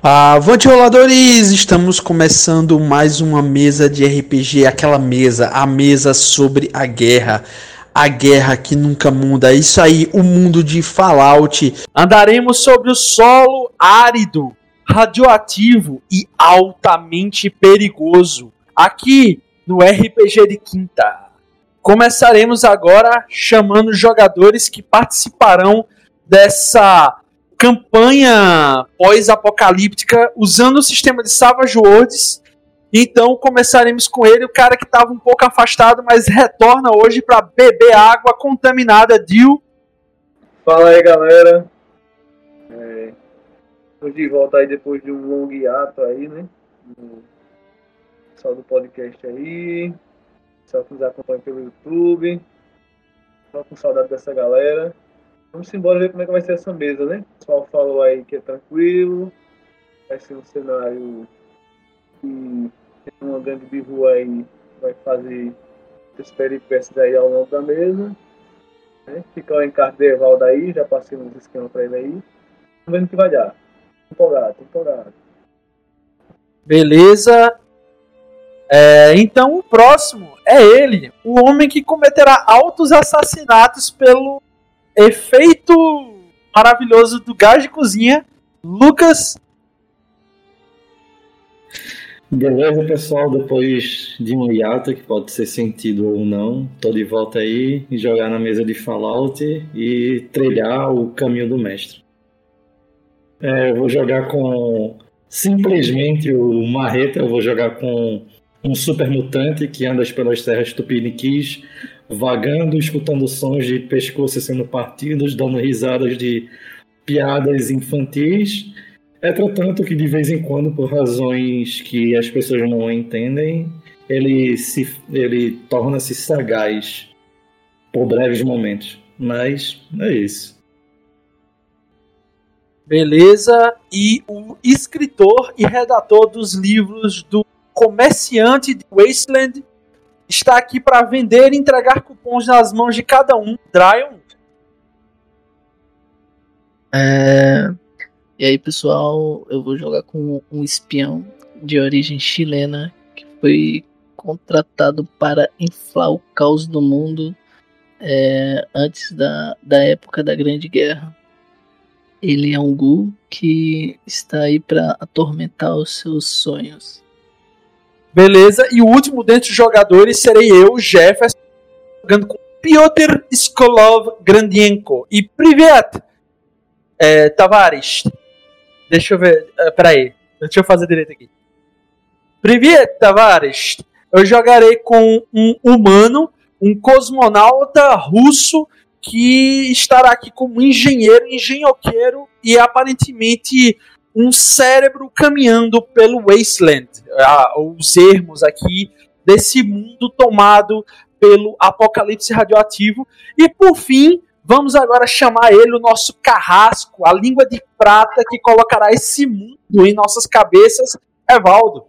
Avante roladores! Estamos começando mais uma mesa de RPG, aquela mesa, a mesa sobre a guerra. A guerra que nunca muda. Isso aí, o mundo de Fallout. Andaremos sobre o solo árido, radioativo e altamente perigoso. Aqui no RPG de Quinta. Começaremos agora chamando jogadores que participarão dessa campanha pós-apocalíptica usando o sistema de Savage Worlds. Então começaremos com ele, o cara que estava um pouco afastado, mas retorna hoje para beber água contaminada. Dil. Fala aí, galera. É, de volta aí depois de um longo hiato aí, né? Só do podcast aí. Só que nos acompanha pelo YouTube. Só com saudade dessa galera. Vamos embora ver como é que vai ser essa mesa, né? O pessoal falou aí que é tranquilo, vai ser um cenário que tem uma grande biru aí, vai fazer as peripécias aí ao longo da mesa. Né? Fica o encarte de Evaldo aí, já passei uns esquemas pra ele aí. Vamos vendo o que vai dar. Empolgado, empolgado. Beleza. É, então o próximo é ele, o homem que cometerá altos assassinatos pelo efeito maravilhoso do gás de cozinha, Lucas. Beleza, pessoal, depois de um hiato que pode ser sentido ou não, tô de volta aí e jogar na mesa de Fallout e trilhar o caminho do mestre. É, eu vou jogar com simplesmente o Marreta, eu vou jogar com um super mutante que anda pelas terras tupiniquis, vagando, escutando sons de pescoço sendo partidos, dando risadas de piadas infantis. Entretanto, que de vez em quando, por razões que as pessoas não entendem, ele se ele torna-se sagaz por breves momentos. Mas é isso. Beleza. E o escritor e redator dos livros do Comerciante de Wasteland está aqui para vender e entregar cupons nas mãos de cada um. Dryon. É... E aí, pessoal, eu vou jogar com um espião de origem chilena que foi contratado para inflar o caos do mundo é, antes da, da época da Grande Guerra. Ele é um Gu que está aí para atormentar os seus sonhos. Beleza? E o último dentre os jogadores serei eu, Jefferson, jogando com Piotr Skolov Grandienko. E Privet é, Tavares. Deixa eu ver. É, peraí. Deixa eu fazer direito aqui. Privet Tavares. Eu jogarei com um humano, um cosmonauta russo que estará aqui como engenheiro, engenhoqueiro e aparentemente um cérebro caminhando pelo wasteland, os ermos aqui desse mundo tomado pelo apocalipse radioativo. E por fim, vamos agora chamar ele o nosso carrasco, a língua de prata que colocará esse mundo em nossas cabeças, Evaldo.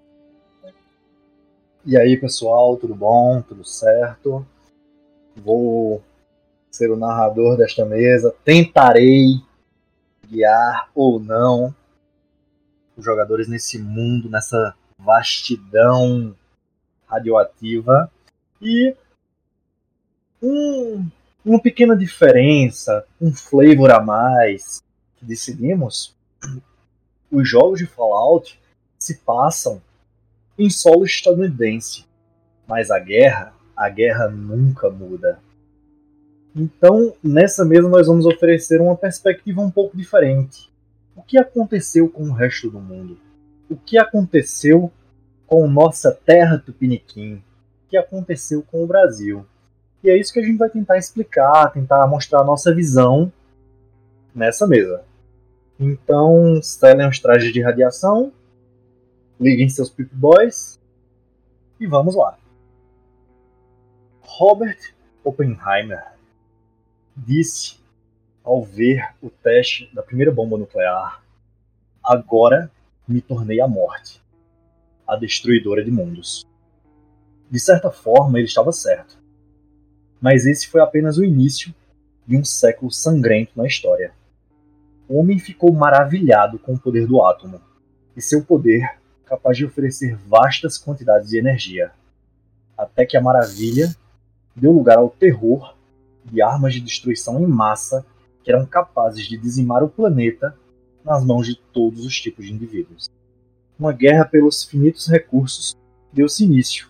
E aí, pessoal, tudo bom? Tudo certo? Vou ser o narrador desta mesa. Tentarei guiar ou não os jogadores nesse mundo, nessa vastidão radioativa. E um, uma pequena diferença, um flavor a mais que decidimos, os jogos de Fallout se passam em solo estadunidense, mas a guerra, a guerra nunca muda. Então, nessa mesa nós vamos oferecer uma perspectiva um pouco diferente o que aconteceu com o resto do mundo? O que aconteceu com nossa terra tupiniquim? O que aconteceu com o Brasil? E é isso que a gente vai tentar explicar, tentar mostrar a nossa visão nessa mesa. Então, selem os trajes de radiação, liguem seus Pip Boys e vamos lá. Robert Oppenheimer disse ao ver o teste da primeira bomba nuclear, agora me tornei a morte, a destruidora de mundos. De certa forma, ele estava certo. Mas esse foi apenas o início de um século sangrento na história. O homem ficou maravilhado com o poder do átomo. e seu poder capaz de oferecer vastas quantidades de energia. Até que a maravilha deu lugar ao terror de armas de destruição em massa que eram capazes de dizimar o planeta nas mãos de todos os tipos de indivíduos. Uma guerra pelos finitos recursos deu-se início,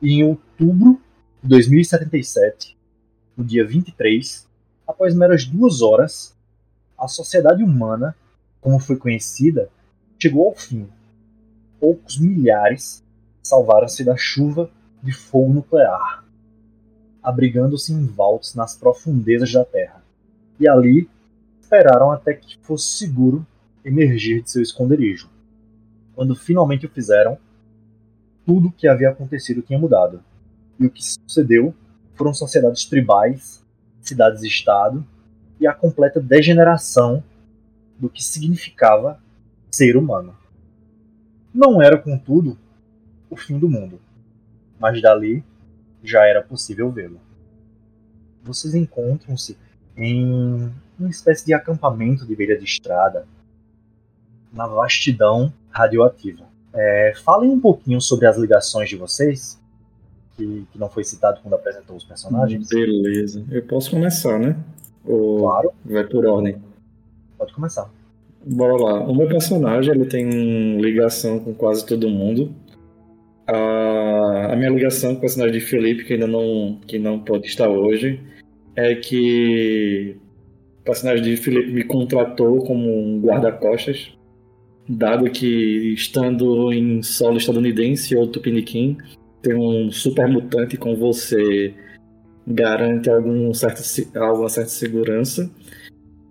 e em outubro de 2077, no dia 23, após meras duas horas, a sociedade humana, como foi conhecida, chegou ao fim. Poucos milhares salvaram-se da chuva de fogo nuclear, abrigando-se em vaults nas profundezas da Terra. E ali esperaram até que fosse seguro emergir de seu esconderijo. Quando finalmente o fizeram, tudo o que havia acontecido tinha mudado. E o que sucedeu foram sociedades tribais, cidades-estado e a completa degeneração do que significava ser humano. Não era, contudo, o fim do mundo, mas dali já era possível vê-lo. Vocês encontram-se em uma espécie de acampamento de beira de estrada, na vastidão radioativa. É, falem um pouquinho sobre as ligações de vocês, que, que, não foi citado quando apresentou os personagens. Beleza. Eu posso começar, né? Ou Claro. vai por ordem? Pode começar. Bora lá. O meu personagem ele tem ligação com quase todo mundo. A, a minha ligação com o personagem de Felipe, que ainda não, que não pode estar hoje, é que o personagem de Felipe me contratou como um guarda-costas, dado que estando em solo estadunidense ou tupiniquim, ter um super mutante com você garante algum certo, alguma certa segurança.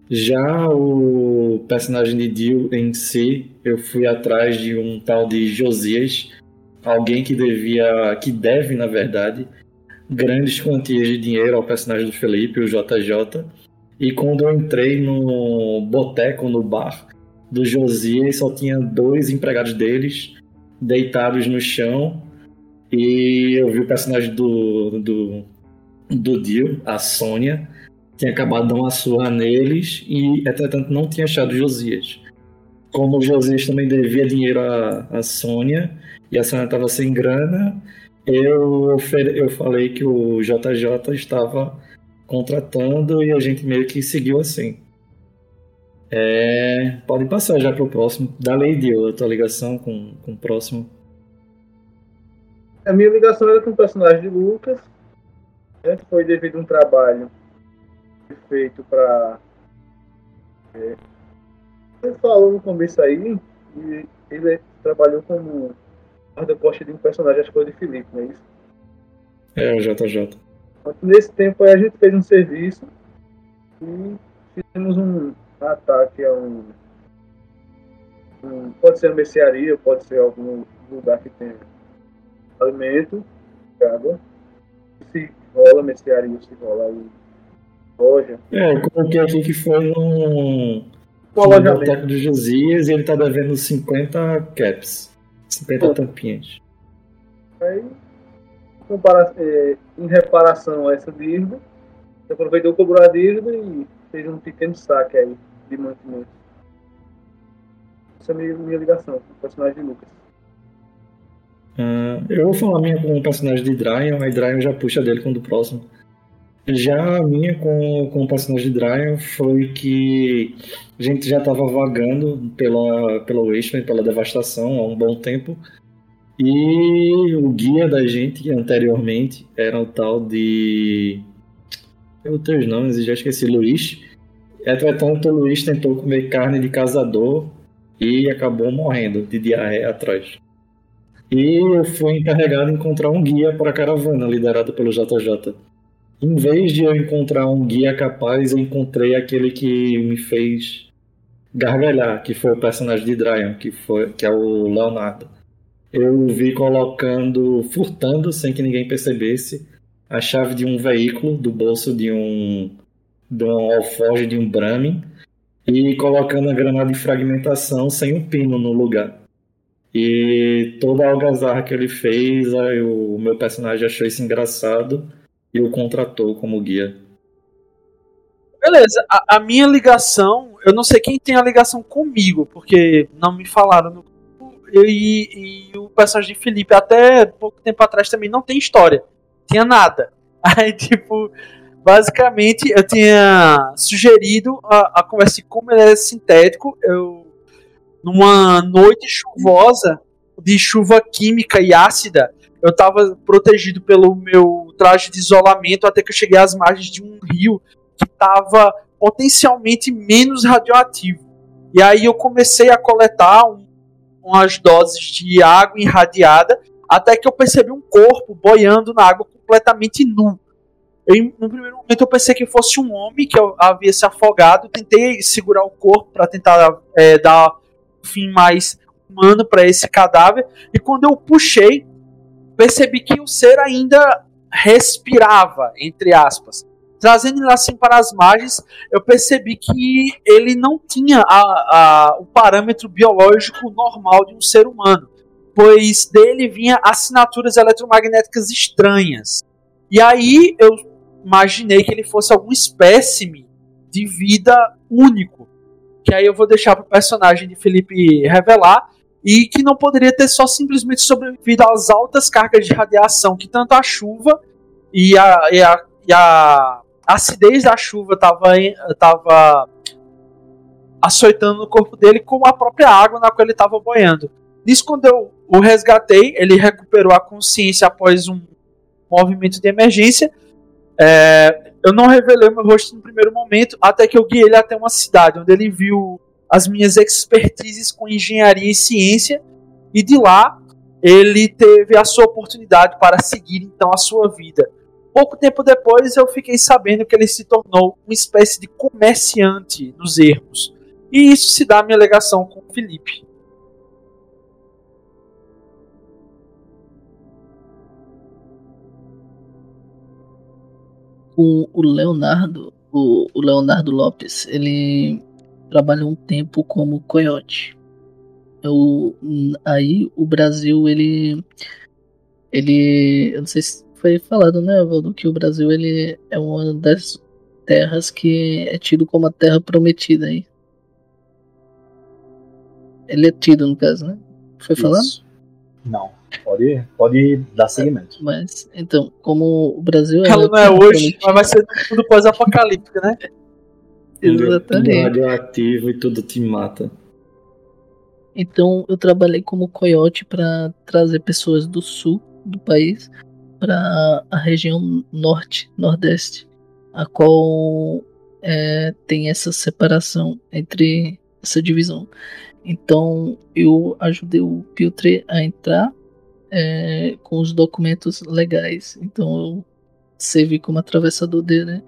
Já o personagem de Dio em si, eu fui atrás de um tal de Josias, alguém que devia, que deve na verdade, grandes quantias de dinheiro ao personagem do Felipe, o JJ. E quando eu entrei no boteco, no bar do Josias, só tinha dois empregados deles deitados no chão. E eu vi o personagem do, do, do Dio, a Sônia, tinha acabado de dar uma surra neles e, entretanto, não tinha achado Josias. Como o Josias também devia dinheiro à Sônia e a Sônia estava sem grana, eu, eu falei que o JJ estava contratando e a gente meio que seguiu assim. É, pode passar já para o próximo. Da Lady, a tua ligação com, com o próximo. A minha ligação era com o personagem de Lucas. Né? Foi devido a um trabalho feito para. É, ele falou no começo aí, e ele trabalhou como guarda-costa de um personagem, acho que foi de Felipe, não é isso? É, o JJ. Nesse tempo aí a gente fez um serviço e fizemos um ataque a um. um- pode ser uma mercearia, pode ser algum lugar que tenha alimento, água. Se rola mercearia, se rola aí loja. É, eu coloquei aqui que foi um, Um alojamento. do Josias e ele tá devendo 50 caps. 50 Pô. tampinhas. Aí, compara- é, em reparação a essa dívida, você aproveitou, cobrou a dívida e fez um pequeno saque aí de mantimento. Essa é a minha, minha ligação com o personagem de Lucas. Ah, eu vou falar minha com o personagem de Dryan, aí Dryan já puxa dele com o do próximo. Já a minha com, com o personagem de Dryan foi que a gente já estava vagando pela, pela Wasteland, pela devastação há um bom tempo. E o guia da gente anteriormente era o tal de. Eu tenho os nomes e já esqueci, Luiz. Entretanto, o Luiz tentou comer carne de caçador e acabou morrendo de diarreia atrás. E eu fui encarregado de encontrar um guia para a caravana, liderado pelo JJ. Em vez de eu encontrar um guia capaz, eu encontrei aquele que me fez gargalhar, que foi o personagem de Dryan, que, foi, que é o Leonardo. Eu vi colocando, furtando, sem que ninguém percebesse, a chave de um veículo do bolso de um, de um alforge de um Brahmin e colocando a granada de fragmentação sem um pino no lugar. E toda a algazarra que ele fez, aí o meu personagem achou isso engraçado e o contratou como guia. Beleza, a, a minha ligação, eu não sei quem tem a ligação comigo, porque não me falaram no e, e o personagem de Felipe, até pouco tempo atrás, também não tem história. Tinha nada. Aí, tipo, basicamente, eu tinha sugerido a, a conversa como ele é sintético. Eu, numa noite chuvosa, de chuva química e ácida, eu estava protegido pelo meu traje de isolamento até que eu cheguei às margens de um rio que estava potencialmente menos radioativo. E aí eu comecei a coletar um, umas doses de água irradiada até que eu percebi um corpo boiando na água completamente nu. Eu, no primeiro momento eu pensei que fosse um homem que havia se afogado, tentei segurar o corpo para tentar é, dar um fim mais humano para esse cadáver e quando eu puxei percebi que o ser ainda respirava, entre aspas. Trazendo ele assim para as margens, eu percebi que ele não tinha a, a, o parâmetro biológico normal de um ser humano, pois dele vinha assinaturas eletromagnéticas estranhas. E aí eu imaginei que ele fosse algum espécime de vida único, que aí eu vou deixar para o personagem de Felipe revelar, e que não poderia ter só simplesmente sobrevivido às altas cargas de radiação que tanto a chuva e a, e a, e a acidez da chuva estava tava açoitando no corpo dele, como a própria água na qual ele estava boiando. Nisso, quando eu o resgatei, ele recuperou a consciência após um movimento de emergência. É, eu não revelei meu rosto no primeiro momento, até que eu guiei ele até uma cidade, onde ele viu as minhas expertises com engenharia e ciência, e de lá ele teve a sua oportunidade para seguir então a sua vida. Pouco tempo depois eu fiquei sabendo que ele se tornou uma espécie de comerciante nos ermos. E isso se dá à minha alegação com Felipe. O, o Leonardo, o, o Leonardo Lopes, ele trabalhou um tempo como coiote. Eu, aí o Brasil ele ele eu não sei se foi falado, né, Valdo, que o Brasil ele é uma das terras que é tido como a terra prometida aí. Ele é tido, no caso, né? Foi Isso. falado? Não. Pode, pode dar seguimento. Mas, então, como o Brasil é. Ela não é hoje, mas vai ser tudo pós-apocalíptico, né? Exatamente. Tudo radioativo e tudo te mata. Então, eu trabalhei como coiote para trazer pessoas do sul do país para a região norte, nordeste, a qual é, tem essa separação entre essa divisão. Então eu ajudei o Piltre a entrar é, com os documentos legais. Então eu servi como atravessador dele. Né?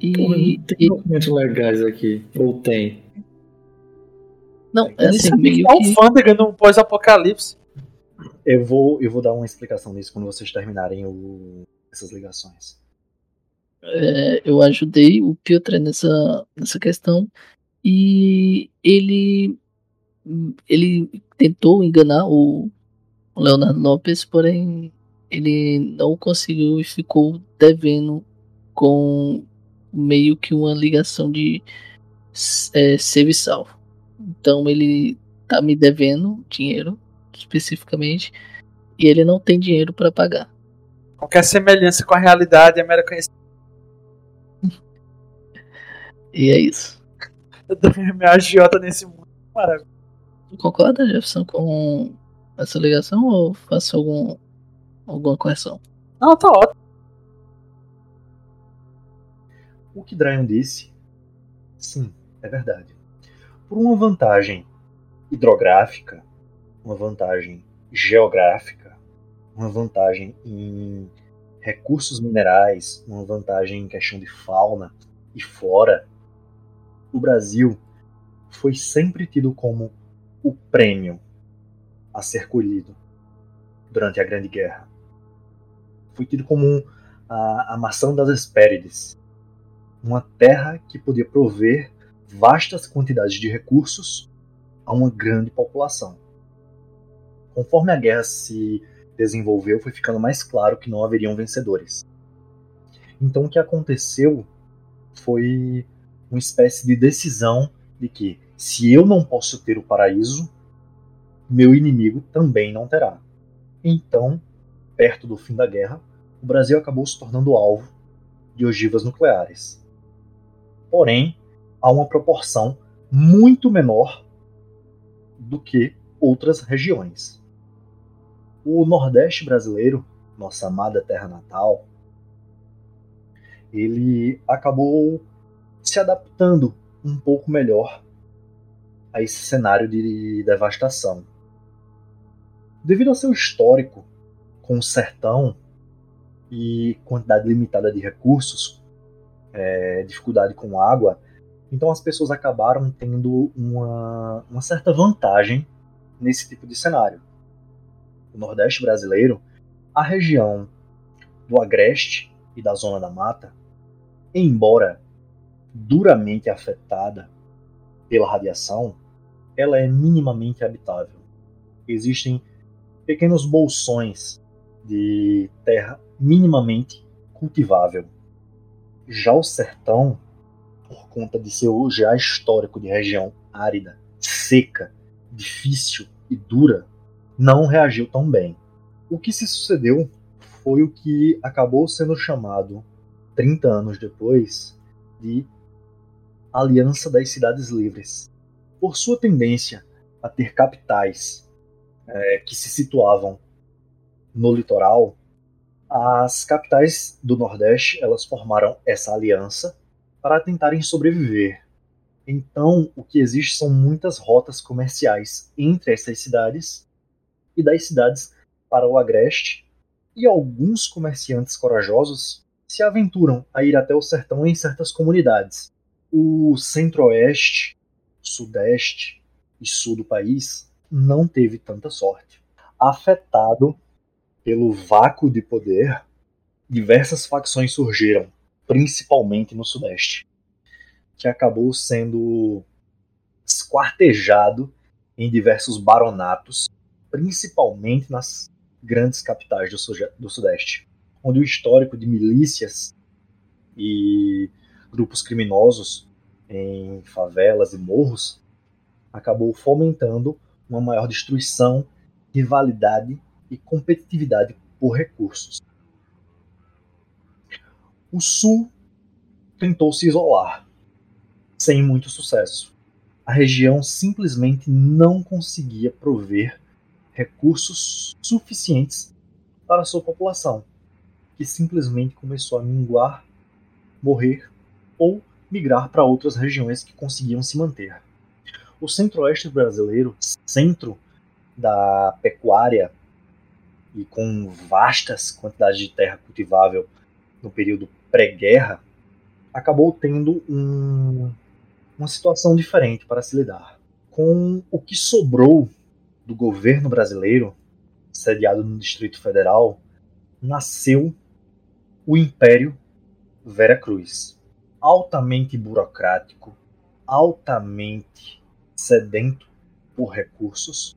E, tem e... documentos legais aqui. Ou tem? Não, é assim, meio que... alfândega no pós-apocalipse. Eu vou, eu vou dar uma explicação nisso quando vocês terminarem o, essas ligações. É, eu ajudei o Piotr nessa, nessa questão e ele ele tentou enganar o Leonardo Lopes, porém ele não conseguiu e ficou devendo com meio que uma ligação de é, serviçal. Então ele tá me devendo dinheiro especificamente, e ele não tem dinheiro para pagar. Qualquer semelhança com a realidade é mera coincidência. e é isso. Eu tô minha agiota nesse mundo. Maravilha. Concorda, Jefferson, com essa ligação ou faço algum, alguma correção? Não, tá ótimo. O que Dryon disse, sim, é verdade. Por uma vantagem hidrográfica, uma vantagem geográfica, uma vantagem em recursos minerais, uma vantagem em questão de fauna e flora, o Brasil foi sempre tido como o prêmio a ser colhido durante a Grande Guerra. Foi tido como a, a maçã das Hespérides, uma terra que podia prover vastas quantidades de recursos a uma grande população conforme a guerra se desenvolveu, foi ficando mais claro que não haveriam vencedores. Então o que aconteceu foi uma espécie de decisão de que se eu não posso ter o paraíso, meu inimigo também não terá. Então, perto do fim da guerra, o Brasil acabou se tornando alvo de ogivas nucleares. Porém, a uma proporção muito menor do que outras regiões. O Nordeste brasileiro, nossa amada terra natal, ele acabou se adaptando um pouco melhor a esse cenário de devastação. Devido ao seu histórico com o sertão e quantidade limitada de recursos, é, dificuldade com água, então as pessoas acabaram tendo uma, uma certa vantagem nesse tipo de cenário. O Nordeste brasileiro, a região do Agreste e da Zona da Mata, embora duramente afetada pela radiação, ela é minimamente habitável. Existem pequenos bolsões de terra minimamente cultivável. Já o sertão, por conta de seu já histórico de região árida, seca, difícil e dura, não reagiu tão bem. O que se sucedeu foi o que acabou sendo chamado, 30 anos depois, de Aliança das Cidades Livres. Por sua tendência a ter capitais é, que se situavam no litoral, as capitais do Nordeste elas formaram essa aliança para tentarem sobreviver. Então, o que existe são muitas rotas comerciais entre essas cidades e das cidades para o agreste, e alguns comerciantes corajosos se aventuram a ir até o sertão em certas comunidades. O centro-oeste, sudeste e sul do país não teve tanta sorte. Afetado pelo vácuo de poder, diversas facções surgiram, principalmente no Sudeste, que acabou sendo esquartejado em diversos baronatos, principalmente nas grandes capitais do, do Sudeste, onde o histórico de milícias e grupos criminosos em favelas e morros acabou fomentando uma maior destruição, rivalidade e competitividade por recursos. O Sul tentou se isolar, sem muito sucesso. A região simplesmente não conseguia prover recursos suficientes para sua população, que simplesmente começou a minguar, morrer ou migrar para outras regiões que conseguiam se manter. O centro-oeste brasileiro, centro da pecuária e com vastas quantidades de terra cultivável no período pré-guerra, acabou tendo um, uma situação diferente para se lidar. Com o que sobrou do governo brasileiro, sediado no Distrito Federal, nasceu o Império Vera Cruz, altamente burocrático, altamente sedento por recursos,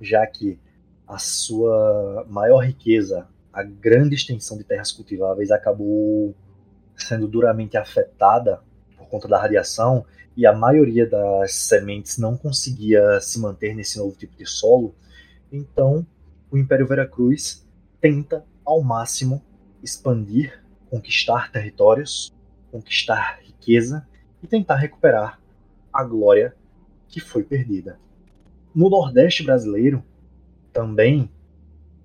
já que a sua maior riqueza, a grande extensão de terras cultiváveis, acabou sendo duramente afetada por conta da radiação e a maioria das sementes não conseguia se manter nesse novo tipo de solo. Então, o Império Veracruz tenta ao máximo expandir, conquistar territórios, conquistar riqueza e tentar recuperar a glória que foi perdida. No Nordeste brasileiro, também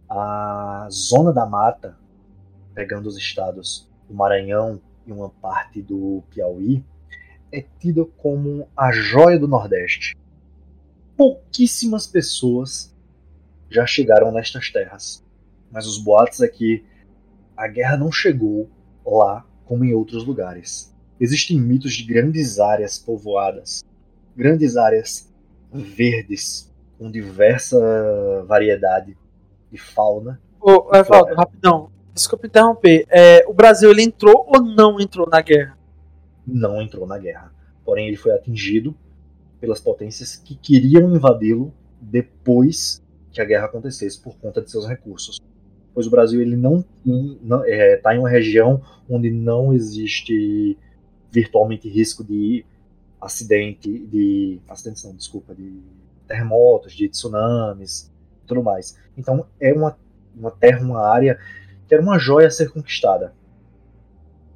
a zona da mata, pegando os estados do Maranhão e uma parte do Piauí, é tida como a joia do Nordeste. Pouquíssimas pessoas já chegaram nestas terras, mas os boatos é que a guerra não chegou lá como em outros lugares. Existem mitos de grandes áreas povoadas, grandes áreas verdes, com diversa variedade de fauna. Ô, Evaldo, rapidão. Desculpa interromper. É, o Brasil ele entrou ou não entrou na guerra? Não entrou na guerra. Porém, ele foi atingido pelas potências que queriam invadi-lo depois que a guerra acontecesse por conta de seus recursos. Pois o Brasil ele não está é, tá em uma região onde não existe virtualmente risco de acidente, de acidente não, desculpa, de terremotos, de tsunamis e tudo mais. Então é uma, uma terra, uma área que era uma joia a ser conquistada.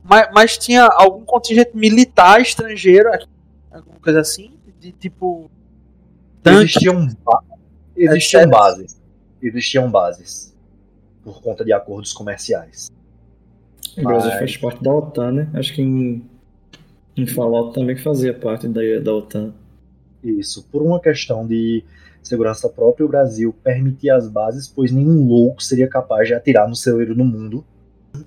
Mas, mas tinha algum contingente militar estrangeiro aqui? Alguma coisa assim? De tipo. tanque? Existiam, ba- existiam bases. Existiam bases. Por conta de acordos comerciais. O Brasil Mas- faz parte da OTAN, né? Acho que em, em Fallout também fazia parte da, da OTAN. Isso. Por uma questão de segurança própria, o Brasil permitia as bases, pois nenhum louco seria capaz de atirar no celeiro no mundo.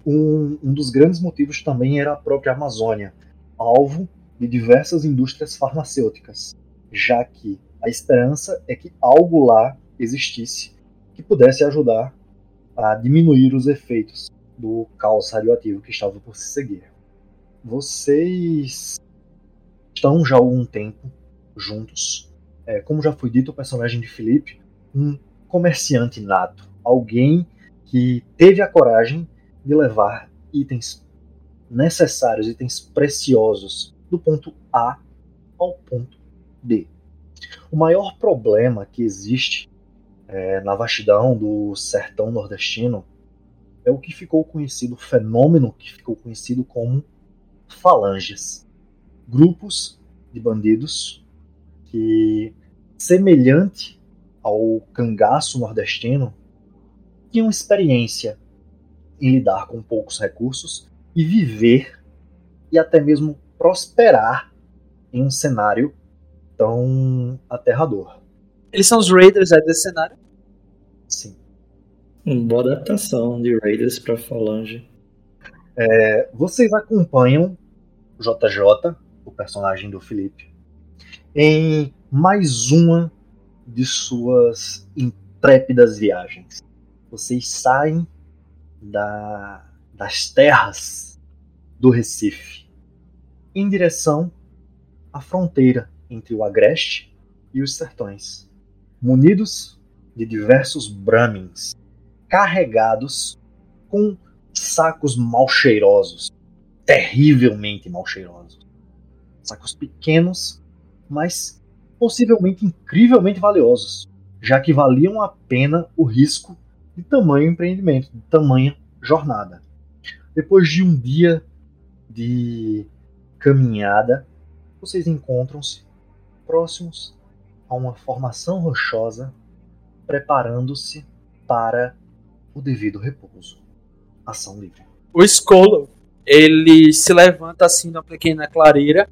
Um, um dos grandes motivos também era a própria Amazônia, alvo de diversas indústrias farmacêuticas, já que a esperança é que algo lá existisse que pudesse ajudar a diminuir os efeitos do caos radioativo que estava por se seguir. Vocês estão já há algum tempo juntos. É, como já foi dito, o personagem de Felipe, um comerciante nato, alguém que teve a coragem de levar itens necessários, itens preciosos, do ponto A ao ponto B. O maior problema que existe é, na vastidão do sertão nordestino é o que ficou conhecido, o fenômeno que ficou conhecido como falanges. Grupos de bandidos que, semelhante ao cangaço nordestino, tinham experiência em lidar com poucos recursos e viver e até mesmo prosperar em um cenário tão aterrador. Eles são os Raiders é, desse cenário. Sim. Uma boa adaptação de Raiders pra Falange. É, vocês acompanham o JJ, o personagem do Felipe, em mais uma de suas intrépidas viagens. Vocês saem da- das terras do Recife em direção à fronteira entre o Agreste e os Sertões, munidos de diversos Brahmins, carregados com sacos mal cheirosos, terrivelmente mal cheirosos. Sacos pequenos, mas possivelmente incrivelmente valiosos, já que valiam a pena o risco de tamanho empreendimento, de tamanha jornada. Depois de um dia de caminhada, vocês encontram-se próximos a uma formação rochosa, preparando-se para o devido repouso. Ação livre. O Skolo, ele se levanta assim numa pequena clareira.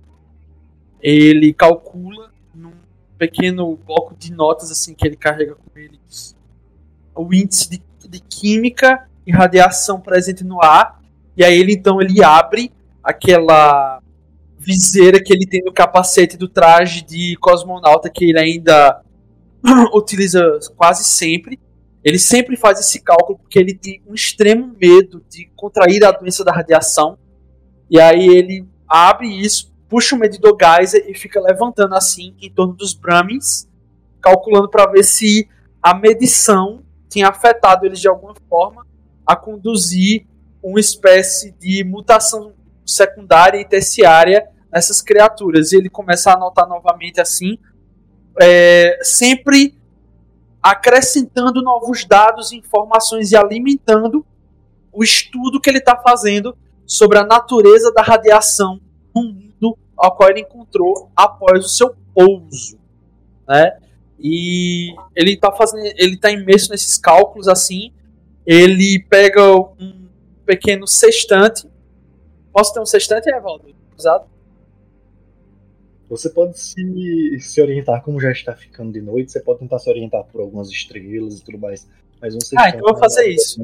Ele calcula num pequeno bloco de notas assim que ele carrega com ele o índice de, de química e radiação presente no ar. E aí ele então ele abre aquela viseira que ele tem no capacete do traje de cosmonauta que ele ainda utiliza quase sempre. Ele sempre faz esse cálculo porque ele tem um extremo medo de contrair a doença da radiação. E aí ele abre isso, puxa o medidor Geyser e fica levantando assim em torno dos Brahmins, calculando para ver se a medição tinha afetado eles de alguma forma a conduzir uma espécie de mutação secundária e terciária nessas criaturas. E ele começa a anotar novamente assim, é, sempre acrescentando novos dados, informações e alimentando o estudo que ele está fazendo sobre a natureza da radiação no mundo ao qual ele encontrou após o seu pouso, né? E ele está fazendo, ele está imerso nesses cálculos assim. Ele pega um pequeno sextante. Posso ter um sextante, Evaldo? Usado? Você pode se, se orientar, como já está ficando de noite, você pode tentar se orientar por algumas estrelas e tudo mais. Mas um Ah, então eu vou fazer isso.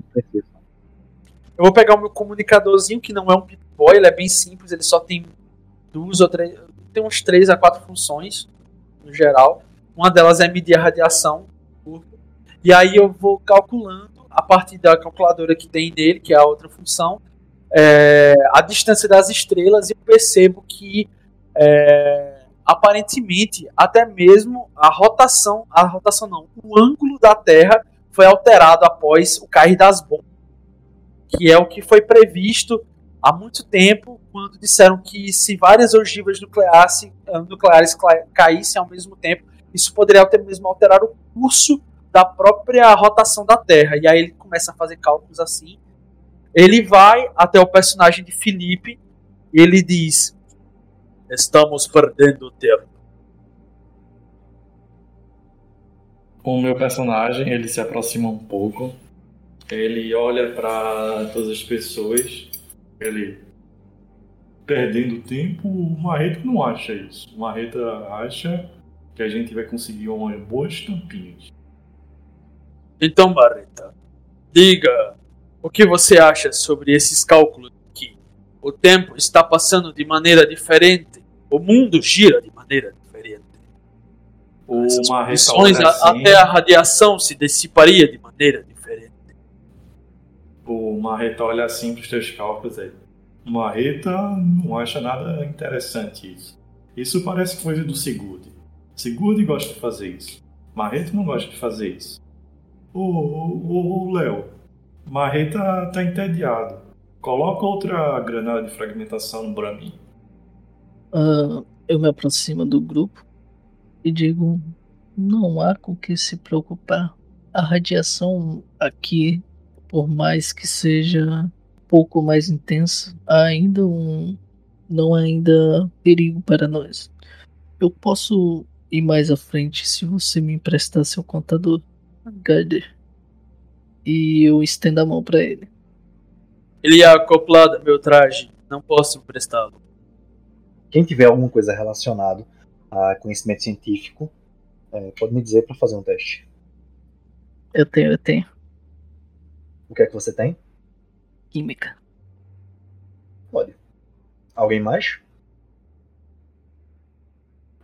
Eu vou pegar o meu comunicadorzinho, que não é um Pip-Boy, ele é bem simples, ele só tem duas ou três. Tem uns três a quatro funções, no geral. Uma delas é medir a radiação. E aí eu vou calculando, a partir da calculadora que tem dele, que é a outra função, é, a distância das estrelas, e eu percebo que é, aparentemente até mesmo a rotação, a rotação não, o ângulo da Terra foi alterado após o cair das bombas, que é o que foi previsto há muito tempo, quando disseram que se várias ogivas nucleares, nucleares caíssem ao mesmo tempo, isso poderia até mesmo alterar o curso da própria rotação da Terra. E aí ele começa a fazer cálculos assim. Ele vai até o personagem de Felipe e ele diz: Estamos perdendo tempo. O meu personagem ele se aproxima um pouco. Ele olha para todas as pessoas. Ele perdendo tempo. O Marreta não acha isso. O Marreta acha que a gente vai conseguir umas boas tampinhas. Então, Marreta, diga o que você acha sobre esses cálculos que o tempo está passando de maneira diferente, o mundo gira de maneira diferente. O Essas condições, assim, até a radiação se dissiparia de maneira diferente. o Marreta olha assim para os teus cálculos aí. Marreta não acha nada interessante isso. Isso parece coisa do Sigurd. Sigurd gosta de fazer isso. Marreta não gosta de fazer isso. Ô, Léo, Marreta tá entediado. Coloca outra granada de fragmentação no Bramin. Ah, eu me aproximo do grupo e digo: não há com que se preocupar. A radiação aqui, por mais que seja pouco mais intensa, há ainda um, não há ainda perigo para nós. Eu posso ir mais à frente se você me emprestar seu contador, Gaider. E eu estendo a mão para ele. Ele é acoplado ao meu traje, não posso emprestá-lo. Quem tiver alguma coisa relacionada a conhecimento científico, é, pode me dizer para fazer um teste. Eu tenho, eu tenho. O que é que você tem? Química. Pode. Alguém mais?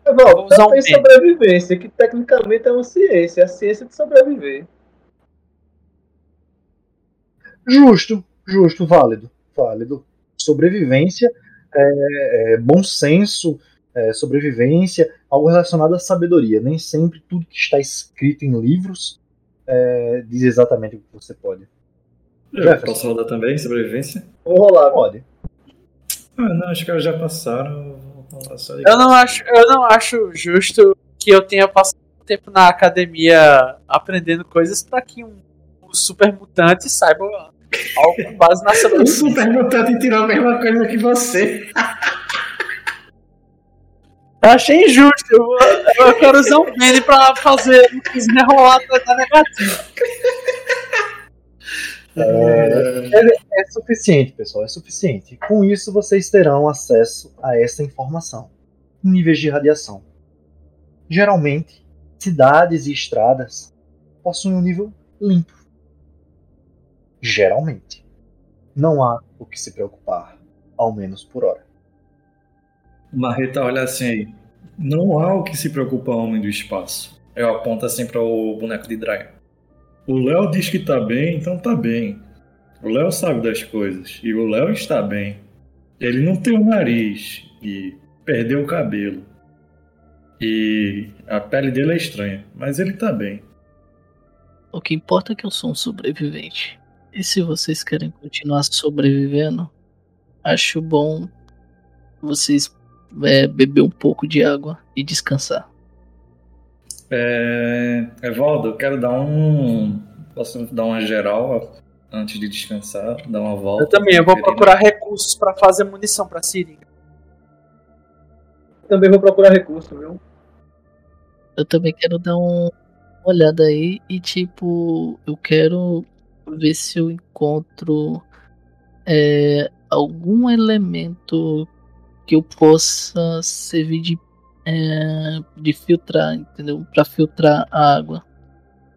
Evaldo, Vou usar tá um em sobrevivência, que tecnicamente é uma ciência, é a ciência de sobreviver. Justo, justo, válido, válido. Sobrevivência, é, é, bom senso, é, sobrevivência, algo relacionado à sabedoria. Nem sempre tudo que está escrito em livros é, diz exatamente o que você pode. Eu Jefferson. posso rodar também, sobrevivência? Vou rolar, Pode. Ah, não, acho que elas já passaram. Eu não acho, eu não acho justo que eu tenha passado tempo na academia aprendendo coisas para que um, um super mutante saiba algo com base na O sobrevivência. super mutante tirou a mesma coisa que você. Eu achei injusto. Eu, eu quero usar um Benny pra fazer o que me rolar tá negativo. É, é suficiente, pessoal, é suficiente. Com isso, vocês terão acesso a essa informação. Níveis de radiação. Geralmente, cidades e estradas possuem um nível limpo. Geralmente. Não há o que se preocupar, ao menos por hora. Marreta olha assim aí. Não há o que se preocupar homem do espaço. Eu aponto assim para o boneco de Dryan. O Léo diz que tá bem, então tá bem. O Léo sabe das coisas. E o Léo está bem. Ele não tem o nariz. E perdeu o cabelo. E a pele dele é estranha. Mas ele tá bem. O que importa é que eu sou um sobrevivente. E se vocês querem continuar sobrevivendo, acho bom vocês é, beber um pouco de água e descansar. É... Evaldo, eu quero dar um. Posso dar uma geral antes de descansar? Dar uma volta? Eu também, eu vou Querendo- procurar recursos pra fazer munição pra seringa. Também vou procurar recurso, viu? Eu também quero dar um- uma olhada aí e tipo, eu quero ver se eu encontro é, algum elemento que eu possa servir de, é, de filtrar, entendeu? Para filtrar a água.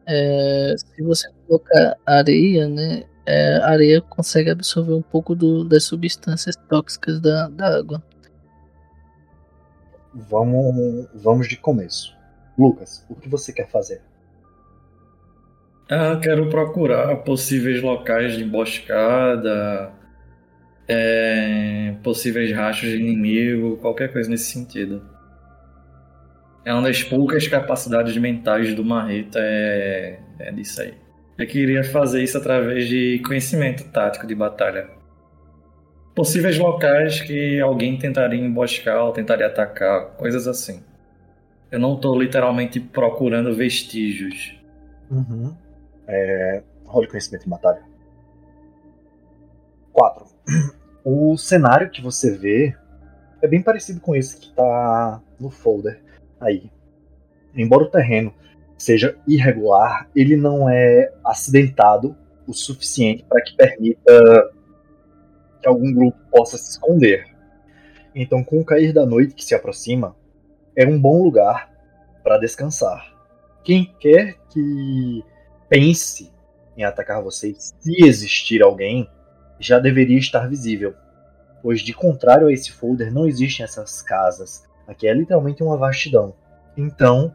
É, se você colocar areia, né? é, a areia consegue absorver um pouco do- das substâncias tóxicas da, da água. Vamos, vamos de começo. Lucas, o que você quer fazer? Ah, quero procurar possíveis locais de emboscada, é, possíveis rastros de inimigo, qualquer coisa nesse sentido. É uma das poucas capacidades mentais do Marreta, é, é disso aí. Eu queria fazer isso através de conhecimento tático de batalha. Possíveis locais que alguém tentaria emboscar ou tentaria atacar, coisas assim. Eu não tô literalmente procurando vestígios. Uhum. É, role conhecimento em batalha. 4. O cenário que você vê é bem parecido com esse que tá no folder aí. Embora o terreno seja irregular, ele não é acidentado o suficiente para que permita que algum grupo possa se esconder. Então, com o cair da noite que se aproxima, é um bom lugar para descansar. Quem quer que pense em atacar vocês, se existir alguém, já deveria estar visível. Pois, de contrário a esse folder, não existem essas casas. Aqui é literalmente uma vastidão. Então,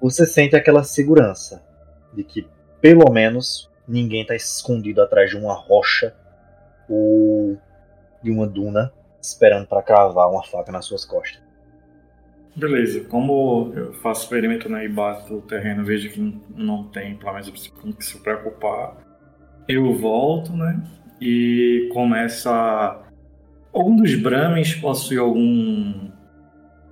você sente aquela segurança de que, pelo menos, ninguém está escondido atrás de uma rocha ou de uma duna esperando para cravar uma faca nas suas costas. Beleza, como eu faço experimento né, e bato o terreno, vejo que não tem, pelo menos, com que se preocupar, eu volto, né? E começa. Algum dos Brahmins possui algum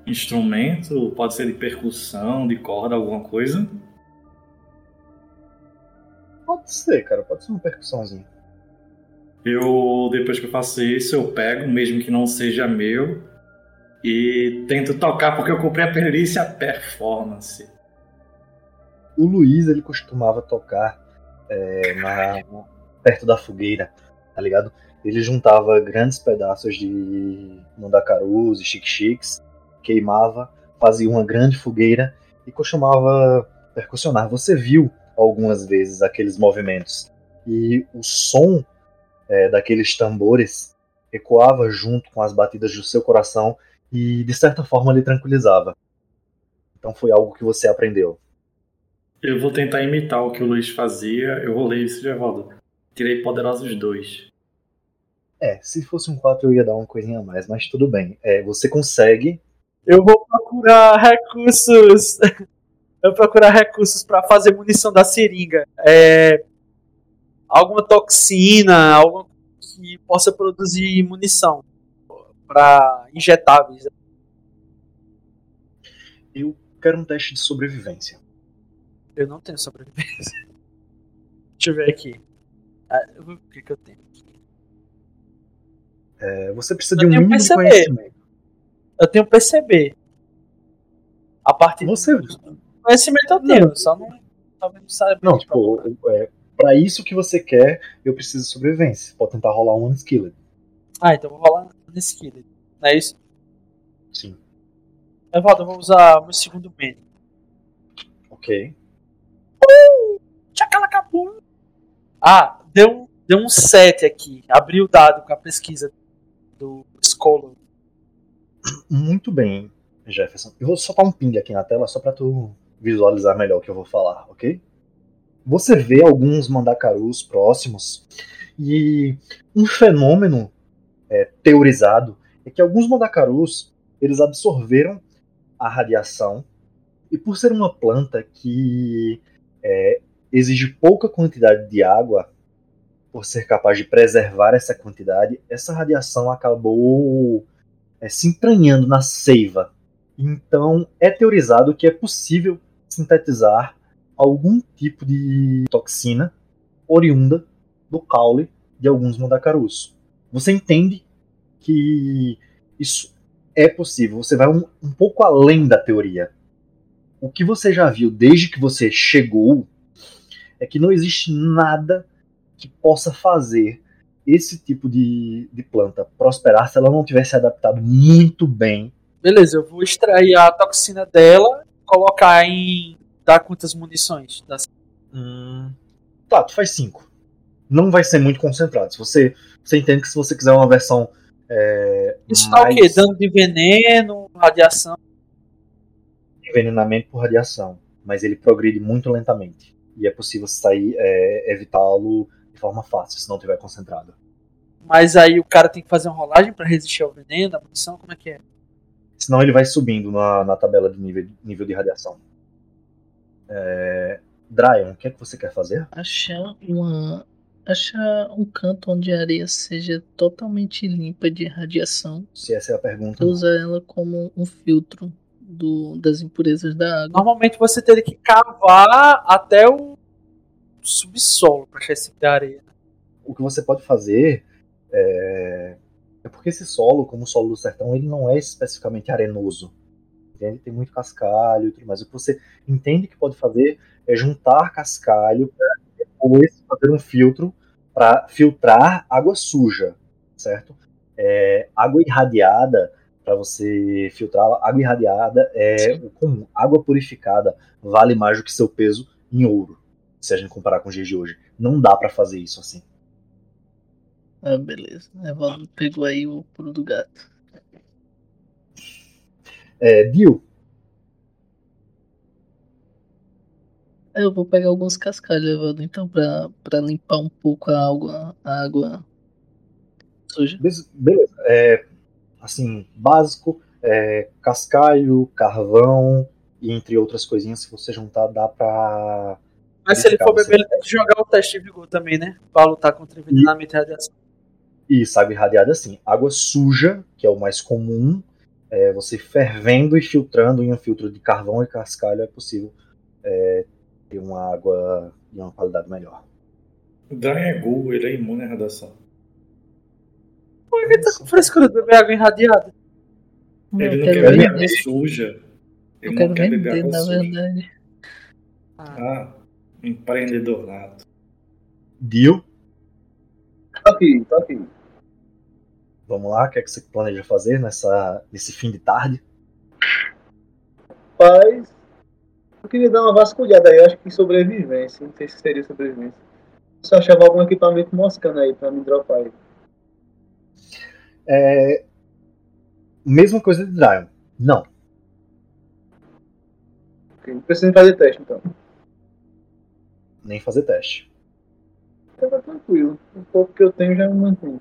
instrumento? Pode ser de percussão, de corda, alguma coisa? Pode ser, cara, pode ser uma percussãozinha. Eu, depois que eu faço isso, eu pego, mesmo que não seja meu, e tento tocar porque eu comprei a perícia performance. O Luiz, ele costumava tocar é, na, perto da fogueira, tá ligado? Ele juntava grandes pedaços de mandacarus e chique-chiques, queimava, fazia uma grande fogueira e costumava percussionar. Você viu algumas vezes aqueles movimentos e o som é, daqueles tambores ecoava junto com as batidas do seu coração e de certa forma lhe tranquilizava. Então foi algo que você aprendeu. Eu vou tentar imitar o que o Luiz fazia. Eu rolei isso de volta. Tirei poderosos dois. É, se fosse um 4 eu ia dar uma coisinha a mais, mas tudo bem. É, você consegue. Eu vou procurar recursos. eu vou procurar recursos para fazer munição da seringa. É, alguma toxina, alguma que possa produzir munição para injetáveis. Eu quero um teste de sobrevivência. Eu não tenho sobrevivência. Deixa eu ver aqui. Ah, o que, que eu tenho aqui? É, você precisa Eu de um mínimo perceber. conhecimento. Eu tenho perceber. A parte Você. conhecimento eu tenho, só não. Talvez não saiba. Não, tipo, é, pra isso que você quer, eu preciso de sobrevivência. Pode tentar rolar um unskilled. Ah, então vou rolar nesse kill. Não é isso? Sim. Evaldo, eu vou usar o meu segundo bem. Ok. Tchacalacabum! Ah, deu um, deu um 7 aqui. Abri o dado com a pesquisa do Scholar. Muito bem, Jefferson. Eu vou soltar um ping aqui na tela só pra tu visualizar melhor o que eu vou falar, ok? Você vê alguns mandacarus próximos e um fenômeno é, teorizado é que alguns mandacarus eles absorveram a radiação e por ser uma planta que é, exige pouca quantidade de água, por ser capaz de preservar essa quantidade, essa radiação acabou é, se entranhando na seiva. Então é teorizado que é possível sintetizar algum tipo de toxina oriunda do caule de alguns mandacarus. Você entende que isso é possível. Você vai um, um pouco além da teoria. O que você já viu desde que você chegou é que não existe nada que possa fazer esse tipo de, de planta prosperar se ela não tivesse adaptado muito bem. Beleza, eu vou extrair a toxina dela colocar em. dar quantas munições? Das... Hum, tá, tu faz 5. Não vai ser muito concentrado. Se você, você entende que se você quiser uma versão. É, Isso tá o quê? mais Dano de veneno, radiação. envenenamento por radiação, mas ele progride muito lentamente. E é possível sair, é, evitá-lo de forma fácil, se não tiver concentrado. Mas aí o cara tem que fazer uma rolagem pra resistir ao veneno, a munição, como é que é? Senão ele vai subindo na, na tabela de nível, nível de radiação. É, Dryon, o que é que você quer fazer? Achar uma. Achar um canto onde a areia seja totalmente limpa de radiação. Se essa é a pergunta. Usa ela como um filtro do, das impurezas da água. Normalmente você teria que cavar até o subsolo pra achar esse de areia. O que você pode fazer é, é porque esse solo, como o solo do sertão, ele não é especificamente arenoso. Entende? Tem muito cascalho e tudo mais. O que você entende que pode fazer é juntar cascalho para depois fazer um filtro para filtrar água suja, certo? É, água irradiada, para você filtrar água irradiada é o comum. Água purificada vale mais do que seu peso em ouro, se a gente comparar com os dias de hoje. Não dá para fazer isso assim. Ah, beleza. Evaldo pegou aí o pulo do gato. É, Dio, Eu vou pegar alguns cascalhos, Evaldo, então, pra, pra limpar um pouco a água, a água suja. Be- Beleza. É, assim, básico, é, cascalho, carvão e entre outras coisinhas, se você juntar, dá pra. Mas se ele for beber, ele tem que jogar o teste de vigor também, né? Pra lutar contra envenenamento e radiação. Isso, água irradiada assim. Água suja, que é o mais comum, é, você fervendo e filtrando em um filtro de carvão e cascalho é possível é, ter uma água de uma qualidade melhor. O Brian é ele é imune à radiação. Por que tá com frescura de beber água irradiada? Ele não quer beber água suja. eu Ele quero não quer beber vender água na suja. verdade. Ah, empreendedor nato. Dio, Tô aqui, tô aqui. vamos lá, o que é que você planeja fazer nessa, nesse fim de tarde? Paz. Eu queria dar uma vasculhada aí, acho que sobrevivência. Não sei se seria sobrevivência. Se eu achava algum equipamento moscando aí pra me dropar aí. É, mesma coisa de Dryon. Não. Ok, Não precisa fazer teste então. Nem fazer teste. Então tá tranquilo. O pouco que eu tenho já me mantém.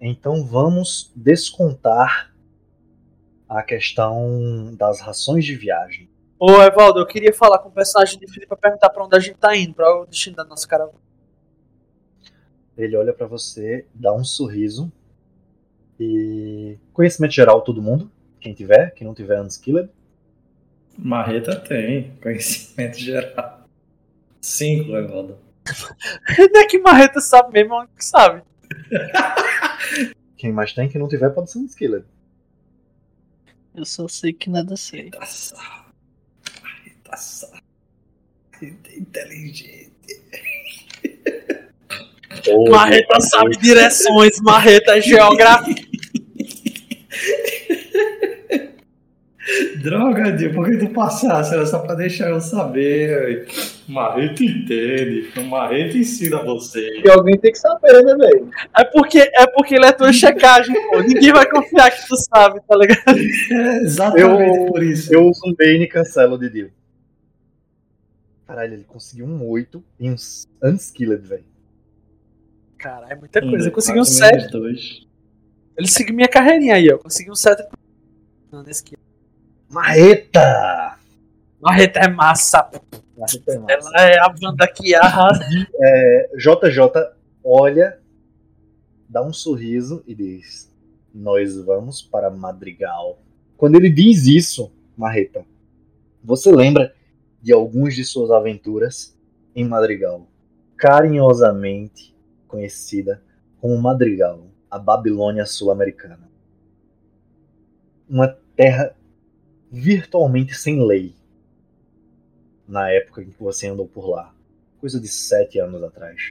Então vamos descontar a questão das rações de viagem. Ô, Evaldo, eu queria falar com o personagem de Felipe pra perguntar pra onde a gente tá indo, pra o destino da nossa caravana. Ele olha pra você, dá um sorriso e conhecimento geral todo mundo, quem tiver, quem não tiver unskilled. Marreta tem, conhecimento geral. Cinco, Evaldo. Não é que Marreta sabe mesmo, é que sabe. Quem mais tem, quem não tiver pode ser unskilled. Eu só sei que nada sei. Marreta sabe. Marreta sabe. Marreta é inteligente. Marreta sabe direções, Marreta é geografia. Droga, Dio, por que tu passasse? Era só pra deixar eu saber. Marreta entende. O Marreta ensina você. E alguém tem que saber, né, velho? É porque, é porque ele é tua checagem, pô. Ninguém vai confiar que tu sabe, tá ligado? É exatamente Eu- por isso. Eu uso um Bane e cancelo o de Dio. Caralho, ele conseguiu um 8 em um unskilled, velho. Cara, é muita coisa. Eu consegui um Quatro 7. menos dois. Ele seguiu minha carreirinha aí, ó. Consegui um 7. Não, nesse aqui. Marreta! Marreta é massa. Marreta é massa. Ela é a banda que arrasa. JJ olha, dá um sorriso e diz: Nós vamos para Madrigal. Quando ele diz isso, Marreta, você lembra de alguns de suas aventuras em Madrigal, carinhosamente conhecida como Madrigal, a Babilônia sul-americana. Uma terra virtualmente sem lei na época em que você andou por lá coisa de sete anos atrás.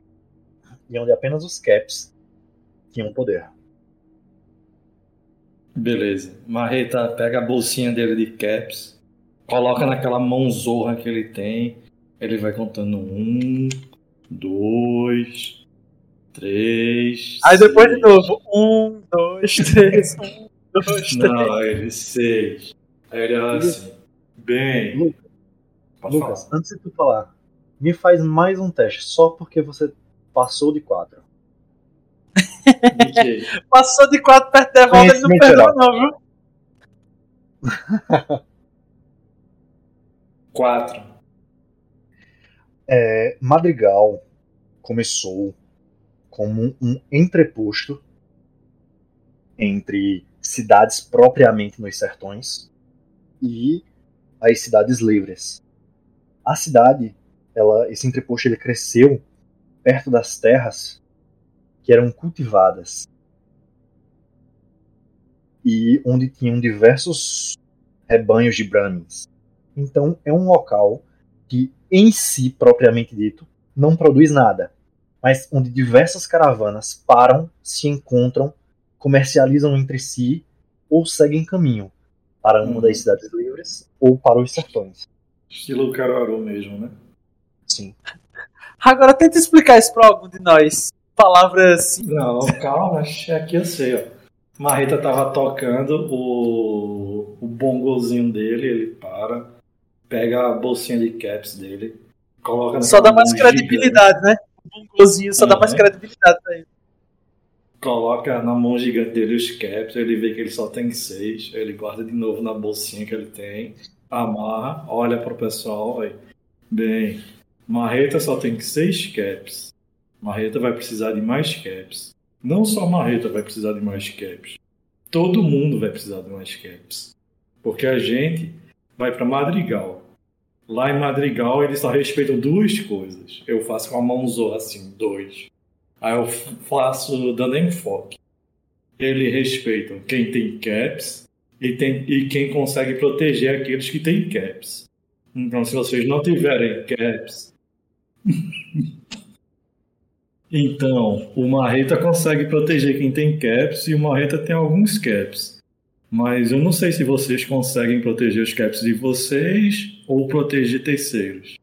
E onde apenas os Caps tinham poder. Beleza. Marreta pega a bolsinha dele de caps, coloca naquela mãozorra que ele tem. Ele vai contando um, dois, três. Aí depois de novo. Um, dois, três. Um, dois, três. Não, ele seis. Aí ele olha assim. Bem. Pode Lucas, falar. antes de tu falar, me faz mais um teste, só porque você passou de quatro. De quê? Passou de 4 perto de Evaldo, ele não perdeu, não, viu? Quatro. É, Madrigal começou como um entreposto entre cidades propriamente nos sertões e as cidades livres. A cidade, ela, esse entreposto ele cresceu perto das terras que eram cultivadas e onde tinham diversos rebanhos de brahmins. Então é um local que em si propriamente dito não produz nada, mas onde diversas caravanas param, se encontram, comercializam entre si ou seguem caminho para uma Uhum. das cidades livres ou para os sertões. Estilo Caruaru mesmo, né? Sim. Agora tenta explicar isso pra algum de nós. Palavras assim. Não, calma, aqui eu sei, ó. Marreta tava tocando o, o bongozinho dele, ele para, pega a bolsinha de caps dele, coloca Só dá mais gigante, credibilidade, né? O bongozinho só dá mais Uhum. credibilidade pra ele. Coloca na mão gigante dele os caps, ele vê que ele só tem seis, ele guarda de novo na bolsinha que ele tem, amarra, olha pro pessoal, aí. Bem, Marreta só tem seis caps. Marreta vai precisar de mais caps. Não só Marreta vai precisar de mais caps. Todo mundo vai precisar de mais caps. Porque a gente vai para Madrigal. Lá em Madrigal eles só respeitam duas coisas. Eu faço com a mãozona assim, dois. Aí eu faço dando enfoque. Eles respeitam quem tem caps e, tem, e quem consegue proteger aqueles que têm caps. Então, se vocês não tiverem caps. então, o Marreta consegue proteger quem tem caps e o Marreta tem alguns caps. Mas eu não sei se vocês conseguem proteger os caps de vocês ou proteger terceiros.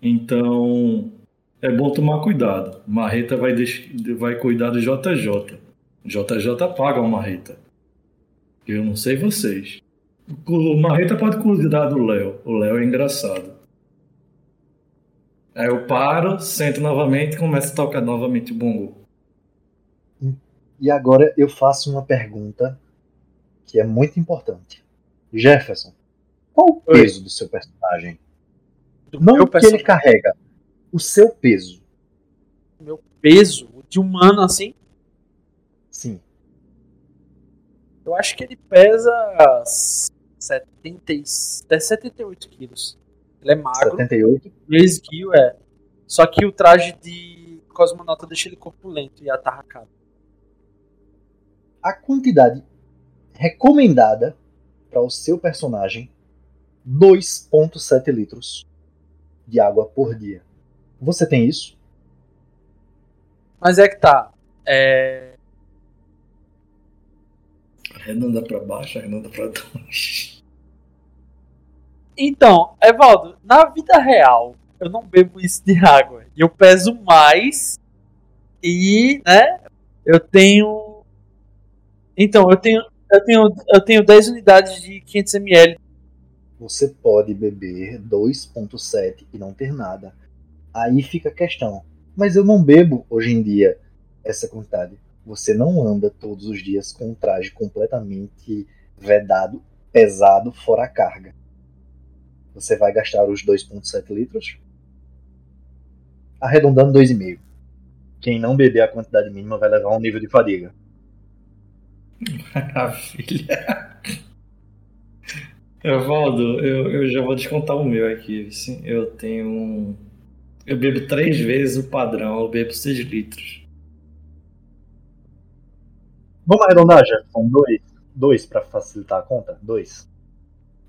Então, é bom tomar cuidado. Marreta vai, vai cuidar do JJ. JJ paga o Marreta. Eu não sei vocês. O Marreta pode cuidar do Léo. O Léo é engraçado. Aí eu paro, sento novamente e começo a tocar novamente o bongo. E agora eu faço uma pergunta que é muito importante. Jefferson, qual o Oi. peso do seu personagem? Do Não o que ele carrega, o seu peso. Meu peso de humano assim. Sim. Eu acho que ele pesa 70, e- até 78 quilos. Ele é magro, 78. meio esguio, é. Só que o traje de cosmonauta deixa ele corpulento e atarracado. A quantidade recomendada para o seu personagem 2.7 litros de água por dia. Você tem isso? Mas é que tá. É... Arredonda pra baixo, arredonda pra baixo. Então, Evaldo, na vida real, eu não bebo isso de água. Eu peso mais. E, né? Eu tenho. Então, eu tenho. Eu tenho, eu tenho 10 unidades de 500ml. Você pode beber 2.7 e não ter nada. Aí fica a questão. Mas eu não bebo hoje em dia essa quantidade. Você não anda todos os dias com um traje completamente vedado, pesado, fora a carga. Você vai gastar os 2.7 litros? Arredondando 2,5. Quem não beber a quantidade mínima vai levar um nível de fadiga. Maravilha. Evaldo, eu, eu já vou descontar o meu aqui. Sim, eu tenho um. Eu bebo três vezes o padrão, eu bebo 6 litros. Vamos arredondar, Jefferson? Dois. Dois para facilitar a conta? Dois.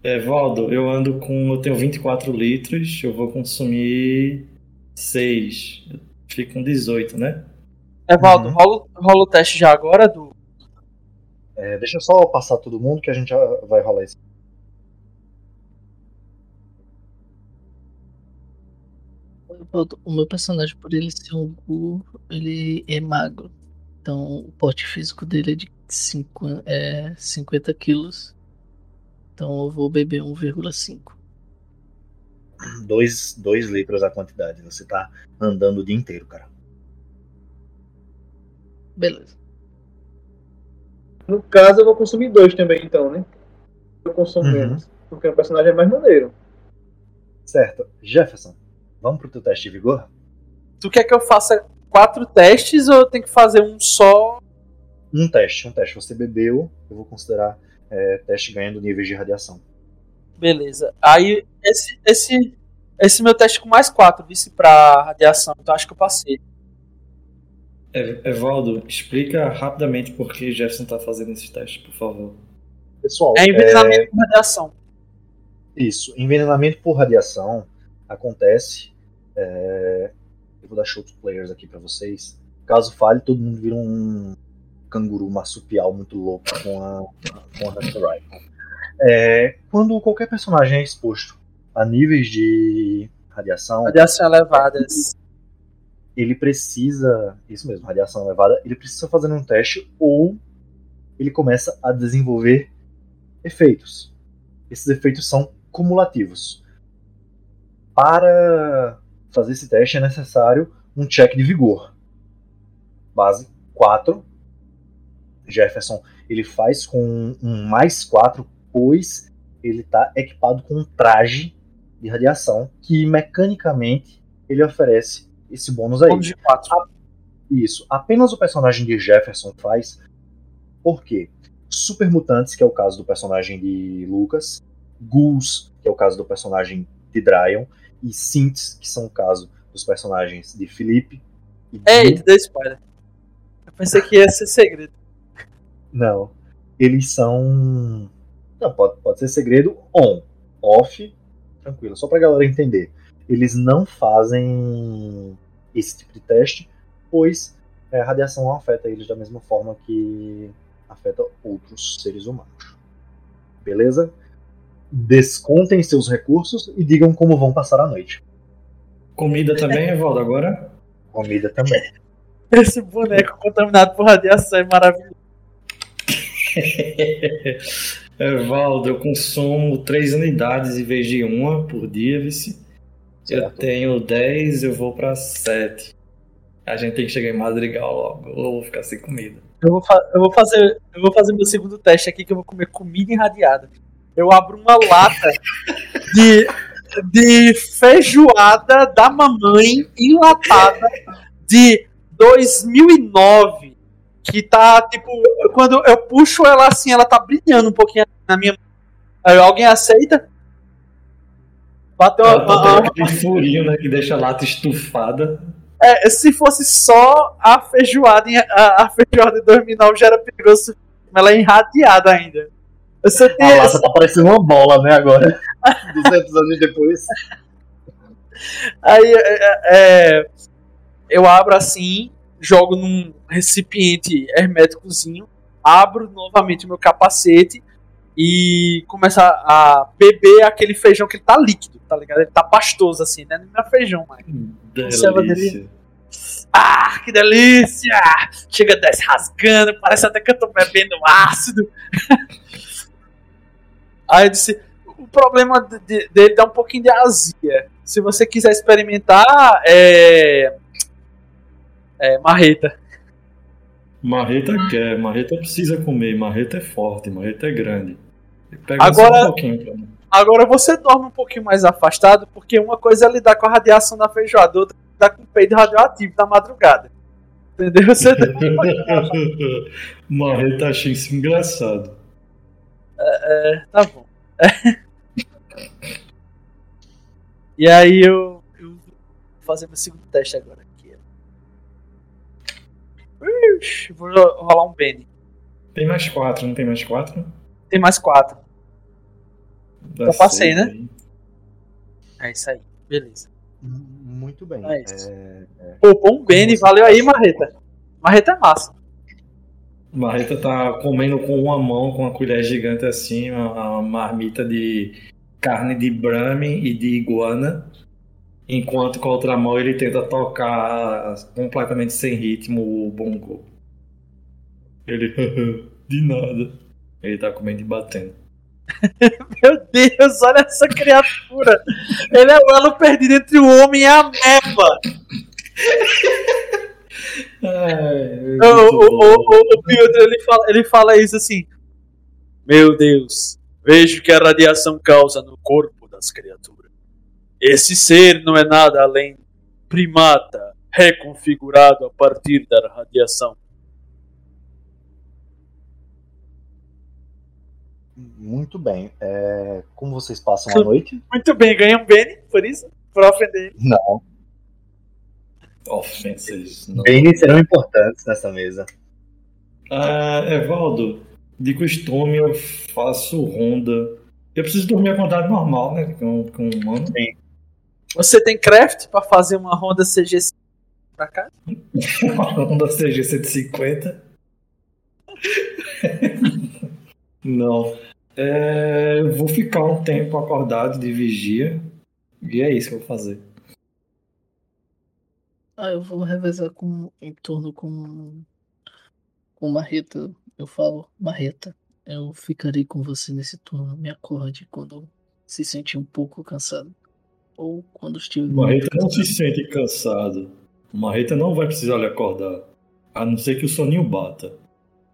Evaldo, eu ando com. Eu tenho 24 litros, eu vou consumir 6. Fico com 18, né? Evaldo, Uhum. rola, rola o teste já agora do. É, deixa eu só passar todo mundo que a gente já vai rolar isso. O meu personagem, por ele ser um Gu, ele é magro. Então o porte físico dele é de 50, é 50 quilos. Então eu vou beber 1,5. 2 dois litros a quantidade. Você tá andando o dia inteiro, cara. Beleza. No caso, eu vou consumir dois também, então, né? Eu consumo Uhum. menos. Porque o personagem é mais maneiro. Certo. Jefferson, vamos pro teu teste de vigor? Tu quer que eu faça quatro testes ou eu tenho que fazer um só? Um teste, um teste. Você bebeu, eu vou considerar é, teste ganhando níveis de radiação. Beleza. Aí, esse, esse, esse meu teste com mais 4, disse pra radiação, então acho que eu passei. É, Evaldo, explica rapidamente por que Jefferson tá fazendo esse teste, por favor. Pessoal, É envenenamento com radiação. Isso, envenenamento por radiação acontece. é, Eu vou dar show to players aqui pra vocês. Caso falhe, todo mundo vira um canguru marsupial muito louco com a, com a Hunter Rifle. É, quando qualquer personagem é exposto a níveis de radiação, Radiação elevada. ele precisa, isso mesmo, radiação elevada, ele precisa fazer um teste ou ele começa a desenvolver efeitos. Esses efeitos são cumulativos. Para fazer esse teste é necessário um check de vigor. Base 4. Jefferson ele faz com um mais 4, pois ele está equipado com um traje de radiação que mecanicamente ele oferece esse bônus aí. Vamos de 4. Isso. Apenas o personagem de Jefferson faz. Por quê? Super Mutantes, que é o caso do personagem de Lucas. Ghouls, que é o caso do personagem de Dryon. E Synths, que são o caso dos personagens de Felipe. E Eita, deu spoiler. Eu pensei que ia ser segredo. Não. Eles são. Não, pode, pode ser segredo on. Off, tranquilo. Só pra galera entender. Eles não fazem esse tipo de teste, pois é, a radiação não afeta eles da mesma forma que afeta outros seres humanos. Beleza? Descontem seus recursos e digam como vão passar a noite. Comida também, Evaldo, agora? Comida também. Esse boneco contaminado por radiação é maravilhoso. Evaldo, eu consumo 3 unidades em vez de uma por dia, vice. Eu tenho 10, eu vou pra 7. A gente tem que chegar em Madrigal logo, ou eu vou ficar sem comida. Eu vou, eu vou fazer, eu vou fazer meu segundo teste aqui que eu vou comer comida irradiada. Eu abro uma lata de, de feijoada da mamãe enlatada de 2009 que tá tipo quando eu puxo ela assim, ela tá brilhando um pouquinho na minha mão. Aí alguém aceita? Bateu Ela uma, tá aquele furinho, né, que deixa a lata estufada. é, se fosse só a feijoada, a, a feijoada de 2009 já era perigoso, mas ela é irradiada ainda. Você tem, A lata tá parecendo uma bola, né, agora. 200 anos depois. aí é, é, eu abro assim, jogo num recipiente herméticozinho, abro novamente o meu capacete e começo a, a beber aquele feijão que ele tá líquido, tá ligado? Ele tá pastoso assim, né? Não é feijão mais. Delícia. Ah, que delícia! Chega desce rasgando, parece até que eu tô bebendo ácido. Aí eu disse: o problema de- de- dele dá um pouquinho de azia. Se você quiser experimentar, é. É, marreta. Marreta quer, marreta precisa comer, marreta é forte, marreta é grande. Pega Agora- um. Agora você dorme um pouquinho mais afastado, porque uma coisa é lidar com a radiação da feijoada, outra é lidar com o peido radioativo da madrugada. Entendeu? Você marreta achei isso engraçado. Tá bom. e aí eu, eu vou fazer meu segundo teste agora aqui. Ixi, vou ro- rolar um Benny. Tem mais quatro, não tem mais quatro? Tem mais quatro. Dá Eu passei, né? aí. É isso aí. Beleza. Muito bem. É isso. É, Pô, bom Benny, você valeu aí? Marreta. Marreta é massa. Marreta tá comendo com uma mão, com uma colher gigante assim, uma, uma marmita de carne de brame e de iguana, enquanto com a outra mão ele tenta tocar completamente sem ritmo o bongo. Ele, de nada. Ele tá comendo e batendo. Meu Deus, olha essa criatura. Ele é o elo perdido entre o homem e a ameba. Ai, O, o, o, o, o Piotr, ele fala, ele fala isso assim. Meu Deus, vejo que a radiação causa no corpo das criaturas. Esse ser não é nada além primata reconfigurado a partir da radiação. Muito bem. É, como vocês passam a noite? Muito bem, ganha um Benny, por isso, por ofender ele. Não. Offenses. Não. Bem serão importantes nessa mesa. Ah, Evaldo, de costume eu faço ronda. Eu preciso dormir acordado normal, né? Com, com um humano. Você tem craft pra fazer uma ronda CG pra cá? Uma ronda CG 150. Não. É, eu vou ficar um tempo acordado de vigia. E é isso que eu vou fazer. Ah, eu vou revezar com, em turno com, com Marreta. Eu falo, Marreta, eu ficarei com você nesse turno. Me acorde quando se sentir um pouco cansado. Ou quando estiver. Marreta não se cansado. sente cansado. Marreta não vai precisar lhe acordar. A não ser que o soninho bata.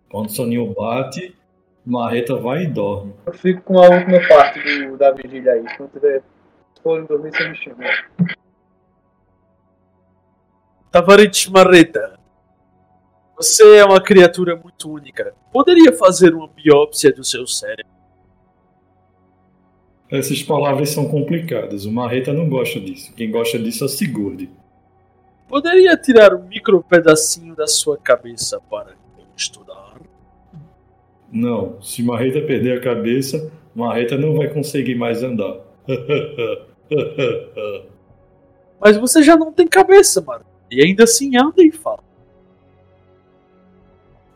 Quando o soninho bate, Marreta vai e dorme. Eu fico com a última parte do, da vigília aí. Quando tiver forem dormir, você me chama. Tavarit Marreta. Você é uma criatura muito única. Poderia fazer uma biópsia do seu cérebro? Essas palavras são complicadas. O Marreta não gosta disso. Quem gosta disso é o Sigurd. Poderia tirar um micro pedacinho da sua cabeça para estudar? Não, se Marreta perder a cabeça, Marreta não vai conseguir mais andar. Mas você já não tem cabeça, mano. E ainda assim anda e fala.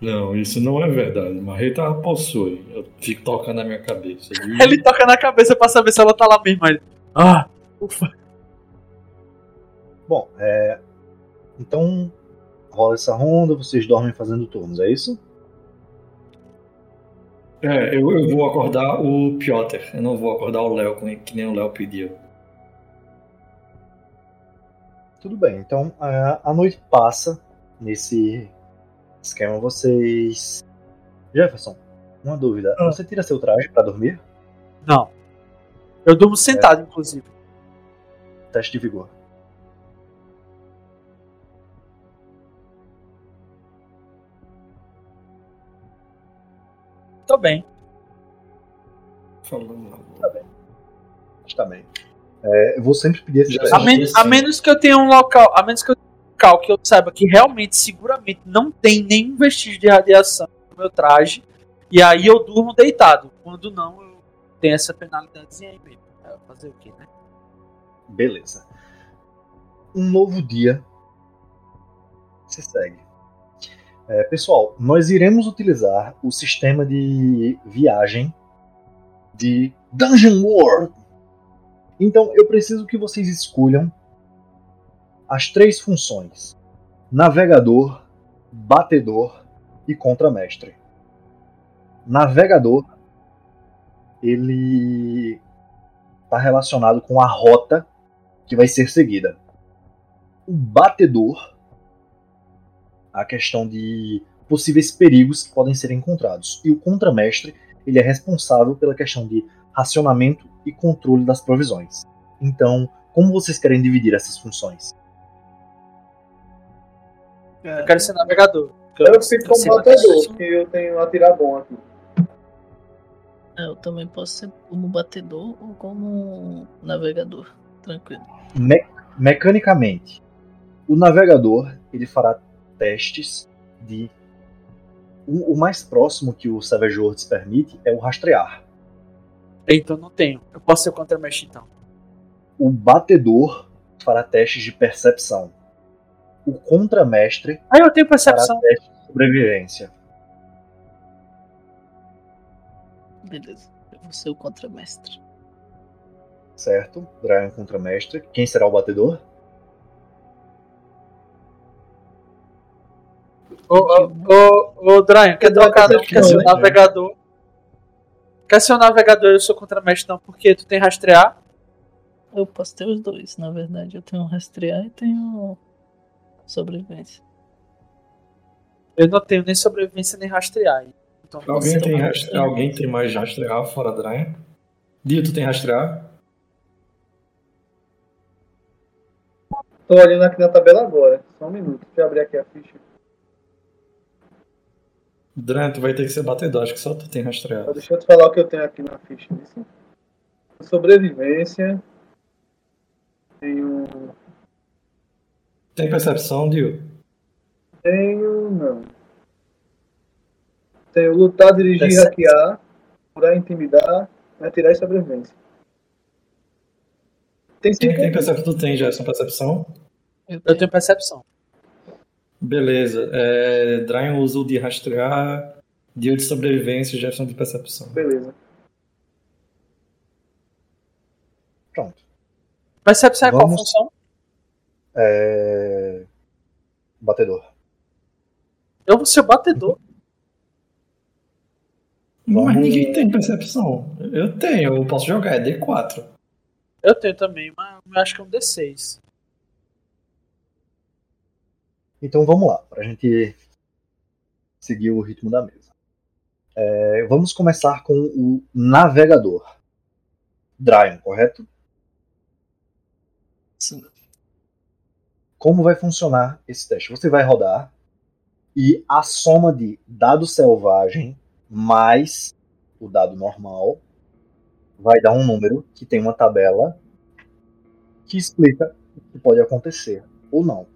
não, isso não é verdade. Marreta possui. Eu fico tocando na minha cabeça. Ele toca na cabeça pra saber se ela tá lá mesmo. Aí, ah, ufa. Bom, é, então rola essa ronda, vocês dormem fazendo turnos, é isso? É, eu, eu vou acordar o Piotr. Eu não vou acordar o Léo, como- que nem o Léo pediu. Tudo bem, então a, a noite passa nesse esquema. Vocês. Jefferson, uma dúvida. Ah. Você tira seu traje pra dormir? Não. Eu durmo sentado, inclusive. Teste de vigor. Tô bem. Falando. Está bem. É, eu vou sempre pedir esse. A, men- a menos que eu tenha um local. A menos que eu tenha um local que eu saiba que realmente, seguramente, não tem nenhum vestígio de radiação no meu traje. E aí eu durmo deitado. Quando não, eu tenho essa penalidadezinha aí mesmo. É, fazer o quê, né? Beleza. Um novo dia se segue. É, pessoal, nós iremos utilizar o sistema de viagem de Dungeon World. Então eu preciso que vocês escolham as três funções: navegador, batedor e contramestre. Navegador ele está relacionado com a rota que vai ser seguida. O batedor, a questão de possíveis perigos que podem ser encontrados. E o contramestre, ele é responsável pela questão de racionamento e controle das provisões. Então, como vocês querem dividir essas funções? Eu quero ser navegador. Eu fico quero como ser batedor, porque eu tenho atirar bom aqui. É, Eu também posso ser como batedor ou como navegador. Tranquilo. Me- mecanicamente, o navegador ele fará testes de o, o mais próximo que o Savage Worlds permite é o rastrear. Então não tenho. Eu posso ser contramestre então. O batedor fará testes de percepção. O contramestre Ah, eu tenho fará percepção. testes de sobrevivência. Beleza. Eu vou ser o contramestre. Certo? Brian contramestre. Quem será o batedor? Ô, ô, ô, ô, Dryan, quer trocar não? o né? navegador? Quer ser o navegador eu sou contramestre não, porque tu tem rastrear. Eu posso ter os dois, na verdade. Eu tenho rastrear e tenho sobrevivência. Eu não tenho nem sobrevivência nem rastrear. Então, Alguém tem, o rastre... Alguém tem mais rastrear fora da Draen? Dio, tu tem rastrear? Tô olhando aqui na tabela agora. Só um minuto. Deixa eu abrir aqui a ficha. Dran, tu vai ter que ser batedor, acho que só tu tem rastreado. Deixa eu te falar o que eu tenho aqui na ficha. Isso. Sobrevivência. Tenho. Tem percepção, Dio? Tenho. Não. Tenho lutar, dirigir, Percepção. hackear, curar, intimidar, atirar e sobrevivência. Tem cinco. tem percepção? Tu tem, Gerson, percepção? Eu Eu tenho percepção. Beleza. É, Drain usa o de rastrear, Dio de sobrevivência e Jefferson de percepção. Beleza. Pronto. Percepção é qual Vamos. função? É... Batedor. Eu vou ser batedor. Mas Vamos- ninguém tem percepção. Eu tenho, eu posso jogar, é D4. Eu tenho também, mas eu acho que é um D6. Então vamos lá, para a gente seguir o ritmo da mesa. É, vamos começar com o navegador. Dryon, correto? Sim. Como vai funcionar esse teste? Você vai rodar e a soma de dado selvagem mais o dado normal vai dar um número que tem uma tabela que explica o que pode acontecer ou não.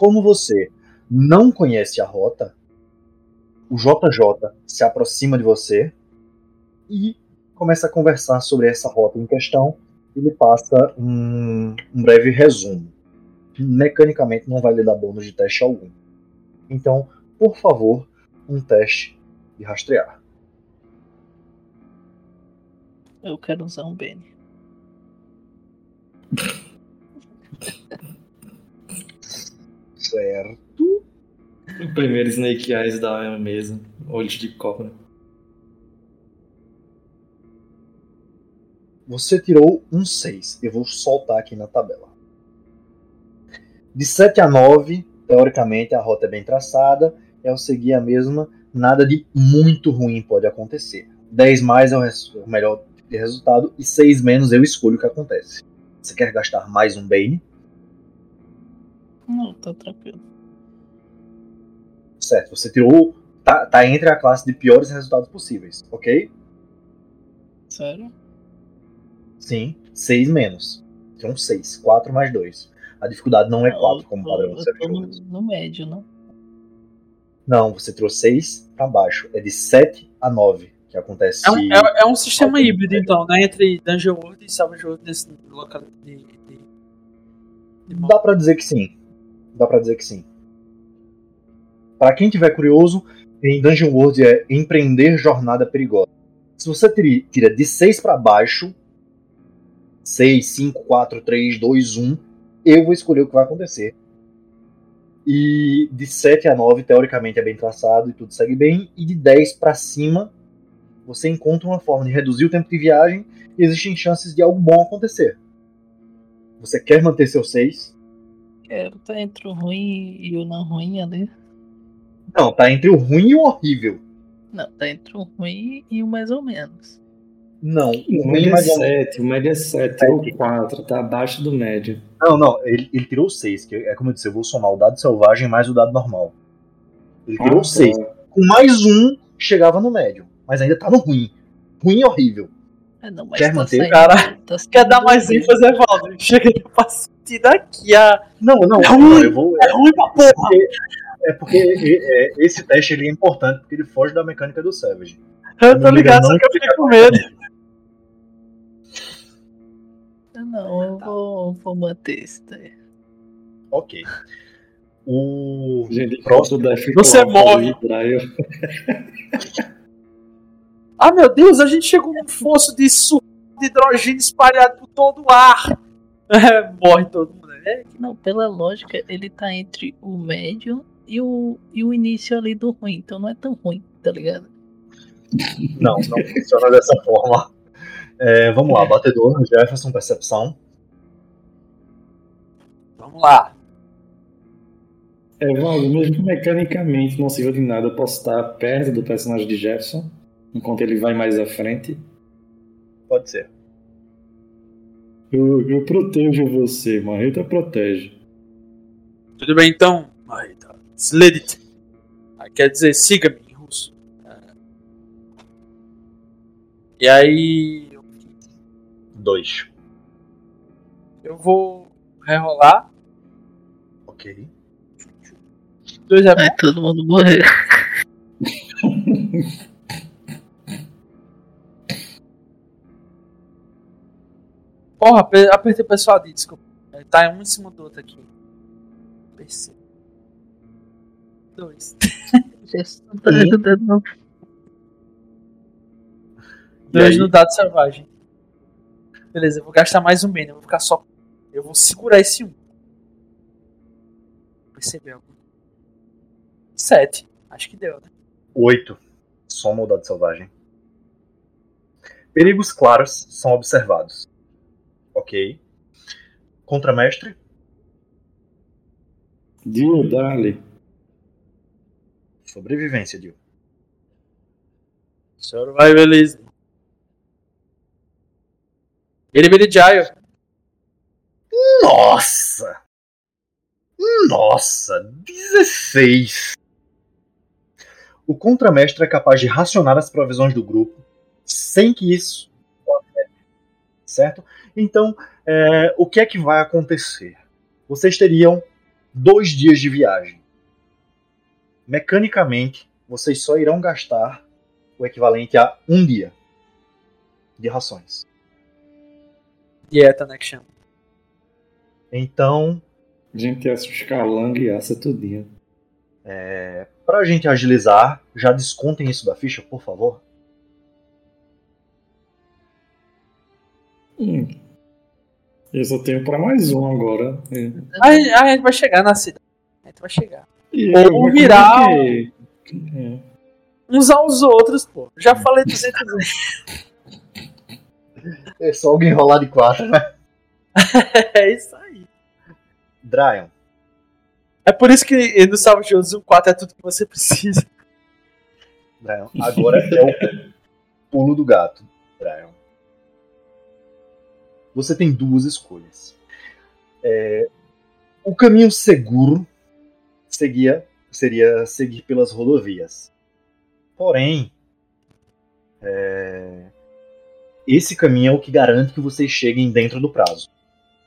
Como você não conhece a rota, o JJ se aproxima de você e começa a conversar sobre essa rota em questão. Ele passa um, um breve resumo. Mecanicamente não vai lhe dar bônus de teste algum. Então, por favor, um teste de rastrear. Eu quero usar um Benny. Certo. O primeiro Snake Eyes da mesa. Olhos de cobra. Você tirou um 6. Eu vou soltar aqui na tabela. De 7 a 9, teoricamente a rota é bem traçada. É o seguir a mesma. Nada de muito ruim pode acontecer. 10 mais é o, o melhor resultado. E 6 menos eu escolho o que acontece. Você quer gastar mais um Bane? Não, tá tranquilo. Certo, você tirou. Tá, tá entre a classe de piores resultados possíveis, ok? Sério? Sim, 6 menos. Então 6. 4 mais 2. A dificuldade não é 4 como padrão eu do tô Savage no, médio, não? Não, você tirou 6 pra baixo. É de 7 a 9 que acontece. É um, é, é um sistema Algum- híbrido, então, né? Entre Dungeon World e Savage World nesse local de. de, de Dá pra dizer que sim. Dá pra dizer que sim. Pra quem tiver curioso, em Dungeon World é empreender jornada perigosa. Se você tira de 6 pra baixo, 6, 5, 4, 3, 2, 1, eu vou escolher o que vai acontecer. E de 7 a 9, teoricamente, é bem traçado e tudo segue bem. E de 10 pra cima, você encontra uma forma de reduzir o tempo de viagem e existem chances de algo bom acontecer. Você quer manter seu 6? Quero, tá entre o ruim e o não ruim ali. Não, tá entre o ruim e o horrível. Não, tá entre o ruim e o mais ou menos. Não, o médio é mais ou 7, o médio é 7 ou 4, tá abaixo do médio. Não, não, ele, ele tirou 6, que é como eu disse, eu vou somar o dado selvagem mais o dado normal. Ele tirou Ah, 6. tá. Com mais um, chegava no médio. Mas ainda tá no ruim. Ruim e horrível. É, não, mas Quer tá manter? saindo- Cara, tá Quer dar mais ruim. ênfase, Evaldo? Chega pra sentir daqui. A... Não, não, É ruim. eu vou. É ruim pra porra. É porque é, é, esse teste ele é importante porque ele foge da mecânica do Savage. Eu tô Não liga ligado, não, só que eu fiquei com medo. Não, eu vou, vou manter esse daí. Ok. O Gente, Próximo. Death Você morre. Ah, meu Deus, a gente chegou num fosso de suco de hidrogênio espalhado por todo o ar. É, morre todo mundo. É, Não, pela lógica, ele tá entre o médio e o, e o início ali do ruim. Então não é tão ruim, tá ligado? Não, não funciona dessa forma. É, vamos lá, batedor, Jefferson, percepção. vamos lá. É, Valdo, mesmo que mecanicamente não sirva de nada, eu posso estar perto do personagem de Jefferson, enquanto ele vai mais à frente. Pode ser. Eu, eu protejo você, Marreta protege. Tudo bem então? Marreta. Slid it. I quer dizer, siga-me em russo. É. E aí. Dois. Eu vou rerolar. Ok. Dois é. Vai todo mundo morrer. Porra, ape- apertei o pessoal ali, desculpa. É, Tá um em cima do outro aqui. PC. Dois. Jesus, não tá ajudando, não. Dois no dado selvagem. Beleza, eu vou gastar mais um mana, eu vou ficar só. Eu vou segurar esse um. Percebeu? Sete. Acho que deu, né? Oito. Soma o dado selvagem. Perigos claros são observados. Ok. Contramestre. Dio, dale. Sobrevivência, Dio. Survivalism. Ele Meridiaio. Nossa! Nossa! 16! O contramestre é capaz de racionar as provisões do grupo sem que isso. Certo? Então, é, o que é que vai acontecer? Vocês teriam dois dias de viagem. Mecanicamente, vocês só irão gastar o equivalente a um dia de rações. Dieta, né, que chama. Então, A gente assa os calangas e assa tudinho. Pra gente agilizar, já descontem isso da ficha, por favor. Hum. Eu só tenho pra mais um agora. É. A, gente- a gente vai chegar na cidade. A gente vai chegar. E Ou virar que- é. Uns aos outros, pô. Já falei 200 vezes. É só alguém rolar de quatro, né? É isso aí. Dryon, É por isso que no Salve de Odos o 4 é tudo que você precisa. Dryon. Agora é o pulo do gato, Dryon. Você tem duas escolhas. É, o caminho seguro seguia, seria seguir pelas rodovias. Porém, é, esse caminho é o que garante que vocês cheguem dentro do prazo.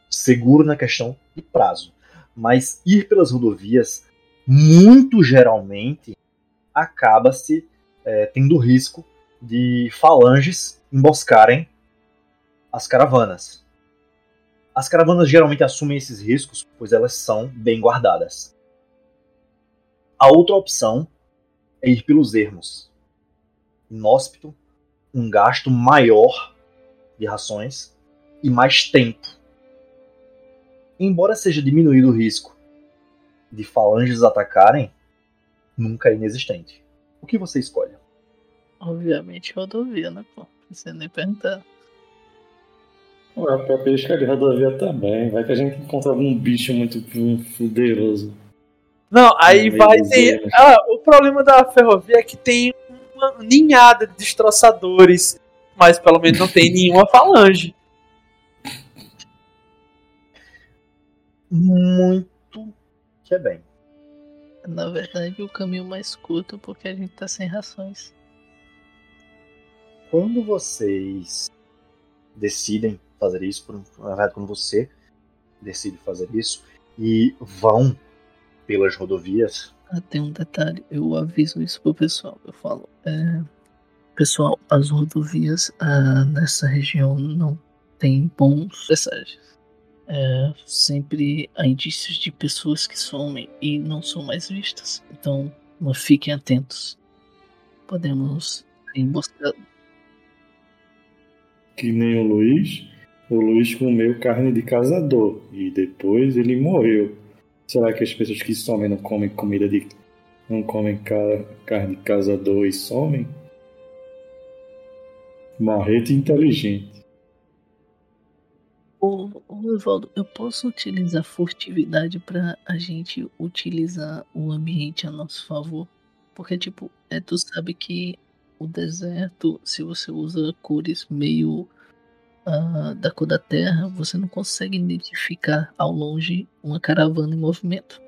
Seguro na questão de prazo. Mas ir pelas rodovias, muito geralmente, acaba-se é, tendo risco de falanges emboscarem as caravanas. As caravanas geralmente assumem esses riscos, pois elas são bem guardadas. A outra opção é ir pelos ermos. Inóspito, um gasto maior de rações e mais tempo. Embora seja diminuído o risco de falanges atacarem, nunca é inexistente. O que você escolhe? Obviamente rodovia, né, pô? Precisa nem perguntar. Ué, pra pesca de rodovia também. Vai que a gente encontra algum bicho muito poderoso. Não, aí Meu vai Deus. ter. Ah, o problema da ferrovia é que tem uma ninhada de destroçadores, mas pelo menos não tem nenhuma falange. Muito que é bem. Na verdade, o caminho mais curto porque a gente tá sem rações. Quando vocês decidem fazer isso, por- na verdade, quando você decide fazer isso e vão pelas rodovias, Ah, tem um detalhe, eu aviso isso pro pessoal. Eu falo, é, pessoal, as rodovias ah, nessa região não tem bons presságios. É, sempre há indícios de pessoas que somem e não são mais vistas. Então, não fiquem atentos. Podemos ser emboscados. Que nem o Luiz. O Luiz comeu carne de caçador e depois ele morreu. Será que as pessoas que somem não comem comida de. não comem ca- carne de caçador e somem? Marrete inteligente. Ô, ô Evaldo, eu posso utilizar furtividade pra a gente utilizar o ambiente a nosso favor? Porque, tipo, é, tu sabe que o deserto, se você usa cores meio ah, da cor da terra, você não consegue identificar ao longe uma caravana em movimento.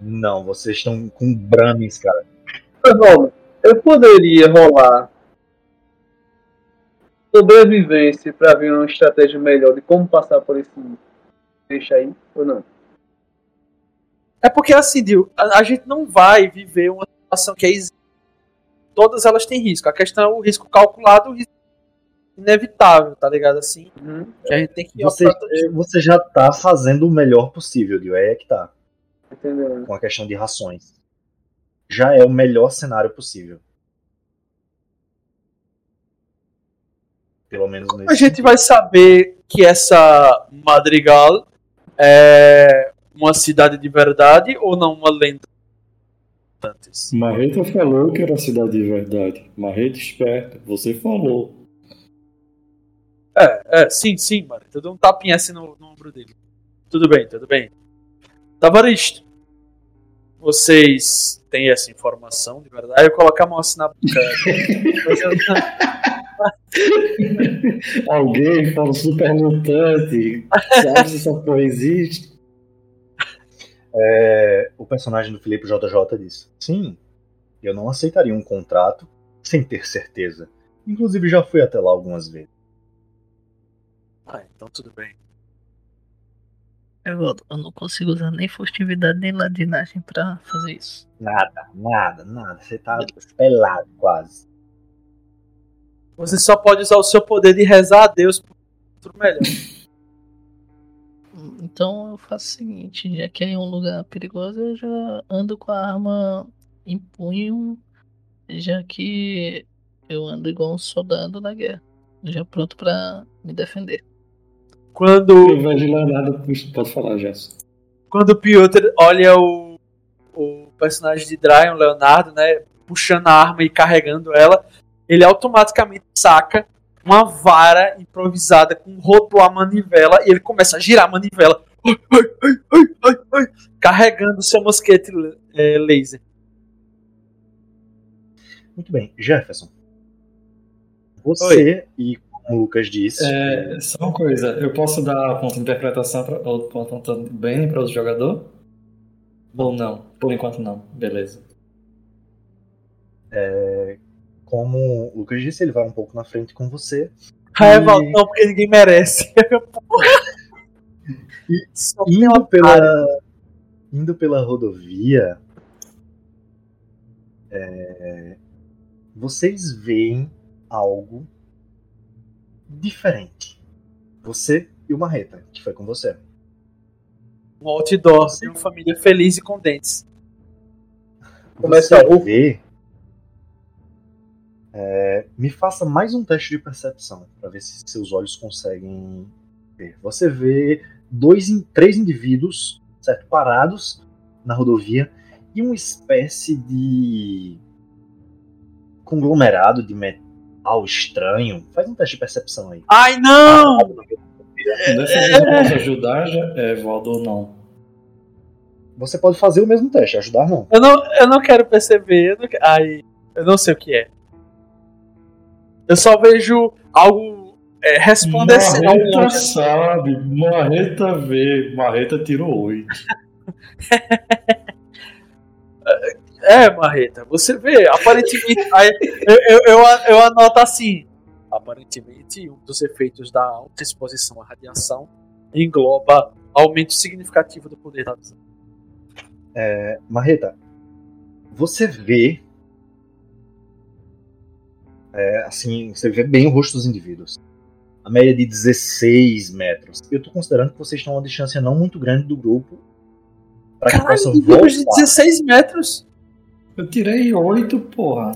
não, vocês estão com brames, cara. Mas, vamos, eu poderia rolar sobrevivência pra ver uma estratégia melhor de como passar por esse deixa aí, ou não? É porque assim, Dio, a, a gente não vai viver uma situação que é ex- todas elas têm risco. A questão é o risco calculado, o risco inevitável, tá ligado? Assim, Uhum. que a gente tem que Você, você já tá fazendo o melhor possível, Dio. É que tá. Entendeu? Com a questão de rações. Já é o melhor cenário possível. Pelo menos nesse A gente vai saber que essa Madrigal é uma cidade de verdade ou não uma lenda? Antes. Marreta falou que era cidade de verdade. Marreta esperta, você falou. É, é, sim, sim, mano. Tu deu um tapinha assim no, no ombro dele. Tudo bem, tudo bem. Tavaristo, vocês têm essa informação de verdade? Aí eu coloco a mão assim na boca. Alguém fala super mutante. Sabe se essa porra existe? É, o personagem do Felipe JJ disse: Sim, eu não aceitaria um contrato sem ter certeza. Inclusive já fui até lá algumas vezes. Ah, então tudo bem. Evaldo, eu não consigo usar nem furtividade nem ladinagem pra fazer isso. Nada, nada, nada. Você tá pelado quase. Você só pode usar o seu poder de rezar a Deus por outro melhor. Então eu faço o seguinte, já que é um lugar perigoso, eu já ando com a arma em punho, já que eu ando igual um soldado na guerra, já pronto pra me defender. Quando, lá nada, pode falar, Gerson. quando o Piotr olha o, o personagem de Dryon, Leonardo, né, puxando a arma e carregando ela, ele automaticamente saca uma vara improvisada com rótulo à manivela e ele começa a girar a manivela, ai, ai, ai, ai, ai, ai, carregando seu mosquete é, laser. Muito bem, Jefferson. Você, e como o Lucas disse, É, só uma coisa, eu posso dar ponto de interpretação pra, ou ponto bem para o jogador? Ou não? Por enquanto não. Beleza. como o Lucas disse, ele vai um pouco na frente com você. Ah, Evaldo, não, porque ninguém merece. Só tem Indo pela, indo pela rodovia, é, vocês veem algo diferente. Você e o Marreta, que foi com você. um outdoor de uma família feliz e com dentes. Começa Você a rufar. vê. é, me faça mais um teste de percepção para ver se seus olhos conseguem ver. Você vê dois, três indivíduos certo, parados na rodovia e uma espécie de conglomerado de metal estranho. Faz um teste de percepção aí. Ai, não! Dessa vez eu posso ajudar, já, é, Valdo, ou não? Você pode fazer o mesmo teste, ajudar não. Eu não, eu não quero perceber. Eu não, ai, eu não sei o que é. Eu só vejo algo é, resplandecendo ao Marreta sabe, Marreta vê, Marreta tirou 8. É, Marreta, você vê, aparentemente. aí, eu, eu, eu, anoto assim. Aparentemente, um dos efeitos da alta exposição à radiação engloba aumento significativo do poder da visão. Marreta, você vê. é, assim, você vê bem o rosto dos indivíduos. A média de 16 metros. Eu tô considerando que vocês estão a uma distância não muito grande do grupo. Para que possam indivíduos de voltar. 16 metros. Eu tirei 8, porra.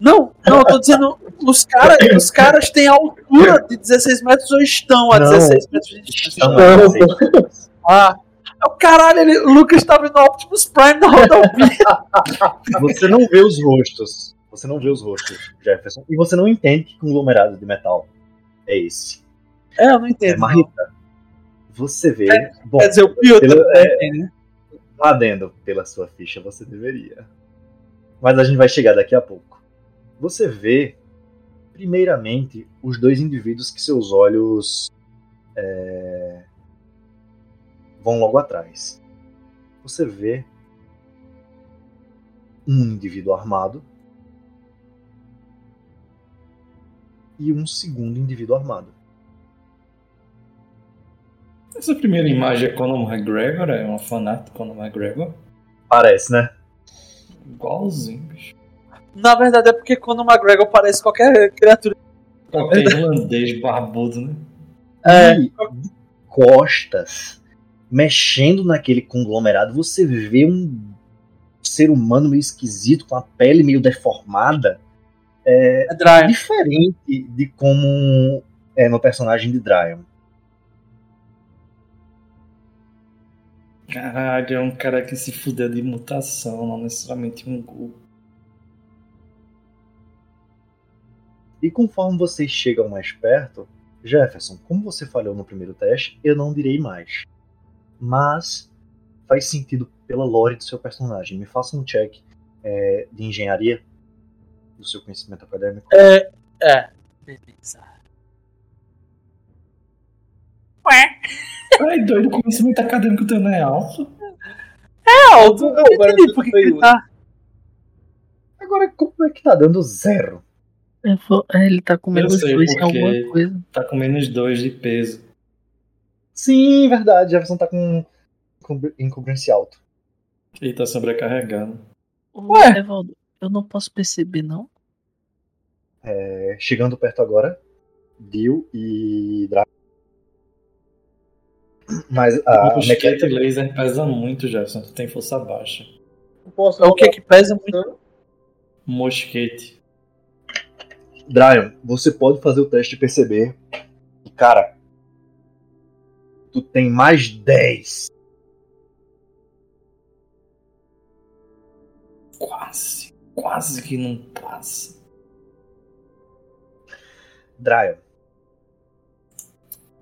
Não, não, eu tô dizendo, os, cara, os caras têm altura de 16 metros ou estão a Não. 16 metros de distância? Estão a 16 metros. Ah, o caralho, ele, o Lucas tá vendo Optimus Prime na rodovia. Você não vê os rostos. Você não vê os rostos, Jefferson. E você não entende que conglomerado de metal é esse. É, eu não É, entendo. não. Marreta, você vê. Bom, Quer dizer, o Piotr pelo- não entende, né? adendo pela sua ficha, você deveria. Mas a gente vai chegar daqui a pouco. Você vê, primeiramente, os dois indivíduos que seus olhos é, vão logo atrás. Você vê um indivíduo armado e um segundo indivíduo armado. Essa primeira imagem é Conor McGregor, é uma fanática Conor McGregor. Parece, né? Igualzinho, bicho. Na verdade é porque quando o McGregor parece qualquer criatura. Qualquer irlandês barbudo, né? É. E de costas, mexendo naquele conglomerado, você vê um ser humano meio esquisito, com a pele meio deformada, É Dryan. diferente de como é no personagem de Dryon. Caralho, é um cara que se fudeu de mutação, não necessariamente um gol. E conforme vocês chegam mais perto, Jefferson, como você falhou no primeiro teste, eu não direi mais. Mas faz sentido pela lore do seu personagem. Me faça um check é, de engenharia do seu conhecimento acadêmico. É. É. Beleza. Ai, doido, o conhecimento acadêmico teu não é alto. É alto. Eu Agora não entendi por que ele tá. Agora, como é que tá dando zero? Vou- é, ele tá com menos dois porque- alguma coisa. Tá com menos dois de peso. Sim, verdade. Jefferson tá com encobrança alto. Ele tá sobrecarregando. Ô, Ué? Evaldo, eu não posso perceber, não? É, chegando perto agora, Dio e Draco. Mas a o mosquete mecânica laser pesa muito, Jefferson. Tu tem força baixa. Posso É o que que pesa muito. Mosquete. Dryon, você pode fazer o teste de perceber. E, cara, tu tem mais 10. Quase. Quase que não passa. Dryon.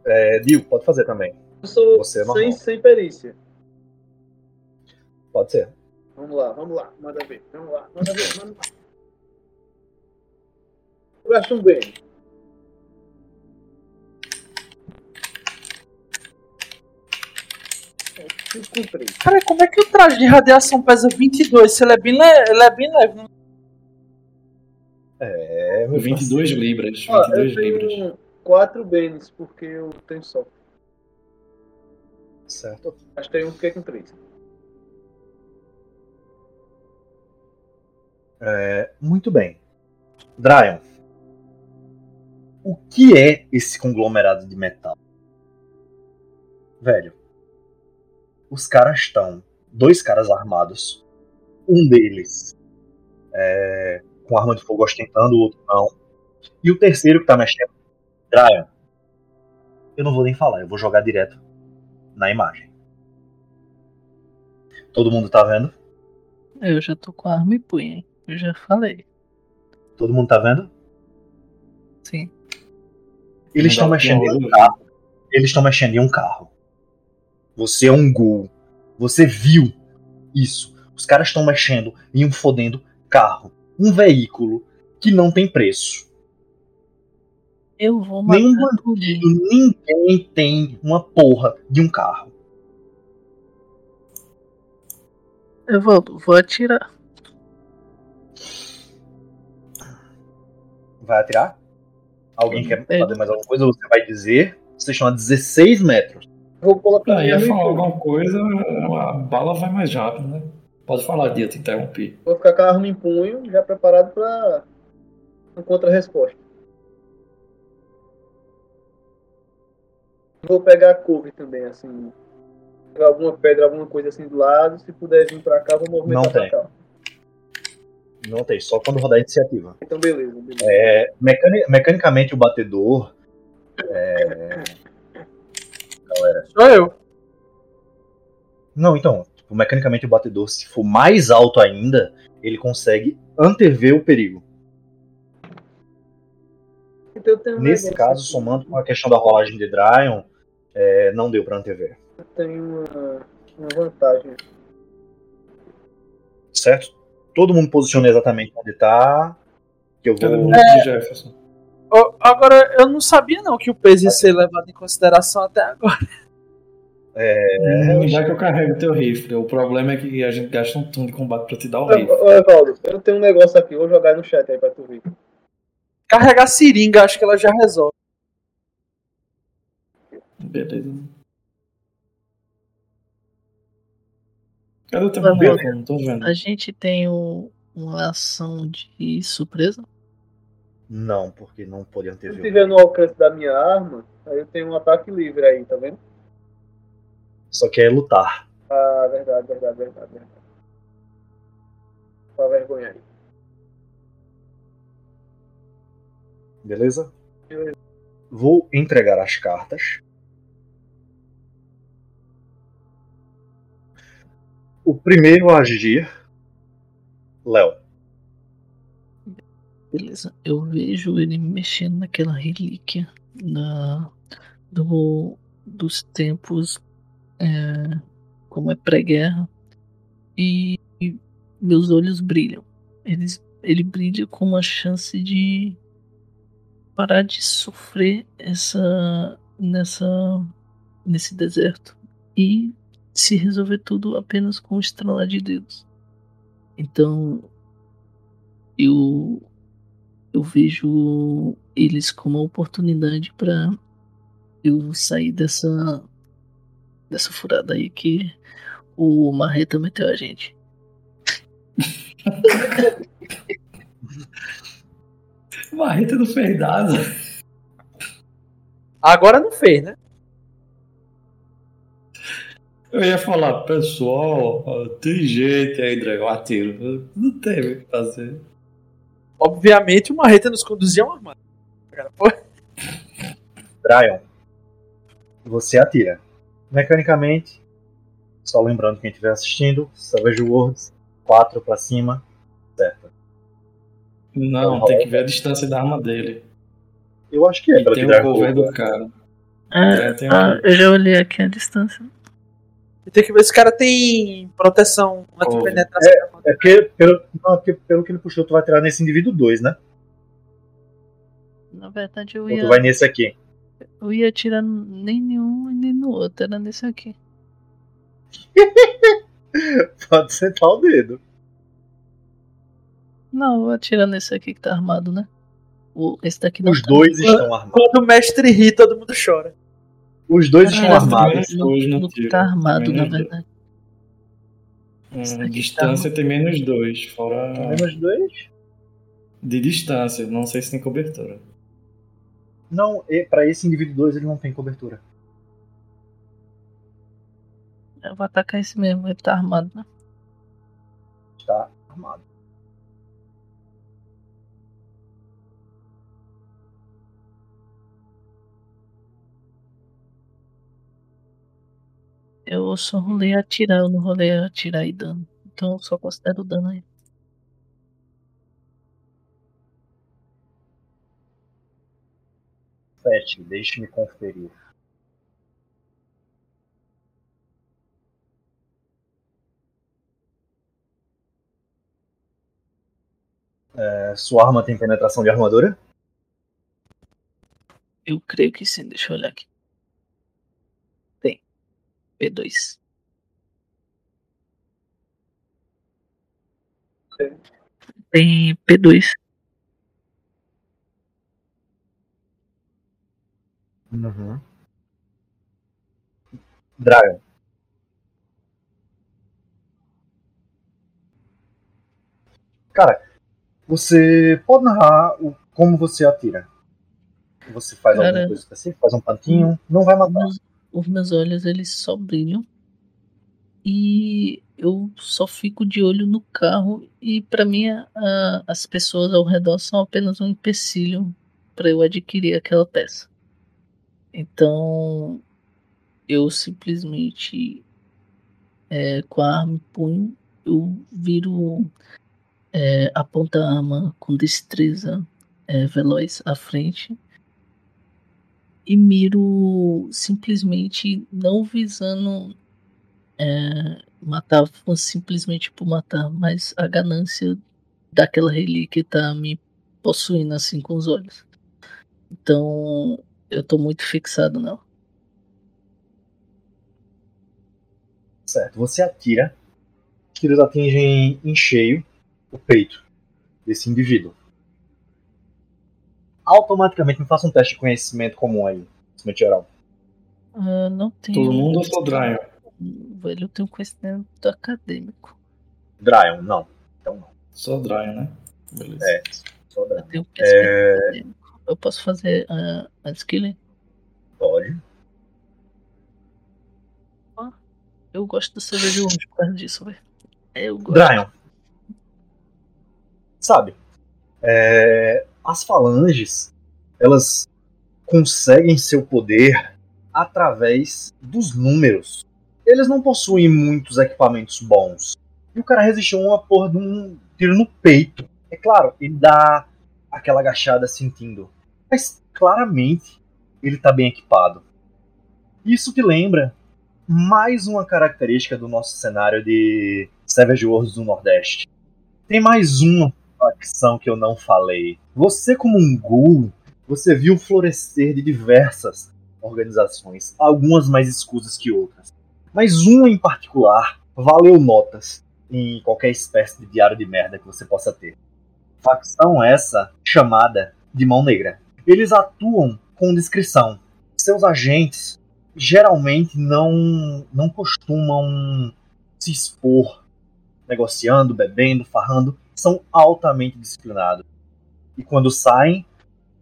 É, Dio, pode fazer também. Eu sou Você é sem, sem perícia. Pode ser. Vamos lá, vamos lá. Manda ver. Vamos lá, manda ver, manda lá. Eu gasto um bem. É. Cara, como é que o traje de radiação pesa 22 se ele é bem, le- ele é bem leve? né? É, meu 22 libras. Ó, 22 eu libras. tenho quatro bens, porque eu tenho só. Certo. Gastei um, fiquei com três. É, muito bem. Dryon. O que é esse conglomerado de metal? Velho. Os caras estão. Dois caras armados. Um deles é, com arma de fogo ostentando, o outro não. E o terceiro que tá mexendo. Dryon. Eu não vou nem falar, eu vou jogar direto na imagem. Todo mundo tá vendo? Eu já tô com a arma e punho, hein? Eu já falei. Todo mundo tá vendo? Sim. Eles estão mexendo em um carro. Eles estão mexendo em um carro. Você é um gol. Você viu isso. Os caras estão mexendo em um fodendo carro. Um veículo que não tem preço. Eu vou matar Nenhum. E ninguém tem uma porra de um carro. Evaldo, vou atirar. Vai atirar? Alguém quer É. fazer mais alguma coisa? Você vai dizer. Vocês estão a 16 metros. Vou colocar Ah, arma em falar alguma coisa, a bala vai mais rápido, né? Pode falar, Dia, te interrompi. Vou ficar com a arma em punho, já preparado para uma contra-resposta. Vou pegar a cover também, assim. Pegar alguma pedra, alguma coisa assim do lado. Se puder vir pra cá, vou movimentar Não pra tem. cá. Não tem, só quando rodar a iniciativa. Então, beleza. beleza. É, mecani- mecanicamente o batedor. é, Sou eu. Não, então, tipo, mecanicamente o batedor, se for mais alto ainda, ele consegue antever o perigo. Então, eu tenho Nesse caso, somando com a questão da rolagem de Dryon, é, não deu pra antever. Tenho uma, uma vantagem. Certo? Todo mundo posiciona exatamente onde tá. Que eu vou. de Jefferson. Agora, eu não sabia não que o peso ia ser levado em consideração até agora. É, Não vai que eu carrego o teu rifle. O problema é que a gente gasta um turno de combate pra te dar o rifle. ô, Evaldo, eu tenho um negócio aqui, vou jogar no chat aí pra tu ver. Carregar seringa, acho que ela já resolve. Beleza. Cadê o boneco? Não tô vendo. A gente tem o- uma ação de surpresa. Não, porque não podiam ter Se visto. tiver no alcance da minha arma, aí eu tenho um ataque livre aí, tá vendo? Só que é lutar. Ah, verdade, verdade, verdade, verdade. Só vergonha aí. Beleza? Beleza. Vou entregar as cartas. O primeiro a agir. Léo. Beleza. Eu vejo ele mexendo naquela relíquia da, do, dos tempos é, como é pré-guerra. E, e meus olhos brilham. Eles, ele brilha com uma chance de parar de sofrer essa nessa nesse deserto e se resolver tudo apenas com um estralar de dedos. Então eu eu vejo eles como uma oportunidade para eu sair dessa dessa furada aí que o Marreta meteu a gente. Marreta não fez nada. Agora não fez, né? Eu ia falar, pessoal, tem gente aí, dragão, atiro. Não teve o que fazer. Obviamente o Marreta nos conduzia a um armário. Cara, pô, Dryon. Você atira. Mecanicamente, só lembrando quem estiver assistindo, Savage Worlds, 4 pra cima, certo. Não, tem que ver a distância da arma dele. Eu acho que é E pra tem tirar o cover do cara. Ah, É, tem ah, um- eu já olhei aqui a distância. Tem que ver se o cara tem proteção anti-penetração. É porque, pelo, não, é porque pelo que ele puxou, tu vai tirar nesse indivíduo 2, né? Na verdade, eu Ou ia, tu vai nesse aqui. eu ia atirar nem nenhum e nem no outro, era nesse aqui. Pode sentar o dedo. Não, eu vou atirar nesse aqui que tá armado, né? O, esse daqui não Os tá. dois estão armados. Quando o mestre ri, todo mundo chora. Os dois estão armados. Menos dois tiro. tá armado, na Menos verdade. Hum, distância tem menos dois, fora Menos dois? de distância. Não sei se tem cobertura. Não, pra esse indivíduo 2 ele não tem cobertura. Eu vou atacar esse mesmo, ele tá armado, né? Está armado. Eu só rolei atirar, eu não rolei atirar e dano. Então eu só considero dano aí. Sete, deixe-me conferir. É, sua arma tem penetração de armadura? Eu creio que sim, deixa eu olhar aqui. Tem. P2. Tem P2. Uhum. Dragon. Cara, você pode narrar o, como você atira? Você faz Cara- alguma coisa específica? Faz um pantinho? Não vai matar. Os meus olhos eles só brilham. E eu só fico de olho no carro. E pra mim a- as pessoas ao redor são apenas um empecilho para eu adquirir aquela peça. Então eu simplesmente é, com a arma em punho eu viro é, aponta a arma com destreza é, veloz à frente e miro simplesmente não visando é, matar simplesmente por matar, mas a ganância daquela relíquia tá me possuindo assim com os olhos. Então eu tô muito fixado nela. Certo, você atira, os tiros atingem em cheio o peito desse indivíduo. Automaticamente me faça um teste de conhecimento comum aí, conhecimento geral. Ah, não tenho. Todo mundo ou só Dryon? Velho, eu tenho conhecimento acadêmico. Dryon, não. Então não. Só Dryon, né? Beleza. É, só Eu Dryon. tenho conhecimento É, acadêmico. Eu posso fazer a a skill? pode. Eu gosto do cerveja hoje por causa disso, velho. Eu gosto. Dryon. Sabe, é, as falanges, elas conseguem seu poder através dos números. Eles não possuem muitos equipamentos bons. E o cara resistiu a uma porra de um tiro no peito. É claro, ele dá aquela agachada sentindo. Mas claramente ele tá bem equipado. Isso te lembra mais uma característica do nosso cenário de Savage Worlds do Nordeste. Tem mais uma facção que eu não falei. Você, como um ghoul, você viu florescer de diversas organizações, algumas mais escusas que outras. Mas uma em particular valeu notas em qualquer espécie de diário de merda que você possa ter. Facção essa chamada de Mão Negra. Eles atuam com discrição. Seus agentes geralmente não, não costumam se expor negociando, bebendo, farrando, são altamente disciplinados. E quando saem,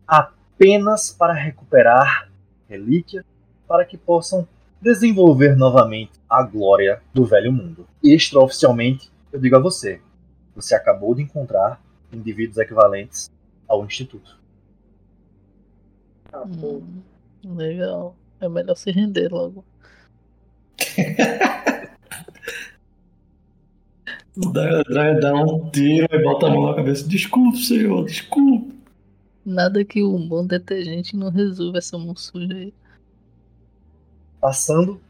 apenas para recuperar relíquia, para que possam desenvolver novamente a glória do velho mundo. Extraoficialmente, eu digo a você, você acabou de encontrar indivíduos equivalentes ao Instituto. Ah. Hum, legal. É melhor se render logo. O Dryon dá um tiro e bota a mão na cabeça. Desculpe, senhor, desculpe. Nada que um bom detergente não resolva essa mão suja aí. Passando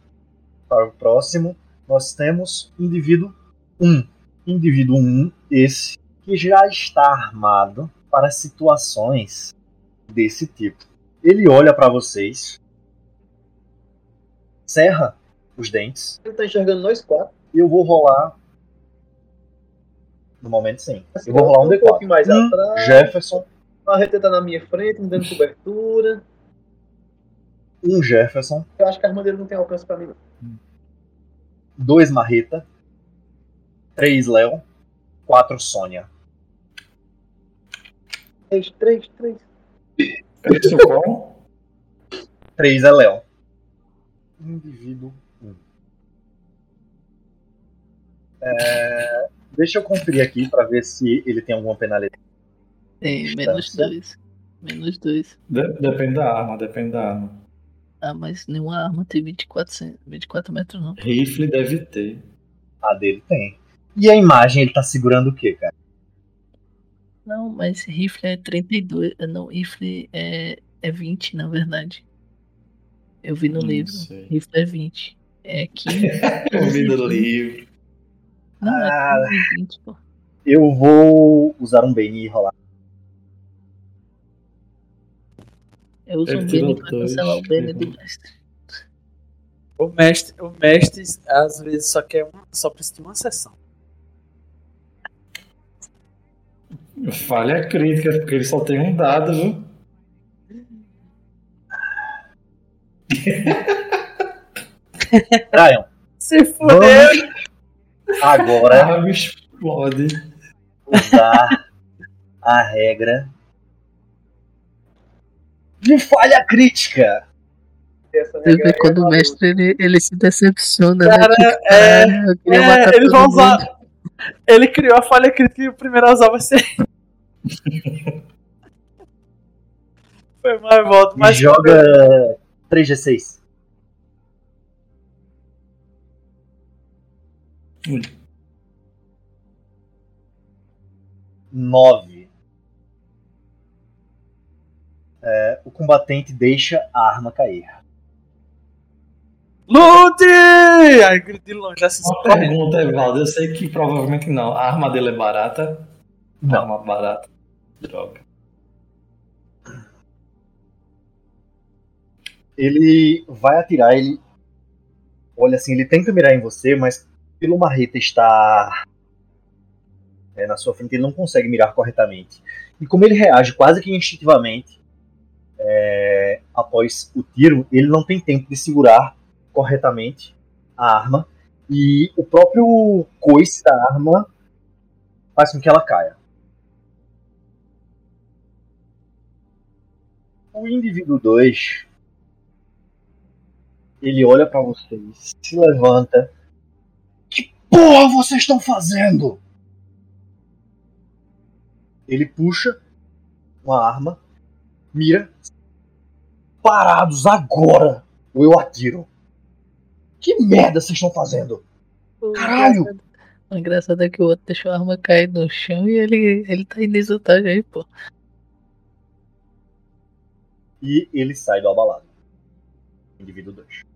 para o próximo, nós temos indivíduo 1. Indivíduo 1, esse que já está armado para situações desse tipo. Ele olha para vocês, cerra os dentes. Ele tá enxergando nós quatro. E eu vou rolar. No momento, sim. Eu vou rolar um Um pouquinho D4. mais Um, atrás. Jefferson. A RT tá na minha frente, me dando cobertura. Um Jefferson. Eu acho que a arma dele não tem alcance pra mim. não. Dois Marreta. Três Léo. Quatro Sônia. Três, três, três. Esse é o qual? Três é Léo. Indivíduo 1. É, deixa eu conferir aqui para ver se ele tem alguma penalidade. Tem menos dois. Menos dois. De- depende da arma, depende da arma. Ah, mas nenhuma arma tem 24, cen- 24 metros, não. Rifle deve ter. A dele tem. E a imagem, ele tá segurando o quê, cara? Não, mas rifle é 32. eh, Não, rifle é, é 20, na verdade. Eu vi no Não livro. sei. Rifle é 20. É 15. Eu vi do livro. Não, é Ah. 15 20, pô. Eu vou usar um Bane e rolar. Eu uso um Bane pra cancelar o Bane do mestre. O mestre, o mestre às vezes só quer uma, só precisa de uma sessão. Falha crítica, porque ele só tem um dado, viu? Brian, Se fudeu! Agora arma explode. usar a regra de falha crítica. Você vê aí quando é o mestre ele, ele se decepciona, Cara, né? Tipo, é- "Caralho, eu queria é, eles vão mundo." usar. Ele criou a falha crítica e o primeiro a usar vai ser. Foi mais volta, E mas joga 3g6. Ui. Nove. É, o combatente deixa a arma cair. Lute! Aí grito de longe assim. Uma pergunta, Evaldo. Eu sei que provavelmente não. A arma dele é barata? Não. Arma barata. Droga. Ele vai atirar, ele olha assim, ele tenta mirar em você, mas pelo marreta estar é, na sua frente, ele não consegue mirar corretamente. E como ele reage quase que instintivamente é, após o tiro, ele não tem tempo de segurar corretamente a arma e o próprio coice da arma faz com que ela caia. O indivíduo 2 ele olha para vocês, se levanta. Que porra vocês estão fazendo? Ele puxa uma arma, mira. Parados agora! Ou eu atiro. Que merda vocês estão fazendo? Caralho! O engraçado é que o outro deixou a arma cair no chão e ele, ele tá desvantagem aí, pô. E ele sai do abalado. Indivíduo 2.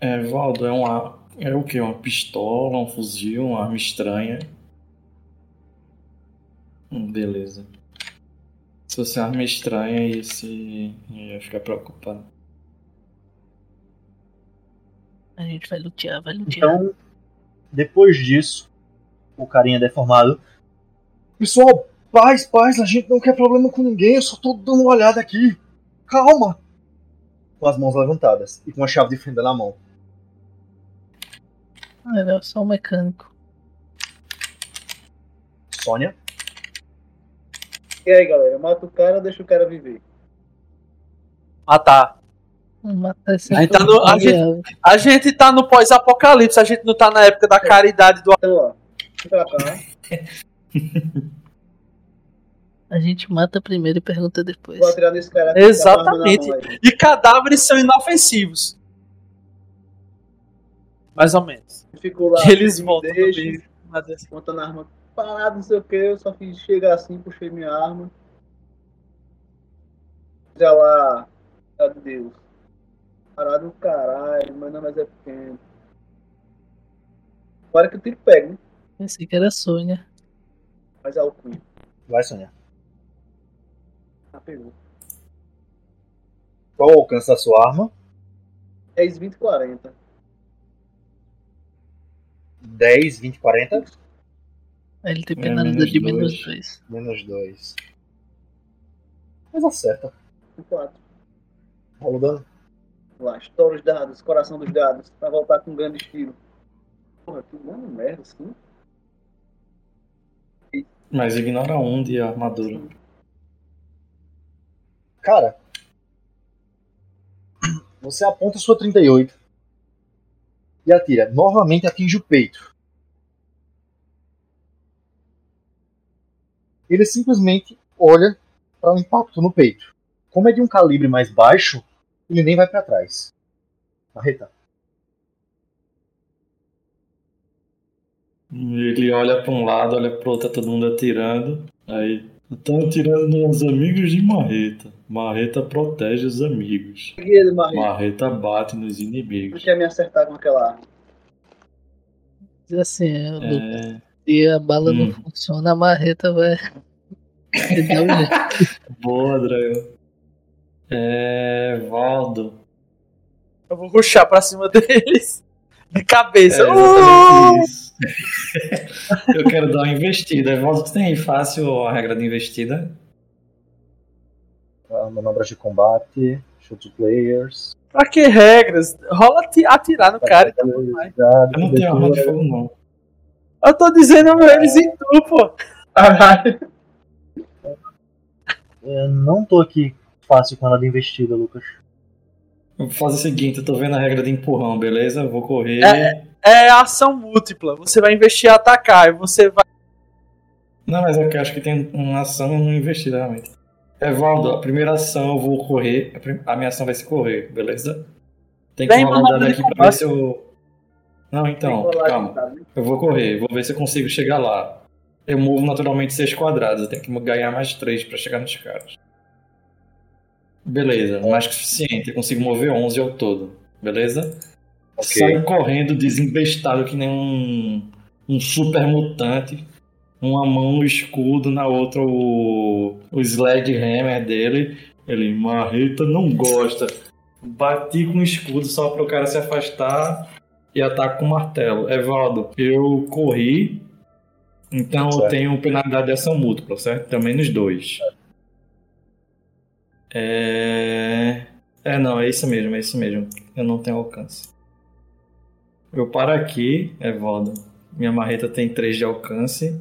É, Valdo, é uma. É o que? Uma pistola, um fuzil, uma arma estranha. Hum, beleza. Se fosse arma estranha, ia, se... ia ficar preocupado. A gente vai lutear, vai lutear. Então, depois disso, o carinha deformado. Pessoal, paz, paz, a gente não quer problema com ninguém, eu só tô dando uma olhada aqui. Calma! Com as mãos levantadas e com a chave de fenda na mão. Ah, era só um mecânico. Sônia, E aí, galera? Mata o cara, deixa o cara viver. Matar. Matar esse A gente tá no- a variável. A gente tá no pós-apocalipse, a gente não tá na época da caridade do. Então, ó. Pra cá. A gente mata primeiro e pergunta depois. Vou atirar nesse cara aqui. Exatamente. tá. E cadáveres são inofensivos. Mais ou menos. Ficou lá. Eles voltam deixa, também. Mas assim, Montando a arma parado, não sei o que. Eu só fiz chegar assim, puxei minha arma. Já lá. Meu Deus. Parado o caralho, meu nome é pequeno. Agora que o tiro pega, né? Pensei que era Sônia. Mas é o cunho. vai, Sônia. Ah, pegou. Qual o alcance da sua arma? 10, 20, 40. 10, 20, 40? Aí ele tem É, penalidade de menos dois. 2. Menos 2. Mas acerta. 4. Rola o dano. Lá, estoura os dados, coração dos dados. Pra voltar com um grande estilo. Porra, que dano merda, assim. Mas ignora um de armadura. Cara, você aponta sua 38 e atira. Novamente atinge o peito. Ele simplesmente olha para o impacto no peito. Como é de um calibre mais baixo, ele nem vai para trás. Marreta. Ele olha pra um lado, olha pro outro, tá todo mundo atirando. Aí, estão atirando nos amigos de Marreta. Marreta protege os amigos. Ele, Marinho. Marreta bate nos Não inimigos. quer me acertar com aquela arma. Diz assim, é, É, se a bala não Hum. funciona, a marreta vai. boa, Dragon. É. Valdo. eu vou ruxar pra cima deles. De cabeça. É Uh! Eu quero dar uma investida. Você tem aí fácil a regra de investida? Ah, Manobras de combate. Shoot players. Pra que regras? Rola ati- atirar no cara. então Dado, Eu não tenho arma de fogo, não. Eu tô dizendo eles em tu, pô. Caralho. Eu não tô aqui fácil com ela de investida, Lucas. Vou fazer o seguinte, eu tô vendo a regra de empurrão, beleza? Vou correr. É. É ação múltipla. Você vai investir e atacar. E você vai. Não, mas é que eu acho que tem uma ação e investida, realmente. Evaldo, a primeira ação eu vou correr. a prim- A minha ação vai ser correr, beleza? Tem que Bem, rolar um dado aqui pra ver se eu. Não, então, calma. aqui, tá? Eu vou correr, vou ver se eu consigo chegar lá. Eu movo naturalmente 6 quadrados, eu tenho que ganhar mais 3 pra chegar nos caras. Beleza, mais que o suficiente, eu consigo mover 11 ao todo, beleza? Ok. Saio correndo, desembestado que nem um, um super mutante. Uma mão no escudo, na outra o, o sledgehammer dele. Ele, Marreta não gosta. Bati com o escudo só para o cara se afastar e ataco com o martelo. Evaldo, eu corri, então Certo. eu tenho penalidade de ação múltipla, certo? Também nos dois. É... é, não, é isso mesmo, é isso mesmo. Eu não tenho alcance. Eu paro aqui, Evaldo. Minha marreta tem 3 de alcance.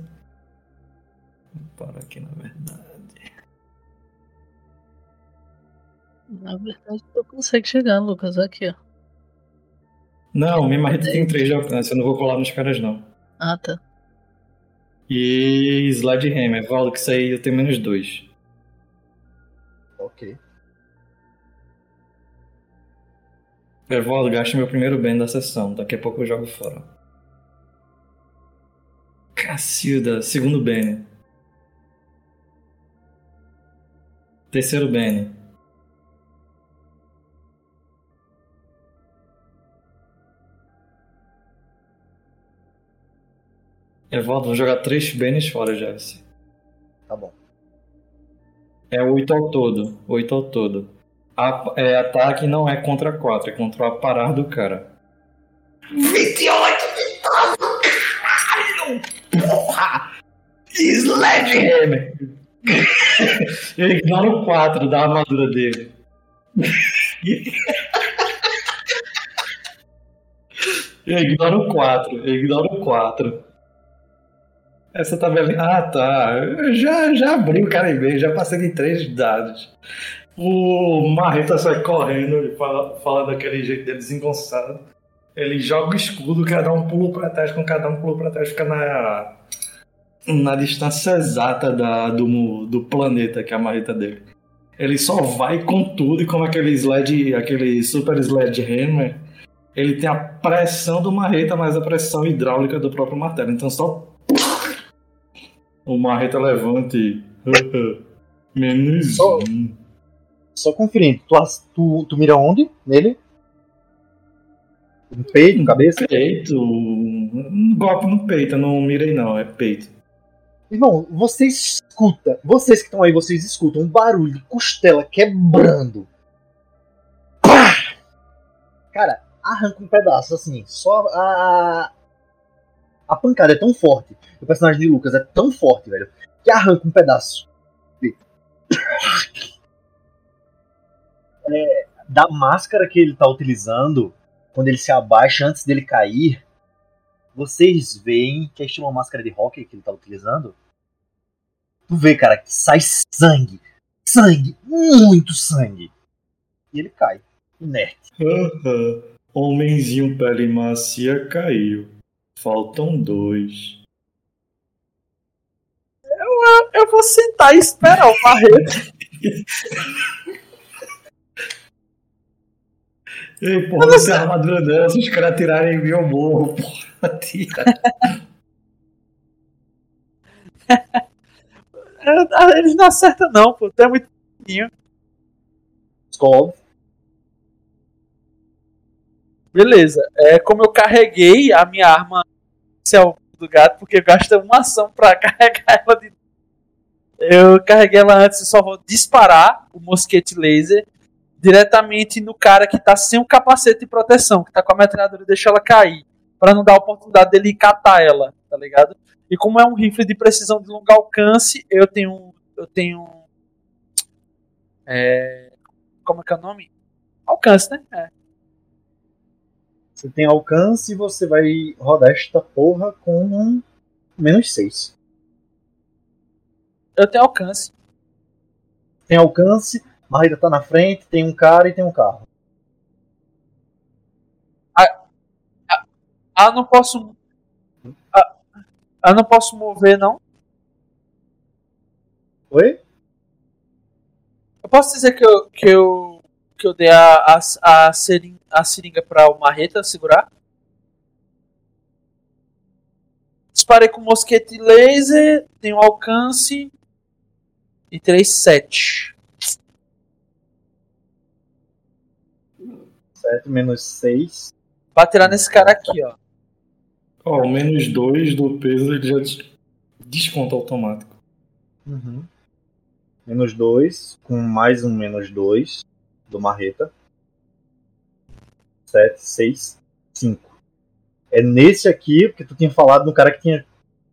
Eu paro aqui, na verdade. Na verdade, tu consegue chegar, Lucas. Aqui, ó. Não, minha marreta tem 3 de alcance, eu não vou colar nos caras, não. Ah, tá. E Sledgehammer, Evaldo, que isso aí eu tenho menos 2. Ok. Evaldo, gaste meu primeiro bem da sessão. Daqui a pouco eu jogo fora. Cacilda, segundo bem. Terceiro bem. Evaldo, vou jogar três bens fora, Jefferson. Tá bom. É oito ao todo. Oito ao todo. A- é, ataque não é contra 4, é contra o aparar do cara. 28 de dano, caralho! Porra! Sledgehammer! Eu ignoro o 4 da armadura dele. Eu ignoro o 4, eu ignoro o 4. Essa tabelinha. Ah, tá. Eu já, já abri o cara em meio, já passei de três dados. O Marreta sai correndo, ele fala, fala daquele jeito dele desengonçado. Ele joga o escudo, cada um pula pra trás, com cada um pula pra trás, fica na, na distância exata da, do, do planeta que é a marreta dele. Ele só vai com tudo, e como aquele sled, aquele super sledgehammer, ele tem a pressão do marreta, mais a pressão hidráulica do próprio martelo. Então só. O marreta levanta e. Menos um. Só conferindo, tu, tu, tu mira onde? Nele? No peito, na cabeça? Peito. Um golpe no peito, eu não mirei não, é peito. Irmão, você escuta, vocês que estão aí, vocês escutam um barulho de costela quebrando. Pá! Cara, arranca um pedaço, assim, só a. A pancada é tão forte, o personagem de Lucas é tão forte, velho, que arranca um pedaço. É, da máscara que ele tá utilizando, quando ele se abaixa antes dele cair, vocês veem que é estilo uma máscara de hockey que ele tá utilizando. Tu vê, cara, que sai sangue. Sangue. Muito sangue. E ele cai. Inerte. Homenzinho pele macia caiu. Faltam dois. Eu vou sentar e esperar o Marreta. Ei, porra, você é a armadura dela, se os caras tirarem em mim, eu morro, porra. Tira. É, Eles não acertam, não, pô. Tu é muito pequenininho. Skov. Beleza. É como eu carreguei a minha arma inicial do gato, porque gasta uma ação pra carregar ela de. Eu carreguei ela antes e só vou disparar o mosquete laser diretamente no cara que tá sem o capacete de proteção, que tá com a metralhadora e deixa ela cair. Pra não dar a oportunidade dele catar ela, tá ligado? E como é um rifle de precisão de longo alcance, eu tenho. Eu tenho. É, como é que é o nome? Alcance, né? É. Você tem alcance e você vai rodar esta porra com um menos 6. Eu tenho alcance. Tem alcance, Marreta tá na frente, tem um cara e tem um carro. Ah, não posso. Ah, ah, não posso mover, não? Oi? Eu posso dizer que eu, que eu, que eu dei a, a, a, seringa, a seringa pra o Marreta segurar? Disparei com mosquete laser, tenho alcance e 3, 7. 7 menos 6. Pra atirar nesse cara aqui, ó. Ó, o menos dois do peso ele já des- desconta automático. Uhum. Menos 2, com mais um menos 2 do Marreta. 7, 6, 5. É nesse aqui, porque tu tinha falado no cara que tinha,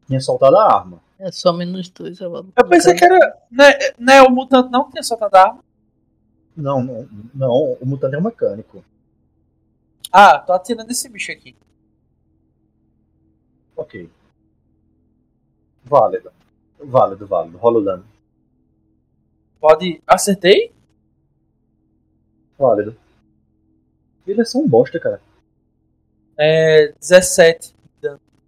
tinha soltado a arma. É só menos dois, eu vou. Eu pensei que era. Né, né, o mutante não tinha soltado a arma. Não, não, não, o mutante é um mecânico. Ah, tô atirando esse bicho aqui. Ok. Válido. Válido, válido. Rola o dano. Pode. Acertei? Válido. Ele é só um bosta, cara. É. 17.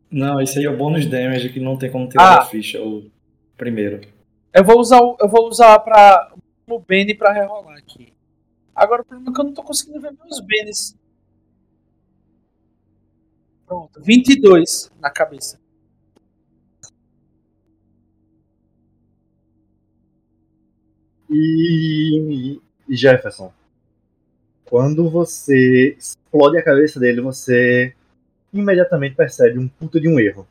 Não, esse aí é o bônus damage que não tem como tirar Ah. da ficha, o primeiro. Eu vou usar o. Eu vou usar pra. O Benny pra rerolar aqui. Agora o problema é que eu não tô conseguindo ver meus Bennies. Pronto. 22 na cabeça. E, e Jefferson, quando você explode a cabeça dele, você imediatamente percebe um puta de um erro.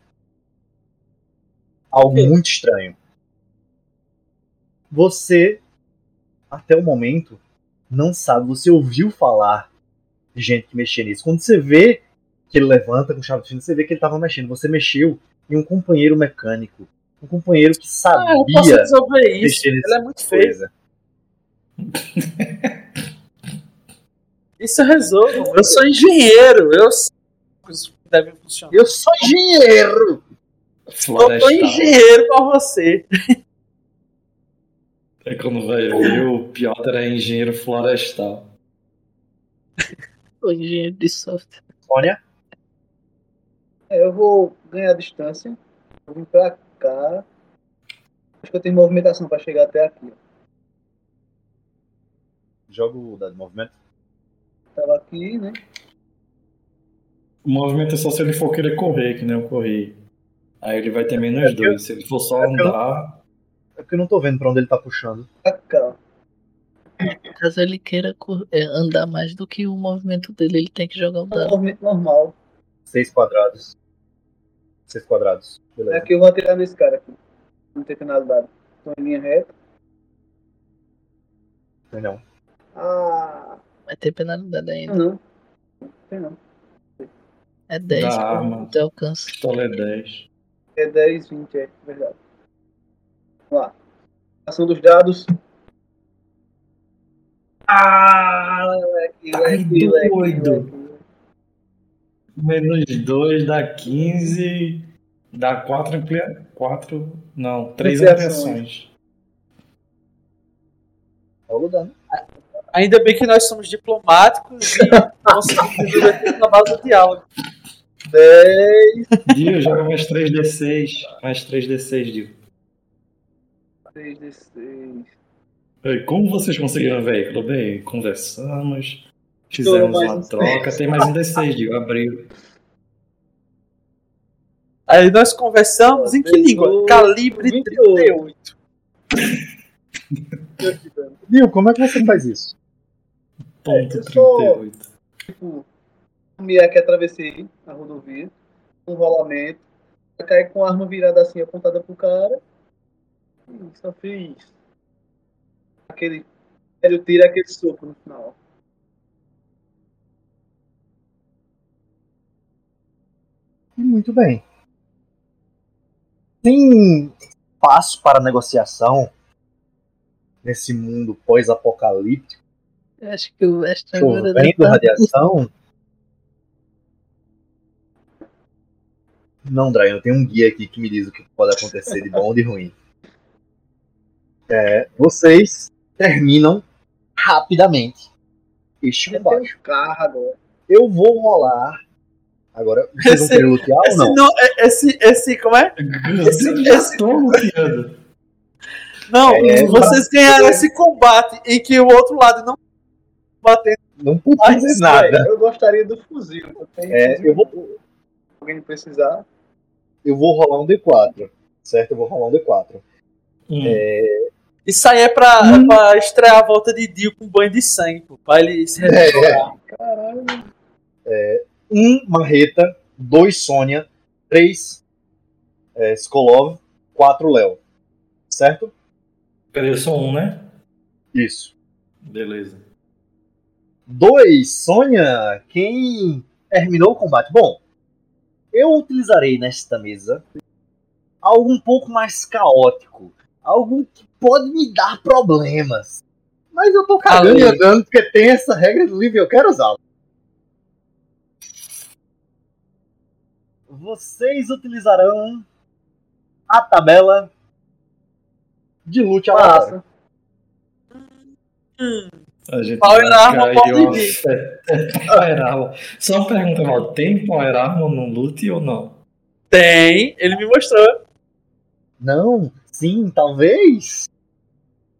Algo quê? muito estranho. Você, até o momento, não sabe, você ouviu falar de gente que mexia nisso. Quando você vê que ele levanta com chave de fenda, você vê que ele estava mexendo. Você mexeu em um companheiro mecânico. Um companheiro que Ah, eu posso sabia resolver isso. Ele é muito feio. Isso eu resolvo. Eu sou engenheiro. Eu deve funcionar. Eu sou engenheiro! Eu sou engenheiro pra você. É quando vai ver, o Piotr é engenheiro florestal. Engenheiro de software. Sônia? É, eu vou ganhar distância. Vou vir pra cá. Acho que eu tenho movimentação pra chegar até aqui. ó. Joga o dado de movimento. Tava aqui, né? O movimento é só se ele for querer correr, que nem eu corri. Aí ele vai ter menos dois. Se ele for só É que eu- andar, É porque eu não tô vendo pra onde ele tá puxando. Pra cá. Caso ele queira é, andar mais do que o movimento dele, ele tem que jogar o Um dado. movimento normal. Seis quadrados. Seis quadrados. Beleza. Aqui eu vou atirar nesse cara aqui. Não tem finalidade. Tô em linha reta. Tem não. Ah, Vai ter penalidade ainda. não. Não tem não. É 10 Da pra arma. até alcance. pistola é 10. É 10, 20, é verdade. Vamos lá. Ação dos dados. Ah, moleque, moleque, moleque, doido. moleque. Menos 2 dá 15. Dá 4 amplia... 4. Não, 3 Ampliações. Rola o dano. Ainda bem que nós somos diplomáticos e conseguimos resolver tudo na base do diálogo. 10, Dio, joga mais 3d6. Mais 3d6, Dio. 3, 16. Ei, Como vocês conseguiram ver? Tudo bem? Conversamos. Fizemos uma troca. Tem mais um d6, Dio. Abriu. Aí nós conversamos em que língua? Calibre 28. 38. Nil, como é que você faz isso? Ponto eu sou- 38. Tipo, me aqui atravessei a rodovia. Um rolamento. Caí com a arma virada assim, apontada pro cara. E só fiz. Aquele. Ele tira aquele soco no final. Muito bem. Tem espaço para negociação nesse mundo pós-apocalíptico, Eu acho que o Mestre agora chovendo tá- radiação? Não, Dryan, eu tenho um guia aqui que me diz o que pode acontecer de bom ou de ruim. É, vocês terminam rapidamente este combate. Eu vou rolar. Agora, vocês vão Esse- querer lutear ou Esse, não? não, é- esse, esse, como é? Eu já estou luteando. Não, É, vocês ganharam esse combate em que o outro lado não batendo. Não pude Mas, fazer nada. Eu gostaria do fuzil. Eu É, fuzil. eu vou, Se alguém precisar. eu vou rolar um D4. Certo? Eu vou rolar um D4. Hum. Isso aí é pra, é pra estrear a volta de Dio com banho de sangue, pô, pra ele se recuperar. Caralho. Um Marreta, dois Sônia, três é, Skolov, quatro Léo. Certo? Peraí, eu sou um, né? Isso. Beleza. 2. Sônia, quem terminou o combate? Bom, eu utilizarei nesta mesa algo um pouco mais caótico. Algo que pode me dar problemas. Mas eu tô cagando e andando porque tem essa regra do livro e eu quero usá-la. Vocês utilizarão a tabela de lute aleatório. Massa. A gente Power Armor pode vir. Power Armor. Só uma pergunta, Val. Tem Power Armor no loot ou não? Tem, ele me mostrou. Não, sim, talvez.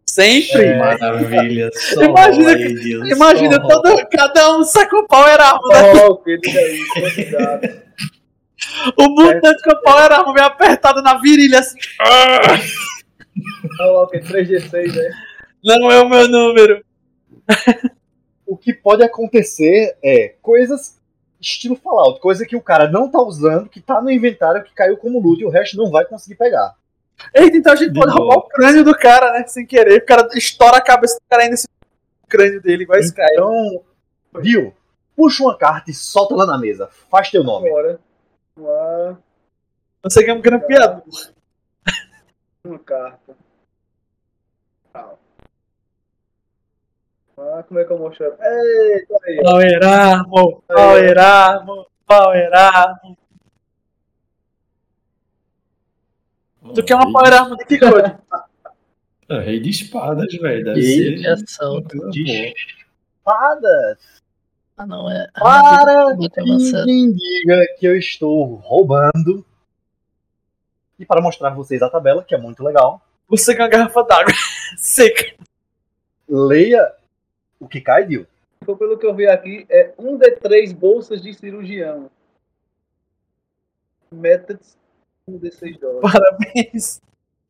Sempre. Maravilha. Só Imagina que- aí, Deus, Imagina só todo, cada um saca o Power Armor. né? Aí, quantidade. O mutante com o Power Armor bem apertado na virilha assim. Olha lá o que? 3G6, né? Não é o meu número. O que pode acontecer é coisas estilo Fallout, coisa que o cara não tá usando, que tá no inventário, que caiu como loot e o resto não vai conseguir pegar. Eita, então a gente De pode roubar o crânio do cara, né? Sem querer. O cara estoura a cabeça do cara ainda nesse crânio dele, igual esse cara. Então, Bill, puxa uma carta e solta lá na mesa. Faz teu nome. Bora. Lá. Você ganha um grampeado. Uma carta. Tal. Ah, como é que eu mostro? Aí. Power Armor, Power Armor, Power Armor. Tu quer uma Power Armor de que cor? É, rei de espadas, velho. Deve de ser. assalto. uma coisa boa. Espada Ah, não, é. para ninguém diga que eu estou roubando. E para mostrar a vocês a tabela, que é muito legal, Você ganha uma garrafa d'água seca. leia o que cai, Bill. Então, pelo que eu vi aqui, é um de três bolsas de cirurgião. Methods, um de seis dólares. Parabéns.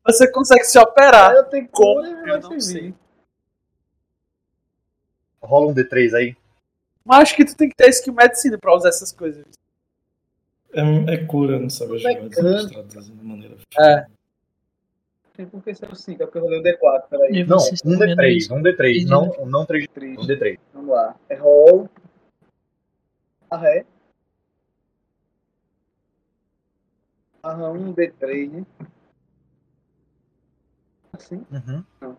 Você consegue se operar. eu tenho como? Eu não servir. Rola um D3 aí. Mas acho que tu tem que ter skill medicina pra usar essas coisas. É, é cura, não sabe É jogadas grande. ilustradas de maneira. É. Tem por que ser o 5, é porque eu rolei o D4, peraí. Não, um estão vendo D3, isso? um D3, não, não 3 um Triste. D3. Vamos lá. É roll. A ré. Aham, um D3, né? Assim, Uhum.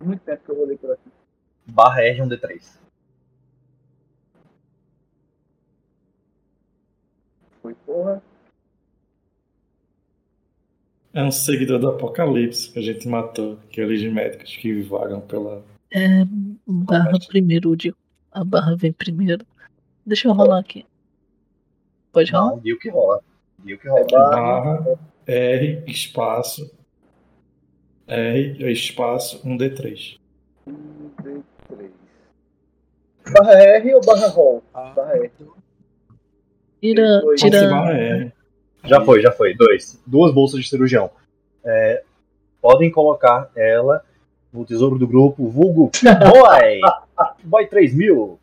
muito tempo que eu rolei por aqui. Barra R, um D3. Foi porra. É um seguidor do Apocalipse que a gente matou, aqueles médicos que vagam pela. É, barra primeiro, Dio. A barra vem primeiro. Deixa eu rolar aqui. Pode rolar? Não, Bill que rola. Bill que É rola. barra. R espaço R espaço 1D3. Um D3. Barra R ou barra roll? Barra R. Tira, tira. R. Já foi, já foi. Dois. Duas bolsas de cirurgião. É, podem colocar ela no tesouro do grupo, vulgo Boy! Boy 3000.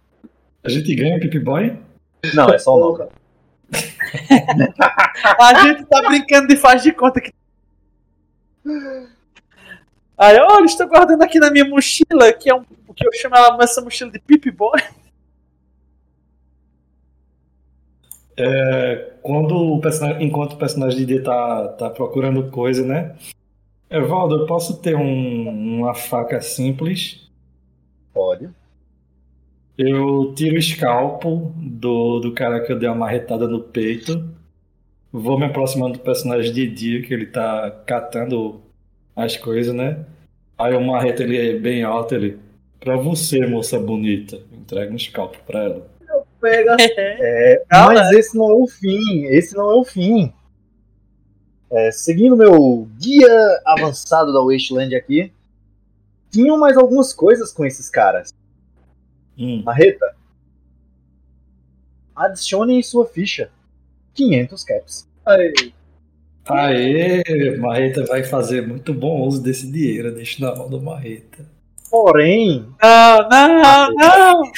A gente ganha Pip Boy? Não, é só o nome. A gente tá brincando de faz de conta que. Aí, olha, estou guardando aqui na minha mochila, que é um, o que eu chamo ela- essa mochila de Pip Boy. É, quando o personagem, enquanto o personagem de D tá, tá procurando coisa, né? Evaldo, eu posso ter um- uma faca simples. Pode. Eu tiro o escalpo do, do cara que eu dei uma marretada no peito. Vou me aproximando do personagem de dia, que ele tá catando as coisas, né? Aí o marreta ele bem alto, ele. Pra você, moça bonita. Entrega um escalpo pra ela. Pega. É, Calma. mas esse não é o fim. Esse não é o fim. É, seguindo meu guia avançado da Wasteland aqui, tinham mais algumas coisas com esses caras. Hum. Marreta, adicione em sua ficha 500 caps. Aí. Aê, Marreta vai fazer muito bom uso desse dinheiro, deixa na mão do Marreta. Porém, Não, não, não!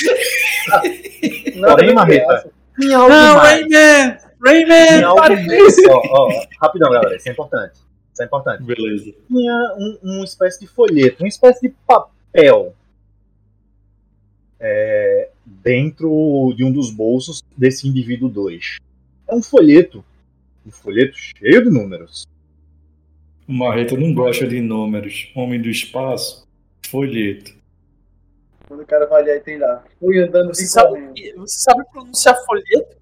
Não, Porém, não Marreta, algo Não, mais. Rayman! Rayman! algo isso! Ó, ó, rapidão, galera, isso é importante. Isso é importante. Beleza. Tinha um, uma espécie de folheto, uma espécie de papel é, dentro de um dos bolsos desse indivíduo 2. É um folheto. Um folheto cheio de números. O Marreta não gosta de números. Homem do espaço, folheto. Quando o cara vai ali, aí tem lá. Fui andando Você de sabe, você sabe pronunciar folheto?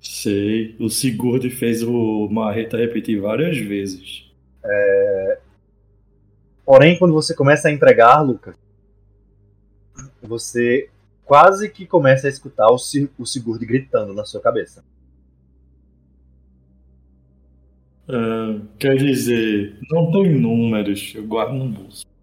Sei. O Sigurd fez o Marreta repetir várias vezes. Porém, quando você começa a entregar, Lucas, você quase que começa a escutar o, o Sigurd gritando na sua cabeça. Ah, quer dizer, não tem números. Eu guardo no bolso.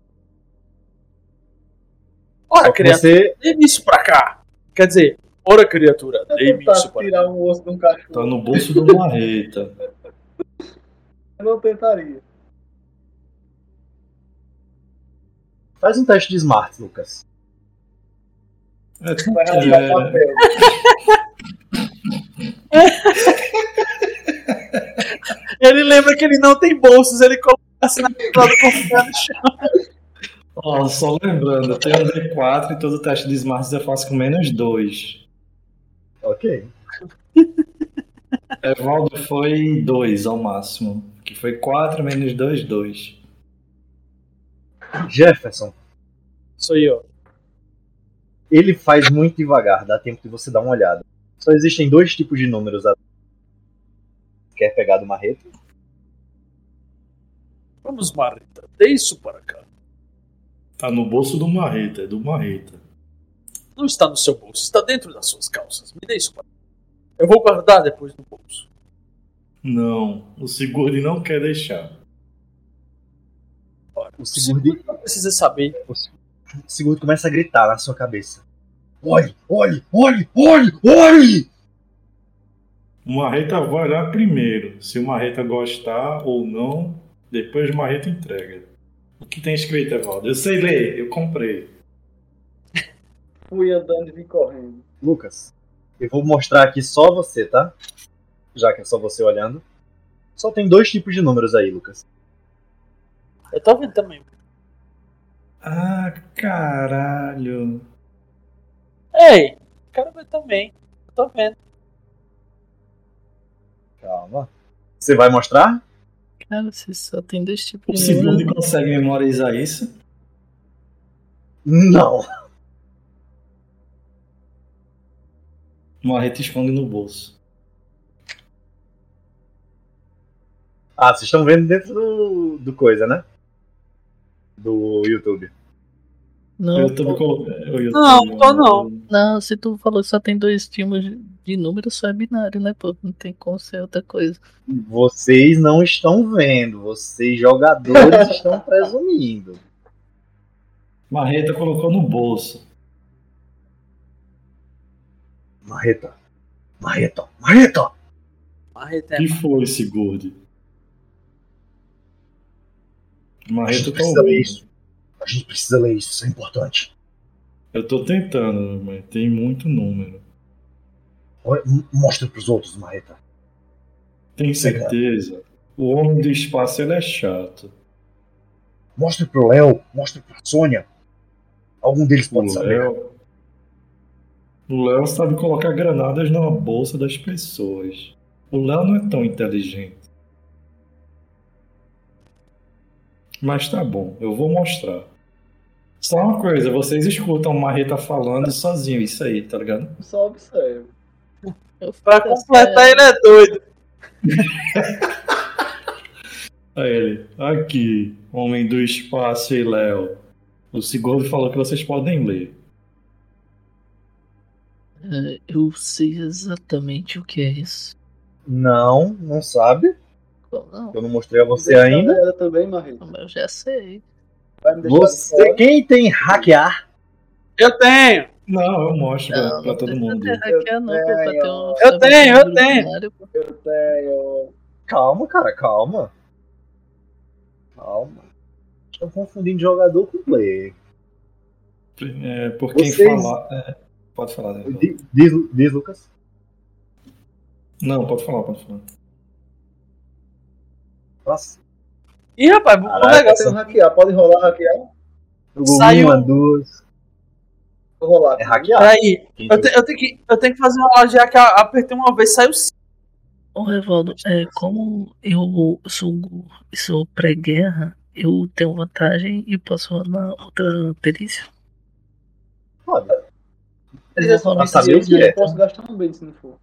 Ora, criatura, você, dê-me isso pra cá. Quer dizer, ora, criatura, tentar isso pra tirar cá. um osso de um cachorro. Tá no bolso do Marreta. Eu não tentaria. faz um teste de smart, Lucas. É, Vai rasgar é, papel. Ele lembra que ele não tem bolsos, ele coloca assim na do computador no chão. Ó, só lembrando, tem um D4 e todo teste de Smart eu faço com menos 2. Ok. Evaldo foi 2 ao máximo. Que foi 4 menos 2, 2. Jefferson, Sou eu. ele faz muito devagar, dá tempo de você dar uma olhada. Só existem dois tipos de números. Quer pegar do marreta? Vamos, Marita, dê isso para cá. Tá no bolso do Marreta, é do Marreta. Não está no seu bolso, está dentro das suas calças. Me dê isso para. Eu vou guardar depois no bolso. Não, o Sigurd não quer deixar. Ora, O Sigurd, não precisa saber. o Sigurd começa a gritar na sua cabeça. Olhe, olhe, olhe, olhe, olhe! O Marreta vai olhar primeiro. Se o Marreta gostar ou não, depois o Marreta entrega. O que tem escrito, Evaldo? Eu sei ler, eu comprei. Fui andando e vim correndo. Lucas, eu vou mostrar aqui só você, tá? Já que é só você olhando. Só tem dois tipos de números aí, Lucas. Eu tô vendo também. Ah, caralho. Ei, quero ver também. Eu tô vendo. Calma. Você vai mostrar? Cara, você só tem dois tipos O de Sigurd número. consegue memorizar isso? Não. O Marreta esconde no bolso. Ah, vocês estão vendo dentro do, do coisa, né? Do YouTube. Não, Eu tô colo- eu- eu Não, tô- tô não. não, se tu falou que só tem dois tipos de- número, só é binário, né, pô? Não tem como ser outra coisa. Vocês não estão vendo, vocês jogadores estão presumindo. Marreta colocou no bolso. Marreta, Marreta, Marreta! Marreta é que foi, Sigurd? A Marreta tá ouvindo. A gente precisa ler isso, isso é importante. Eu tô tentando, mas tem muito número. Mostra pros outros, Marreta. Tem certeza? O homem do espaço ele é chato. Mostra pro Léo, mostra pra Sônia. Algum deles O pode saber. Léo. O Léo sabe colocar granadas na bolsa das pessoas. O Léo não é tão inteligente. Mas tá bom, eu vou mostrar. Só uma coisa, vocês escutam o Marreta falando sozinho, isso aí, tá ligado? Só observo. Pra completar, ele é doido. Aí ele, aqui, Homem do Espaço e Léo. O Sigurd falou que vocês podem ler. é, Eu sei exatamente o que é isso. Não, não sabe. Bom, Não, Eu não mostrei a você Deixa ainda. Também, Marreta. mas eu já sei. Vai me deixar de Você, quem tem hackear? Eu tenho. Não, eu mostro pra, Não, pra não todo mundo. hackear, não, um Eu tenho, eu tenho. binário, pô. Eu tenho. Calma, cara, calma. Calma. Estão confundindo jogador com player. É, por quem Vocês- falar. é, pode falar, né? Diz, diz, diz, Lucas. Não, pode falar, pode falar. Nossa. Ih, rapaz, negócio. Eu tenho hackear. Pode rolar hackear? Saiu- uma, duas. Vou rolar. É hackeado. Peraí, eu, te- eu tenho que, eu tenho que fazer uma loja já que eu apertei uma vez e saiu. Ô, Revaldo, é, como eu sou, sou pré-guerra, eu tenho vantagem e posso rolar outra perícia? Pode. Eu vou rolar Pra saber o perícia, que é. Eu posso gastar um bem se não for.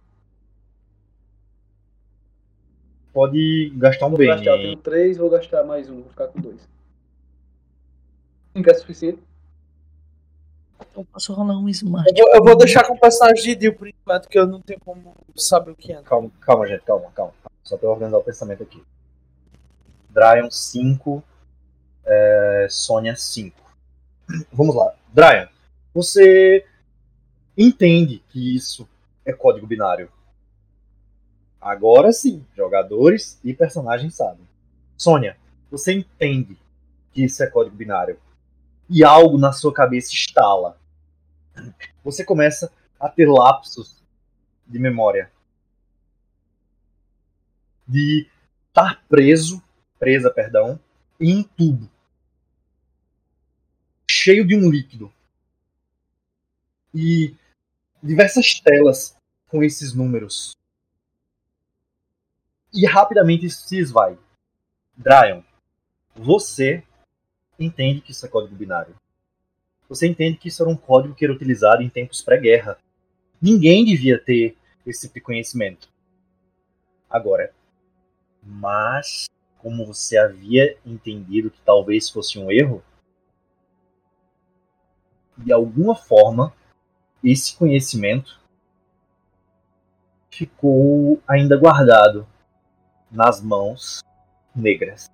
Pode gastar um Vou bem. gastar, eu tenho três, vou gastar mais um, vou ficar com dois. Cinco é suficiente? Eu posso rolar um smart. Eu vou, eu vou deixar com o personagem de Dio por enquanto, que eu não tenho como saber o que é. Calma, calma, gente, calma, calma. Só pra eu organizar o pensamento aqui. Dryon 5, é, Sônia 5. Vamos lá. Dryon, você entende que isso é código binário. Agora sim, jogadores e personagens sabem. Sônia, você entende que isso é código binário. E algo na sua cabeça estala. Você começa a ter lapsos de memória de estar preso, presa, perdão, em um tubo cheio de um líquido e diversas telas com esses números. E rapidamente isso se esvai. Dryon, você entende que isso é código binário. Você entende que isso era um código que era utilizado em tempos pré-guerra. Ninguém devia ter esse tipo de conhecimento. Agora, mas como você havia entendido que talvez fosse um erro, de alguma forma esse conhecimento ficou ainda guardado nas mãos negras.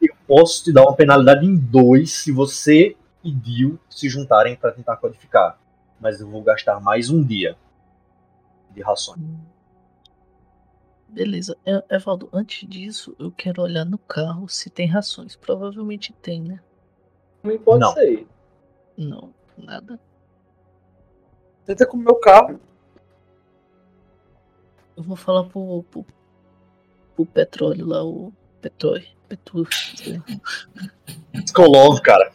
Eu posso te dar uma penalidade em dois se você e Dio se juntarem para tentar codificar, mas eu vou gastar mais um dia de rações. Beleza. E- Evaldo, antes disso, eu quero olhar no carro se tem rações. Provavelmente tem, né? Também pode Não. ser. Não, nada. Tenta com o meu carro. Eu vou falar pro, pro, pro petróleo lá, o petróleo. Petróleo. sei lá. Skolov, cara.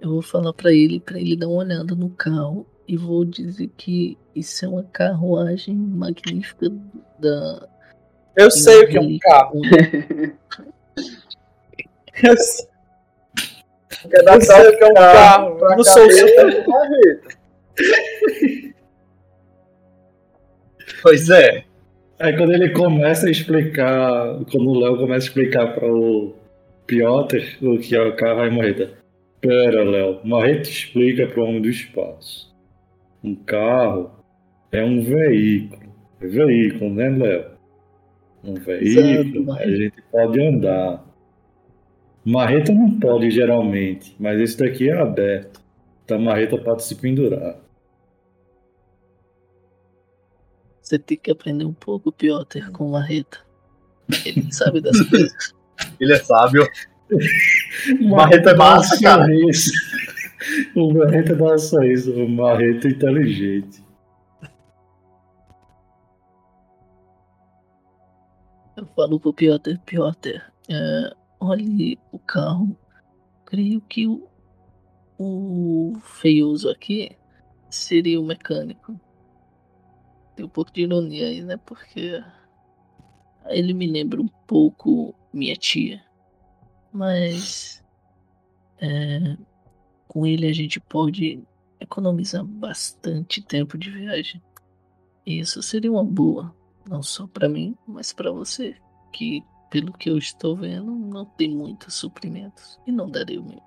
Eu vou falar pra ele, pra ele dar uma olhada no carro e vou dizer que isso é uma carruagem magnífica da. Eu sei o que é um carro. Eu sei, o que é um carro. Eu não sou o seu. Pois é. Aí quando ele começa a explicar, quando o Léo começa a explicar para o Piotr o que é o carro, aí Marreta. Pera, Léo, Marreta explica para o homem do espaço. Um carro é um veículo. É veículo, né, Léo? Um veículo, a gente pode andar. Marreta não pode geralmente, mas esse daqui é aberto. Então a marreta pode se pendurar. Você tem que aprender um pouco, Piotr, com o Marreta. Ele sabe das coisas. Ele é sábio. Marreta é massa, cara. sorriso. O Marreta dá um sorriso. O Marreta é inteligente. Eu falo pro Piotr, Piotr, é, olhe o carro. Creio que o, o feioso aqui seria o mecânico. Tem um pouco de ironia aí, né? Porque ele me lembra um pouco minha tia. Mas é, com ele a gente pode economizar bastante tempo de viagem. E isso seria uma boa. Não só pra mim, mas pra você. Que, pelo que eu estou vendo, não tem muitos suprimentos. E não darei o meu.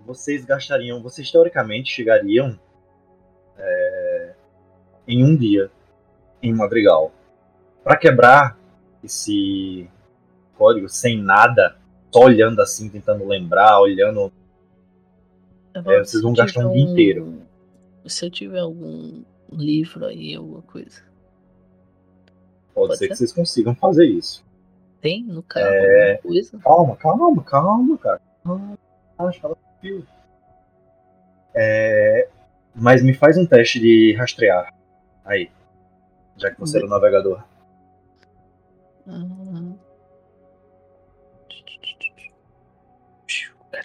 Vocês gastariam, vocês teoricamente chegariam é, em um dia em Madrigal. Pra quebrar esse código sem nada, só olhando assim, tentando lembrar, olhando. É, vocês vão gastar um dia inteiro. Se eu tiver algum livro aí, alguma coisa. Pode, Pode ser ser. que vocês consigam fazer isso. Tem no carro É. alguma coisa? Calma, calma, calma, cara. Calma, tranquilo. É, mas me faz um teste de rastrear. Aí. Já que você era o navegador.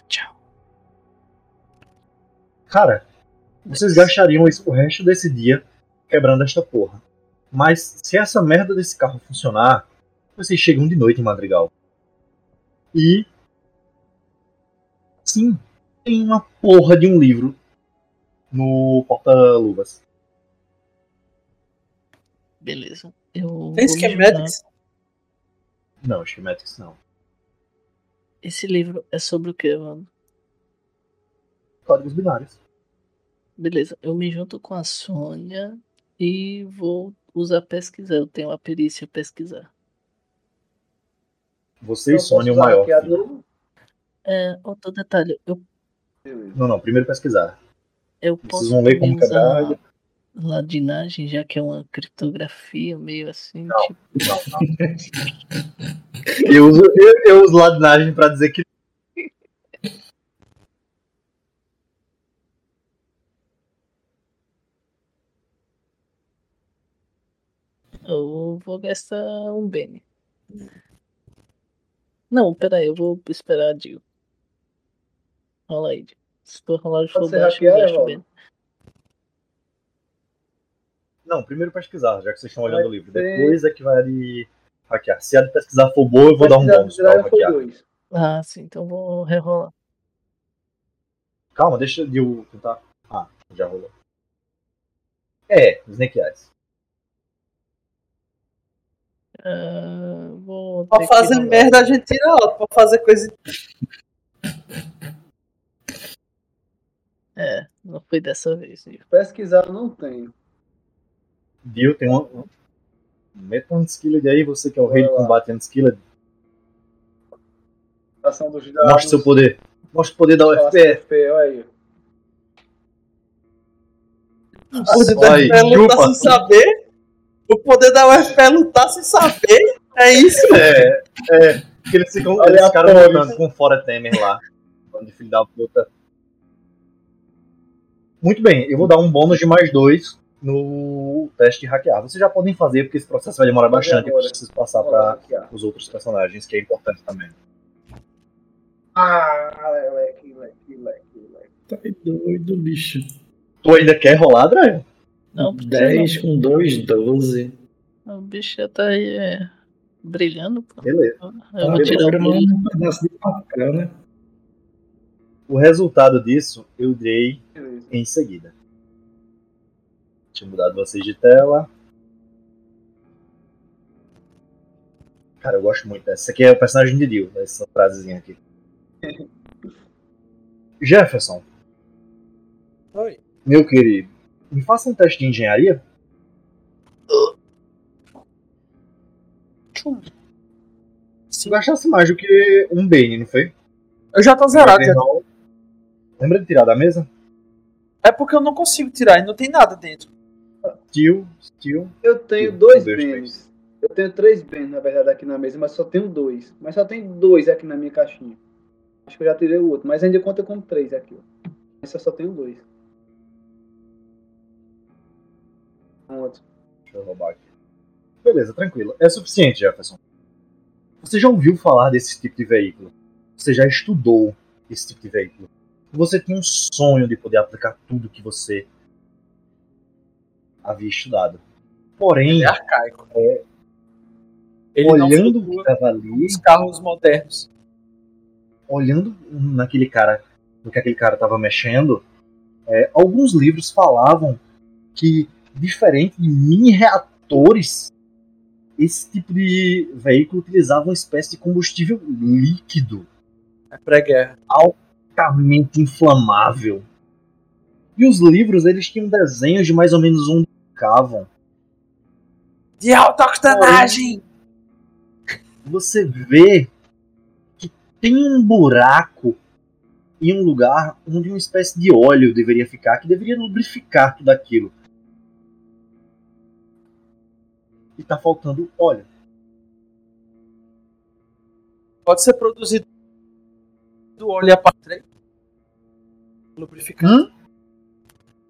Tchau. Cara, vocês gastariam o resto desse dia quebrando esta porra. Mas se essa merda desse carro funcionar, vocês chegam de noite em Madrigal. E. Sim, tem uma porra de um livro no porta-luvas. Beleza. Eu Tem schematics? Não, Schematics não. Esse livro é sobre o que, mano? Códigos binários. Beleza, eu me junto com a Sônia e vou usar pesquisar. Eu tenho a perícia pesquisar. Você e Sônia o posso usar maior. filho. É, outro detalhe, eu. Não, não, primeiro pesquisar. eu Vocês posso vão ver como também quebrar. Ladinagem, já que é uma criptografia meio assim, Não. tipo, Eu uso, eu, eu uso ladinagem pra dizer que. eu vou gastar um Bene. Não, pera aí, eu vou esperar a Jill. Rola aí, Jill. Se for Pode ser baixa, eu hackear, gasto. Bene. Não, primeiro pesquisar, já que vocês estão olhando Vai o livro. ser- Depois é que vai de hackear. Se a de pesquisar for boa, eu vou dar um Pesquisar bônus pra hackear. dois. Ah, sim, então vou rerolar. Calma, deixa eu tentar. Ah, já rolou. É, Snake Eyes. Ah, vou Pra que fazer rolar. merda a gente tira alto, pra fazer coisa. É, não foi dessa vez. Pesquisar não tenho. Viu? Tem uma. um- Meta um skilled aí, você que é o rei de combate dados. Mostre seu poder. Mostre o poder da UFP. CFP, olha aí. O poder da UFP é lutar chupa. sem saber. O poder da UFP é lutar sem saber. É isso? É, é. Porque eles ficam. Eles ficaram lutando com fora Temer lá. Bando de filho da puta. Muito bem, eu vou dar um bônus de mais dois no teste de hackear. Vocês já podem fazer, porque esse processo vai demorar bastante. Eu preciso passar para os outros personagens, que é importante também. Ah, leque, leque, leque, leque. Tá doido, bicho. Tu ainda quer rolar, André? Não, porque 10 com 2, 12. não. O bicho já tá aí é, brilhando, pô. Beleza. Eu Ah, vou tirar brilho. um pedaço de papel, né? O resultado disso eu direi Beleza. em seguida. Tinha mudado vocês de tela. Cara, eu gosto muito dessa. Esse aqui é o personagem de Dio, essa frasezinha aqui. Jefferson, Oi. meu querido, me faça um teste de engenharia. Se gastasse mais do que um Bane, não foi? Eu já tô zerado. já. Lembra de tirar da mesa? É porque eu não consigo tirar e não tem nada dentro. Steel, Steel. Eu tenho Um, dois bens. Eu tenho três bens, na verdade, aqui na mesa, mas só tenho dois. Mas só tem dois aqui na minha caixinha. Acho que eu já tirei o outro, mas ainda conta como três aqui, ó. Mas eu só tenho dois. Pronto. Deixa eu roubar aqui. Beleza, tranquilo. É suficiente, Jefferson. Você já ouviu falar desse tipo de veículo? Você já estudou esse tipo de veículo? Você tinha um sonho de poder aplicar tudo que você havia estudado. Porém, Ele é arcaico. Ele não olhando o que estava ali, os carros modernos. olhando naquele cara, no que aquele cara estava mexendo, é, alguns livros falavam que, diferente de mini reatores, esse tipo de veículo utilizava uma espécie de combustível líquido, É pré-guerra. altamente inflamável. E os livros eles tinham desenhos de mais ou menos onde ficavam. De alta octanagem! Você vê que tem um buraco em um lugar onde uma espécie de óleo deveria ficar, que deveria lubrificar tudo aquilo. E tá faltando óleo. Pode ser produzido do óleo a partir lubrificante. Hum?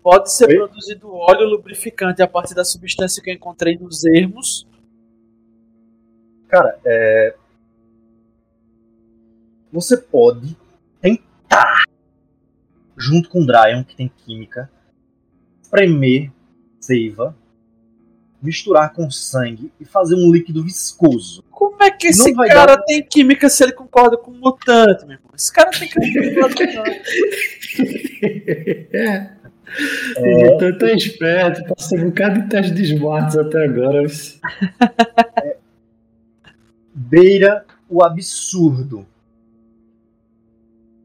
Pode ser Oi? produzido óleo lubrificante a partir da substância que eu encontrei nos ermos. Cara, é... Você pode tentar, junto com o Dryon, que tem química, espremer seiva, misturar com sangue e fazer um líquido viscoso. Como é que esse cara dar- tem química se ele concorda com o mutante, meu irmão? Esse cara tem química com o mutante. O Mutante é esperto, passou um bocado de teste de esmates até agora. mas- beira o absurdo.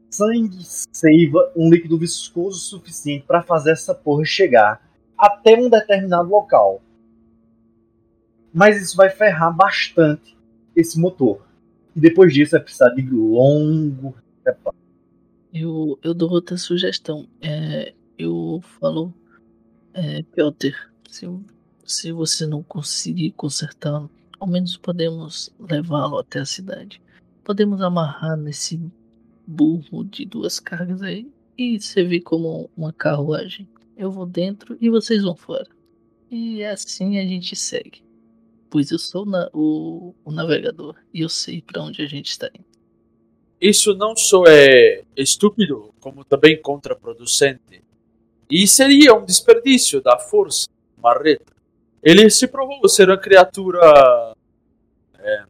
Sangue seiva um líquido viscoso suficiente para fazer essa porra chegar até um determinado local. Mas isso vai ferrar bastante esse motor. E depois disso vai precisar de longo reparo. Eu, eu dou outra sugestão. É, eu falo, é, Piotr, se, se você não conseguir consertá-lo, ao menos podemos levá-lo até a cidade. Podemos amarrar nesse burro de duas cargas aí e servir como uma carruagem. Eu vou dentro e vocês vão fora. E assim a gente segue. Pois eu sou na- o, o navegador e eu sei para onde a gente está indo. Isso não só é estúpido, como também contraproducente. E seria um desperdício da força marreta. Ele se provou ser uma criatura. É,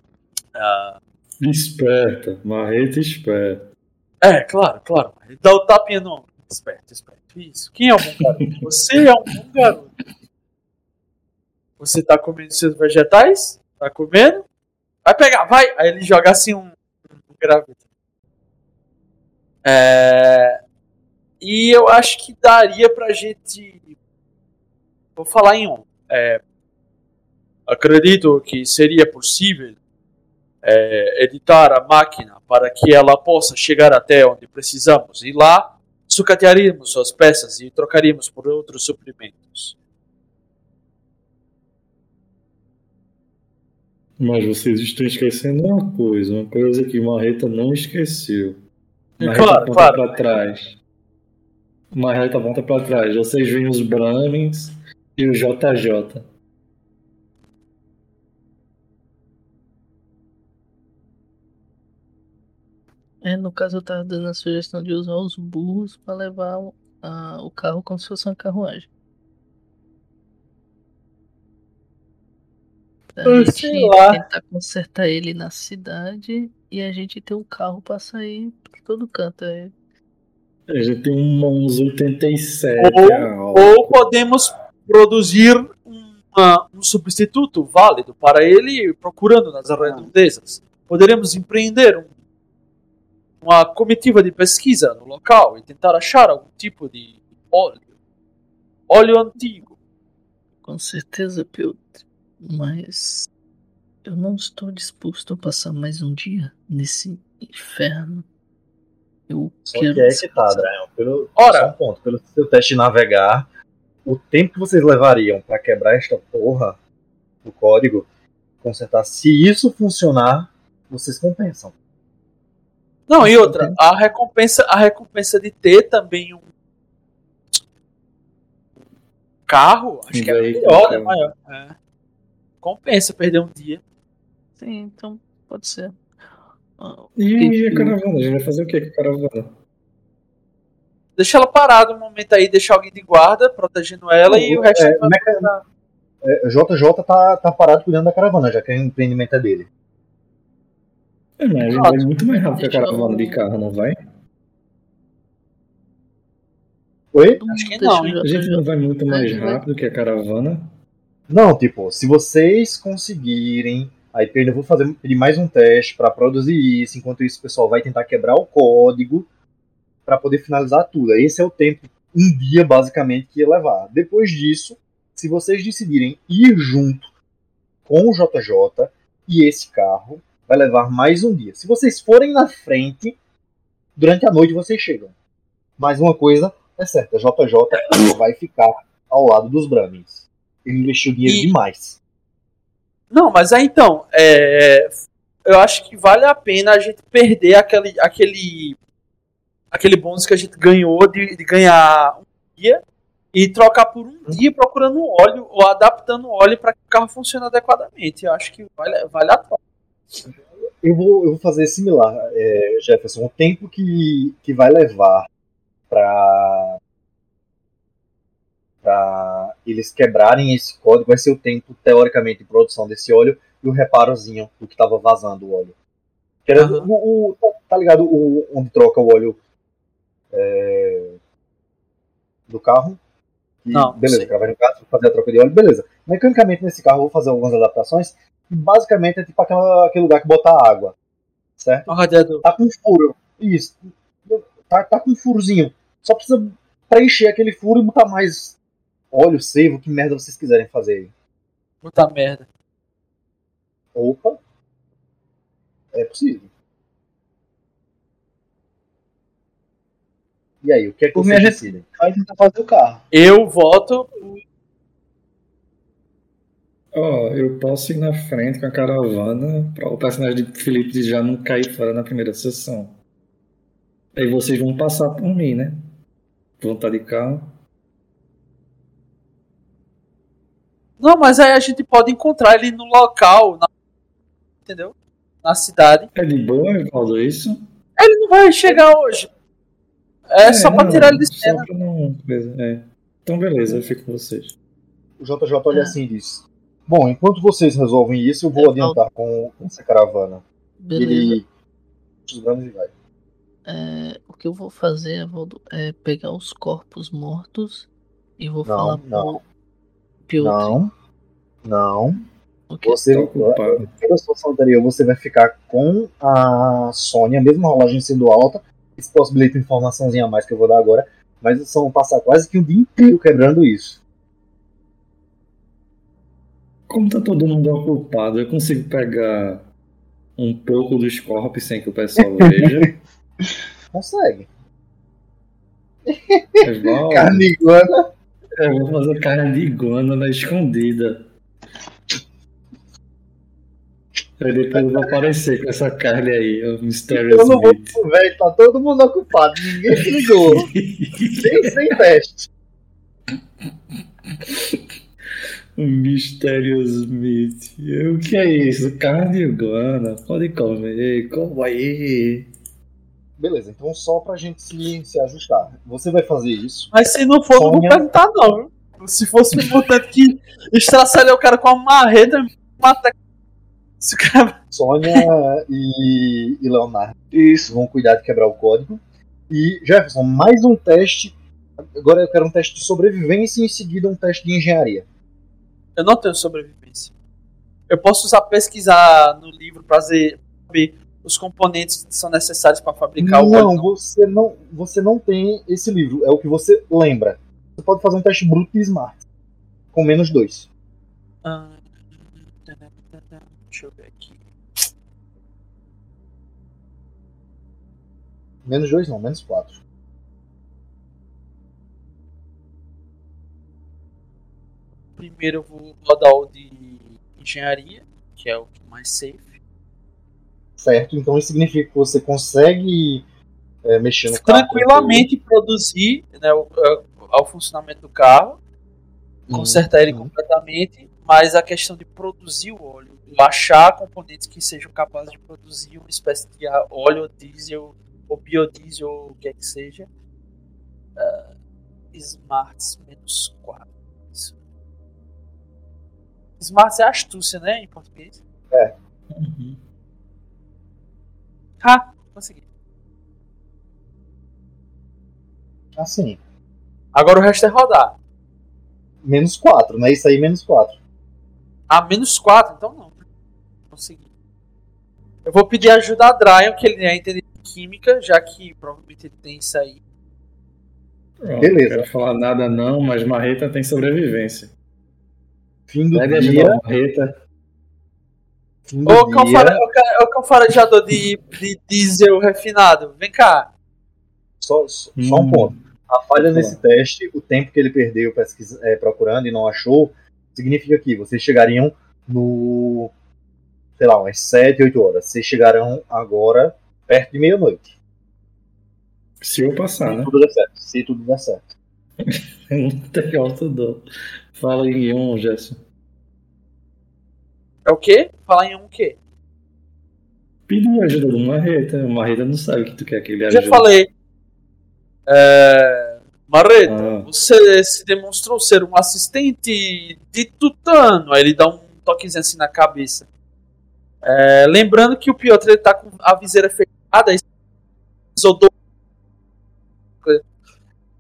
ah, Esperta, marreta esperta. é, claro, claro. Dá o tapinha no. Esperto, esperto. Isso. Quem é um bom garoto? Você é um bom garoto. Você tá comendo seus vegetais? Tá comendo? Vai pegar, vai! Aí ele joga assim um, um graveto. É, e eu acho que daria pra gente. Vou falar em um. É, acredito que seria possível é, editar a máquina para que ela possa chegar até onde precisamos. E lá sucatearíamos suas peças e trocaríamos por outros suprimentos. Mas vocês estão esquecendo uma coisa, uma coisa que Marreta não esqueceu. Marreta claro, claro. pra trás. Marreta aponta pra trás. Vocês veem os Brahmins e o JJ. É, no caso eu tava dando a sugestão de usar os burros pra levar o, a- o carro como se fosse uma carruagem. Pra Ah, gente sei lá. tentar consertar ele na cidade e a gente ter um carro pra sair por todo canto. É, A gente tem um Mons 87. Ou- Ou podemos produzir uma- um substituto válido para ele procurando nas redondezas. Poderemos empreender um- uma comitiva de pesquisa no local e tentar achar algum tipo de óleo. Óleo antigo. com certeza, Piotr. Mas eu não estou disposto a passar mais um dia nesse inferno. Eu Só quero que é que tá. Dryon. Pelo, Ora. só um ponto. Pelo seu teste de navegar, o tempo que vocês levariam pra quebrar esta porra do código, consertar, se isso funcionar, vocês compensam. Não, e outra, a recompensa, a recompensa de ter também um carro, acho que é melhor, carro. maior. É. Compensa perder um dia. Sim, então pode ser. E, a caravana? A gente vai fazer o que com a caravana? Deixa ela parada um momento aí, deixar alguém de guarda, protegendo ela e o resto. É, meca- é, JJ tá, tá parado cuidando da caravana, já que o empreendimento é dele. É, mas a gente Ótimo. vai muito mais rápido que a caravana de carro, não vai? Oi? Acho que não, A gente não vai muito mais rápido que a caravana. Não, tipo, se vocês conseguirem. Aí eu vou fazer pedir mais um teste pra produzir isso. Enquanto isso, o pessoal vai tentar quebrar o código pra poder finalizar tudo. Esse é o tempo, um dia basicamente, que ia levar. Depois disso, se vocês decidirem ir junto com o JJ e esse carro, vai levar mais um dia. Se vocês forem na frente, durante a noite vocês chegam. Mas uma coisa é certa, JJ vai ficar ao lado dos Brahmins. Ele investiu dinheiro E- demais. Não, mas aí então, é, eu acho que vale a pena a gente perder aquele, aquele, aquele bônus que a gente ganhou de, de ganhar um dia e trocar por um dia procurando óleo ou adaptando óleo para que o carro funcione adequadamente. Eu acho que vale, vale a troca. Eu vou, eu vou fazer similar, é, Jefferson. O tempo que, que vai levar para para eles quebrarem esse código vai ser o tempo, teoricamente, de produção desse óleo e o reparozinho do que estava vazando o óleo. Era Aham. o, o- tá ligado? O, onde troca o óleo é, do carro. E, Não, beleza, vai no carro fazer a troca de óleo, beleza. Mecanicamente nesse carro eu vou fazer algumas adaptações. E basicamente é tipo aquela, aquele lugar que botar água. Certo? O radiador. Tá com furo. Isso. Tá, tá com um furozinho. Só precisa preencher aquele furo e botar mais óleo, seivo, que merda vocês quiserem fazer aí. Puta merda. Opa. É possível. E aí, o que é que Por vocês mim, a gente- decidem? Vai tentar fazer o carro. Eu voto. Ó, eu posso ir na frente com a caravana para o personagem de Felipe já não cair fora na primeira sessão. Aí vocês vão passar por mim, né? Vão estar de carro. Não, mas aí a gente pode encontrar ele no local, na- entendeu? Na cidade. É de boa, Evaldo, isso? Ele não vai chegar hoje. É, só pra não, tirar ele de cena. Não. beleza, é. Então, beleza, eu fico com vocês. O JJ olha Ah. assim e diz: Bom, enquanto vocês resolvem isso, eu vou Eu adiantar com, com essa caravana. Beleza. Ele. Os e vai. É, o que eu vou fazer, Evaldo, é pegar os corpos mortos e vou Não, falar não. pro Piotr. Não. Não. O quê? Você, ocupado. pela situação anterior, você vai ficar com a Sônia, mesmo a rolagem sendo alta. Isso possibilita informaçãozinha a mais que eu vou dar agora. Mas vocês vão passar quase que um dia inteiro quebrando isso. Como tá todo mundo ocupado, eu consigo pegar um pouco dos corpos sem que o pessoal veja. Consegue. Evaldo, Carne iguana. Eu vou fazer carne de iguana na escondida. Aí depois eu vou aparecer com essa carne aí, o Mysterious vou. Meat. Velho, tá todo mundo ocupado. Ninguém se ligou. sem, sem teste. O Mysterious Meat. O que é isso? Carne de iguana. Pode comer, como aí. Beleza, então só pra gente se, se ajustar. Você vai fazer isso. Mas se não for, não vou perguntar, não. viu? Se fosse um mutante que estraçalhou o cara com uma marreta, mata. Se o cara. Sônia e, e Leonardo Isso. vão cuidar de quebrar o código. E Jefferson, mais um teste. Agora eu quero um teste de sobrevivência e em seguida um teste de engenharia. Eu não tenho sobrevivência. Eu posso usar pesquisar no livro pra ver os componentes que são necessários pra fabricar o não, você não, você não tem esse livro. É o que você lembra. Você pode fazer um teste bruto de smart. Com menos dois. Ah, Deixa eu ver aqui. Menos dois não, menos quatro. Primeiro eu vou rodar o de engenharia, que é o mais safe. Certo? Então isso significa que você consegue é, mexer no carro. Tranquilamente produzir né, o, o- o funcionamento do carro, Uhum, consertar ele uhum. completamente, mas a questão de produzir o óleo, achar componentes que sejam capazes de produzir uma espécie de óleo, diesel, ou biodiesel, ou o que é que seja. Ah, smarts menos 4. Isso. Smarts é astúcia, né? Em português. Uhum. Ah, consegui. Assim. Agora o resto é rodar. Menos quatro, né? Isso aí, menos quatro. Ah, menos 4, então não. Consegui. Eu vou pedir ajuda a Dryon, que ele é entendido em química, já que provavelmente ele tem isso aí. Pronto, Beleza. Não quero falar nada não, mas Marreta tem sobrevivência. Fim do Pega dia. Marreta. Ô, cão dia. fara- ô, ca- ô, cão farejador de, de diesel refinado, vem cá. Só, só só um Hum. ponto. A falha Vamos nesse teste, o tempo que ele perdeu pesquisa, é, procurando e não achou, significa que vocês chegariam no. sei lá, umas 7, 8 horas. Vocês chegarão agora perto de meia-noite. Se eu passar, Se né? tudo der certo. Se tudo der certo. Não tem alto dó. Fala em um, Gerson. É o quê? Falar em um o quê? pedir ajuda do Marreta. O Marreta não sabe que tu quer que ele Já ajude. falei. É... Marreta, Ah. você se demonstrou ser um assistente de Tutano. Aí ele dá um toquezinho assim na cabeça. É, lembrando que o Piotr ele tá com a viseira fechada.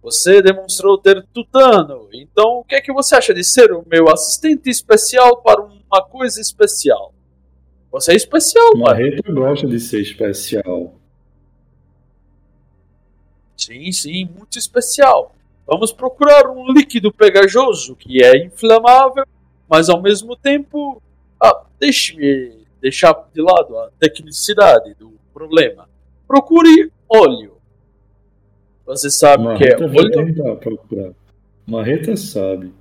Você demonstrou ter Tutano. Então, o que é que você acha de ser o meu assistente especial para uma coisa especial? Você é especial, O pai. Marreta gosta de ser especial. Sim, sim, muito especial. Vamos procurar um líquido pegajoso que é inflamável, mas ao mesmo tempo. Ah, deixe-me deixar de lado a tecnicidade do problema. Procure óleo. Você sabe que é óleo? Marreta sabe.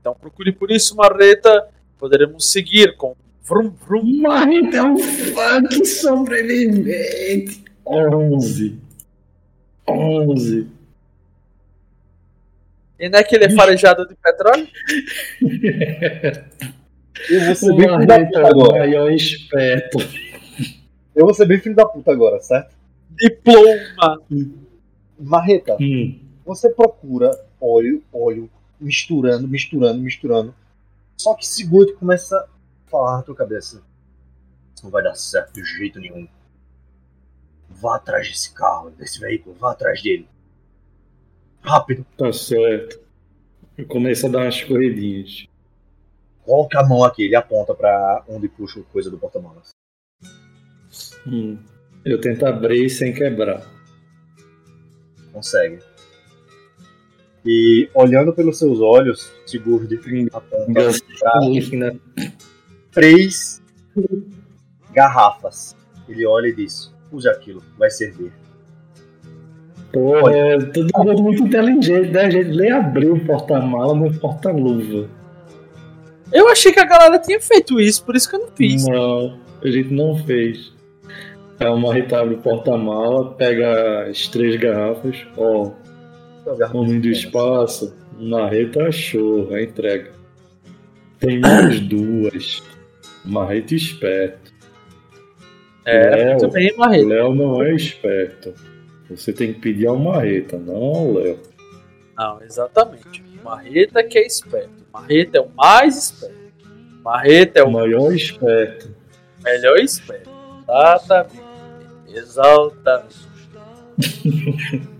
Então procure por isso, Marreta. Poderemos seguir com Vrum Vrum. Marreta é um funk sobrevivente. 11. 11. E não é que ele é farejado de petróleo? Eu vou ser O bem filho da Marreta puta é o agora. maior esperto. Eu vou ser bem filho da puta agora, certo? Diploma. Marreta, Hum. você procura óleo, óleo, misturando, misturando, misturando. Só que segura e começa a falar na tua cabeça. Isso não vai dar certo de jeito nenhum. Vá atrás desse carro, desse veículo, vá atrás dele. Rápido, Tá certo. Eu começo a dar umas corridinhas. coloque a mão aqui, ele aponta pra onde puxa coisa do porta-malas. Hum. Eu tento abrir sem quebrar. Consegue. E olhando pelos seus olhos, Sigurd aponta pra né? três garrafas. Ele olha e diz: use aquilo, vai servir. Porra, é todo mundo muito inteligente, né? A gente nem abriu o porta-mala no porta-luva. Eu achei que a galera tinha feito isso, por isso que eu não fiz. Não, a gente não fez. Aí o Marreta abre o porta-mala, pega as três garrafas, ó, homem do espaço, Marreta achou, a entrega. Tem mais duas. Marreta esperto. É, Léo, muito bem, Marreta. Léo não é esperto. Você tem que pedir ao Marreta, não ao Léo. Não, exatamente. Marreta que é esperto. Marreta é o mais esperto. Marreta é O maior esperto. melhor esperto. Exatamente. Exatamente.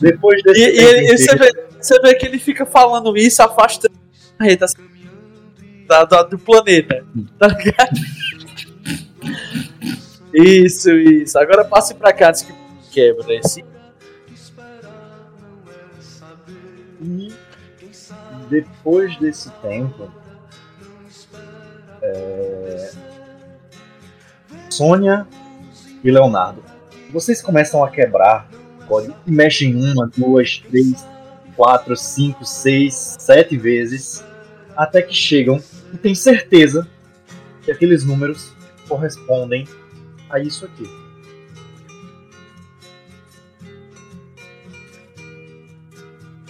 Depois E, desse e e você, vê, você vê que ele fica falando isso, afastando a Marreta da, da- do planeta. Tá ligado? Isso, isso. Agora passe pra cá antes que quebra esse. E depois desse tempo, é, Sônia e Leonardo, vocês começam a quebrar código e mexem uma, duas, três, quatro, cinco, seis, sete vezes, até que chegam e têm certeza que aqueles números correspondem a isso aqui.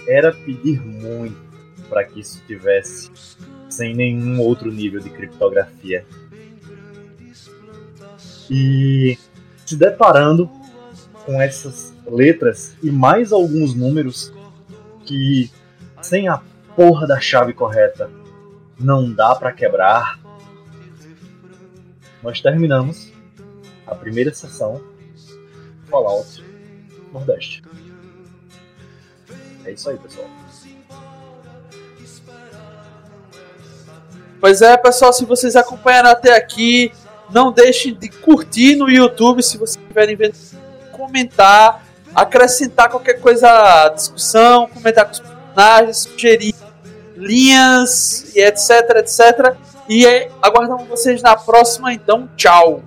Era pedir muito para que isso tivesse sem nenhum outro nível de criptografia. E se deparando com essas letras e mais alguns números que sem a porra da chave correta não dá para quebrar, nós terminamos a primeira sessão Fallout Nordeste. É isso aí, pessoal. Pois é, pessoal, se vocês acompanharam até aqui, não deixem de curtir no YouTube se vocês estiverem vendo, comentar, acrescentar qualquer coisa à discussão, comentar com os personagens, sugerir linhas e etc, etc. E é, aguardamos vocês na próxima, então tchau!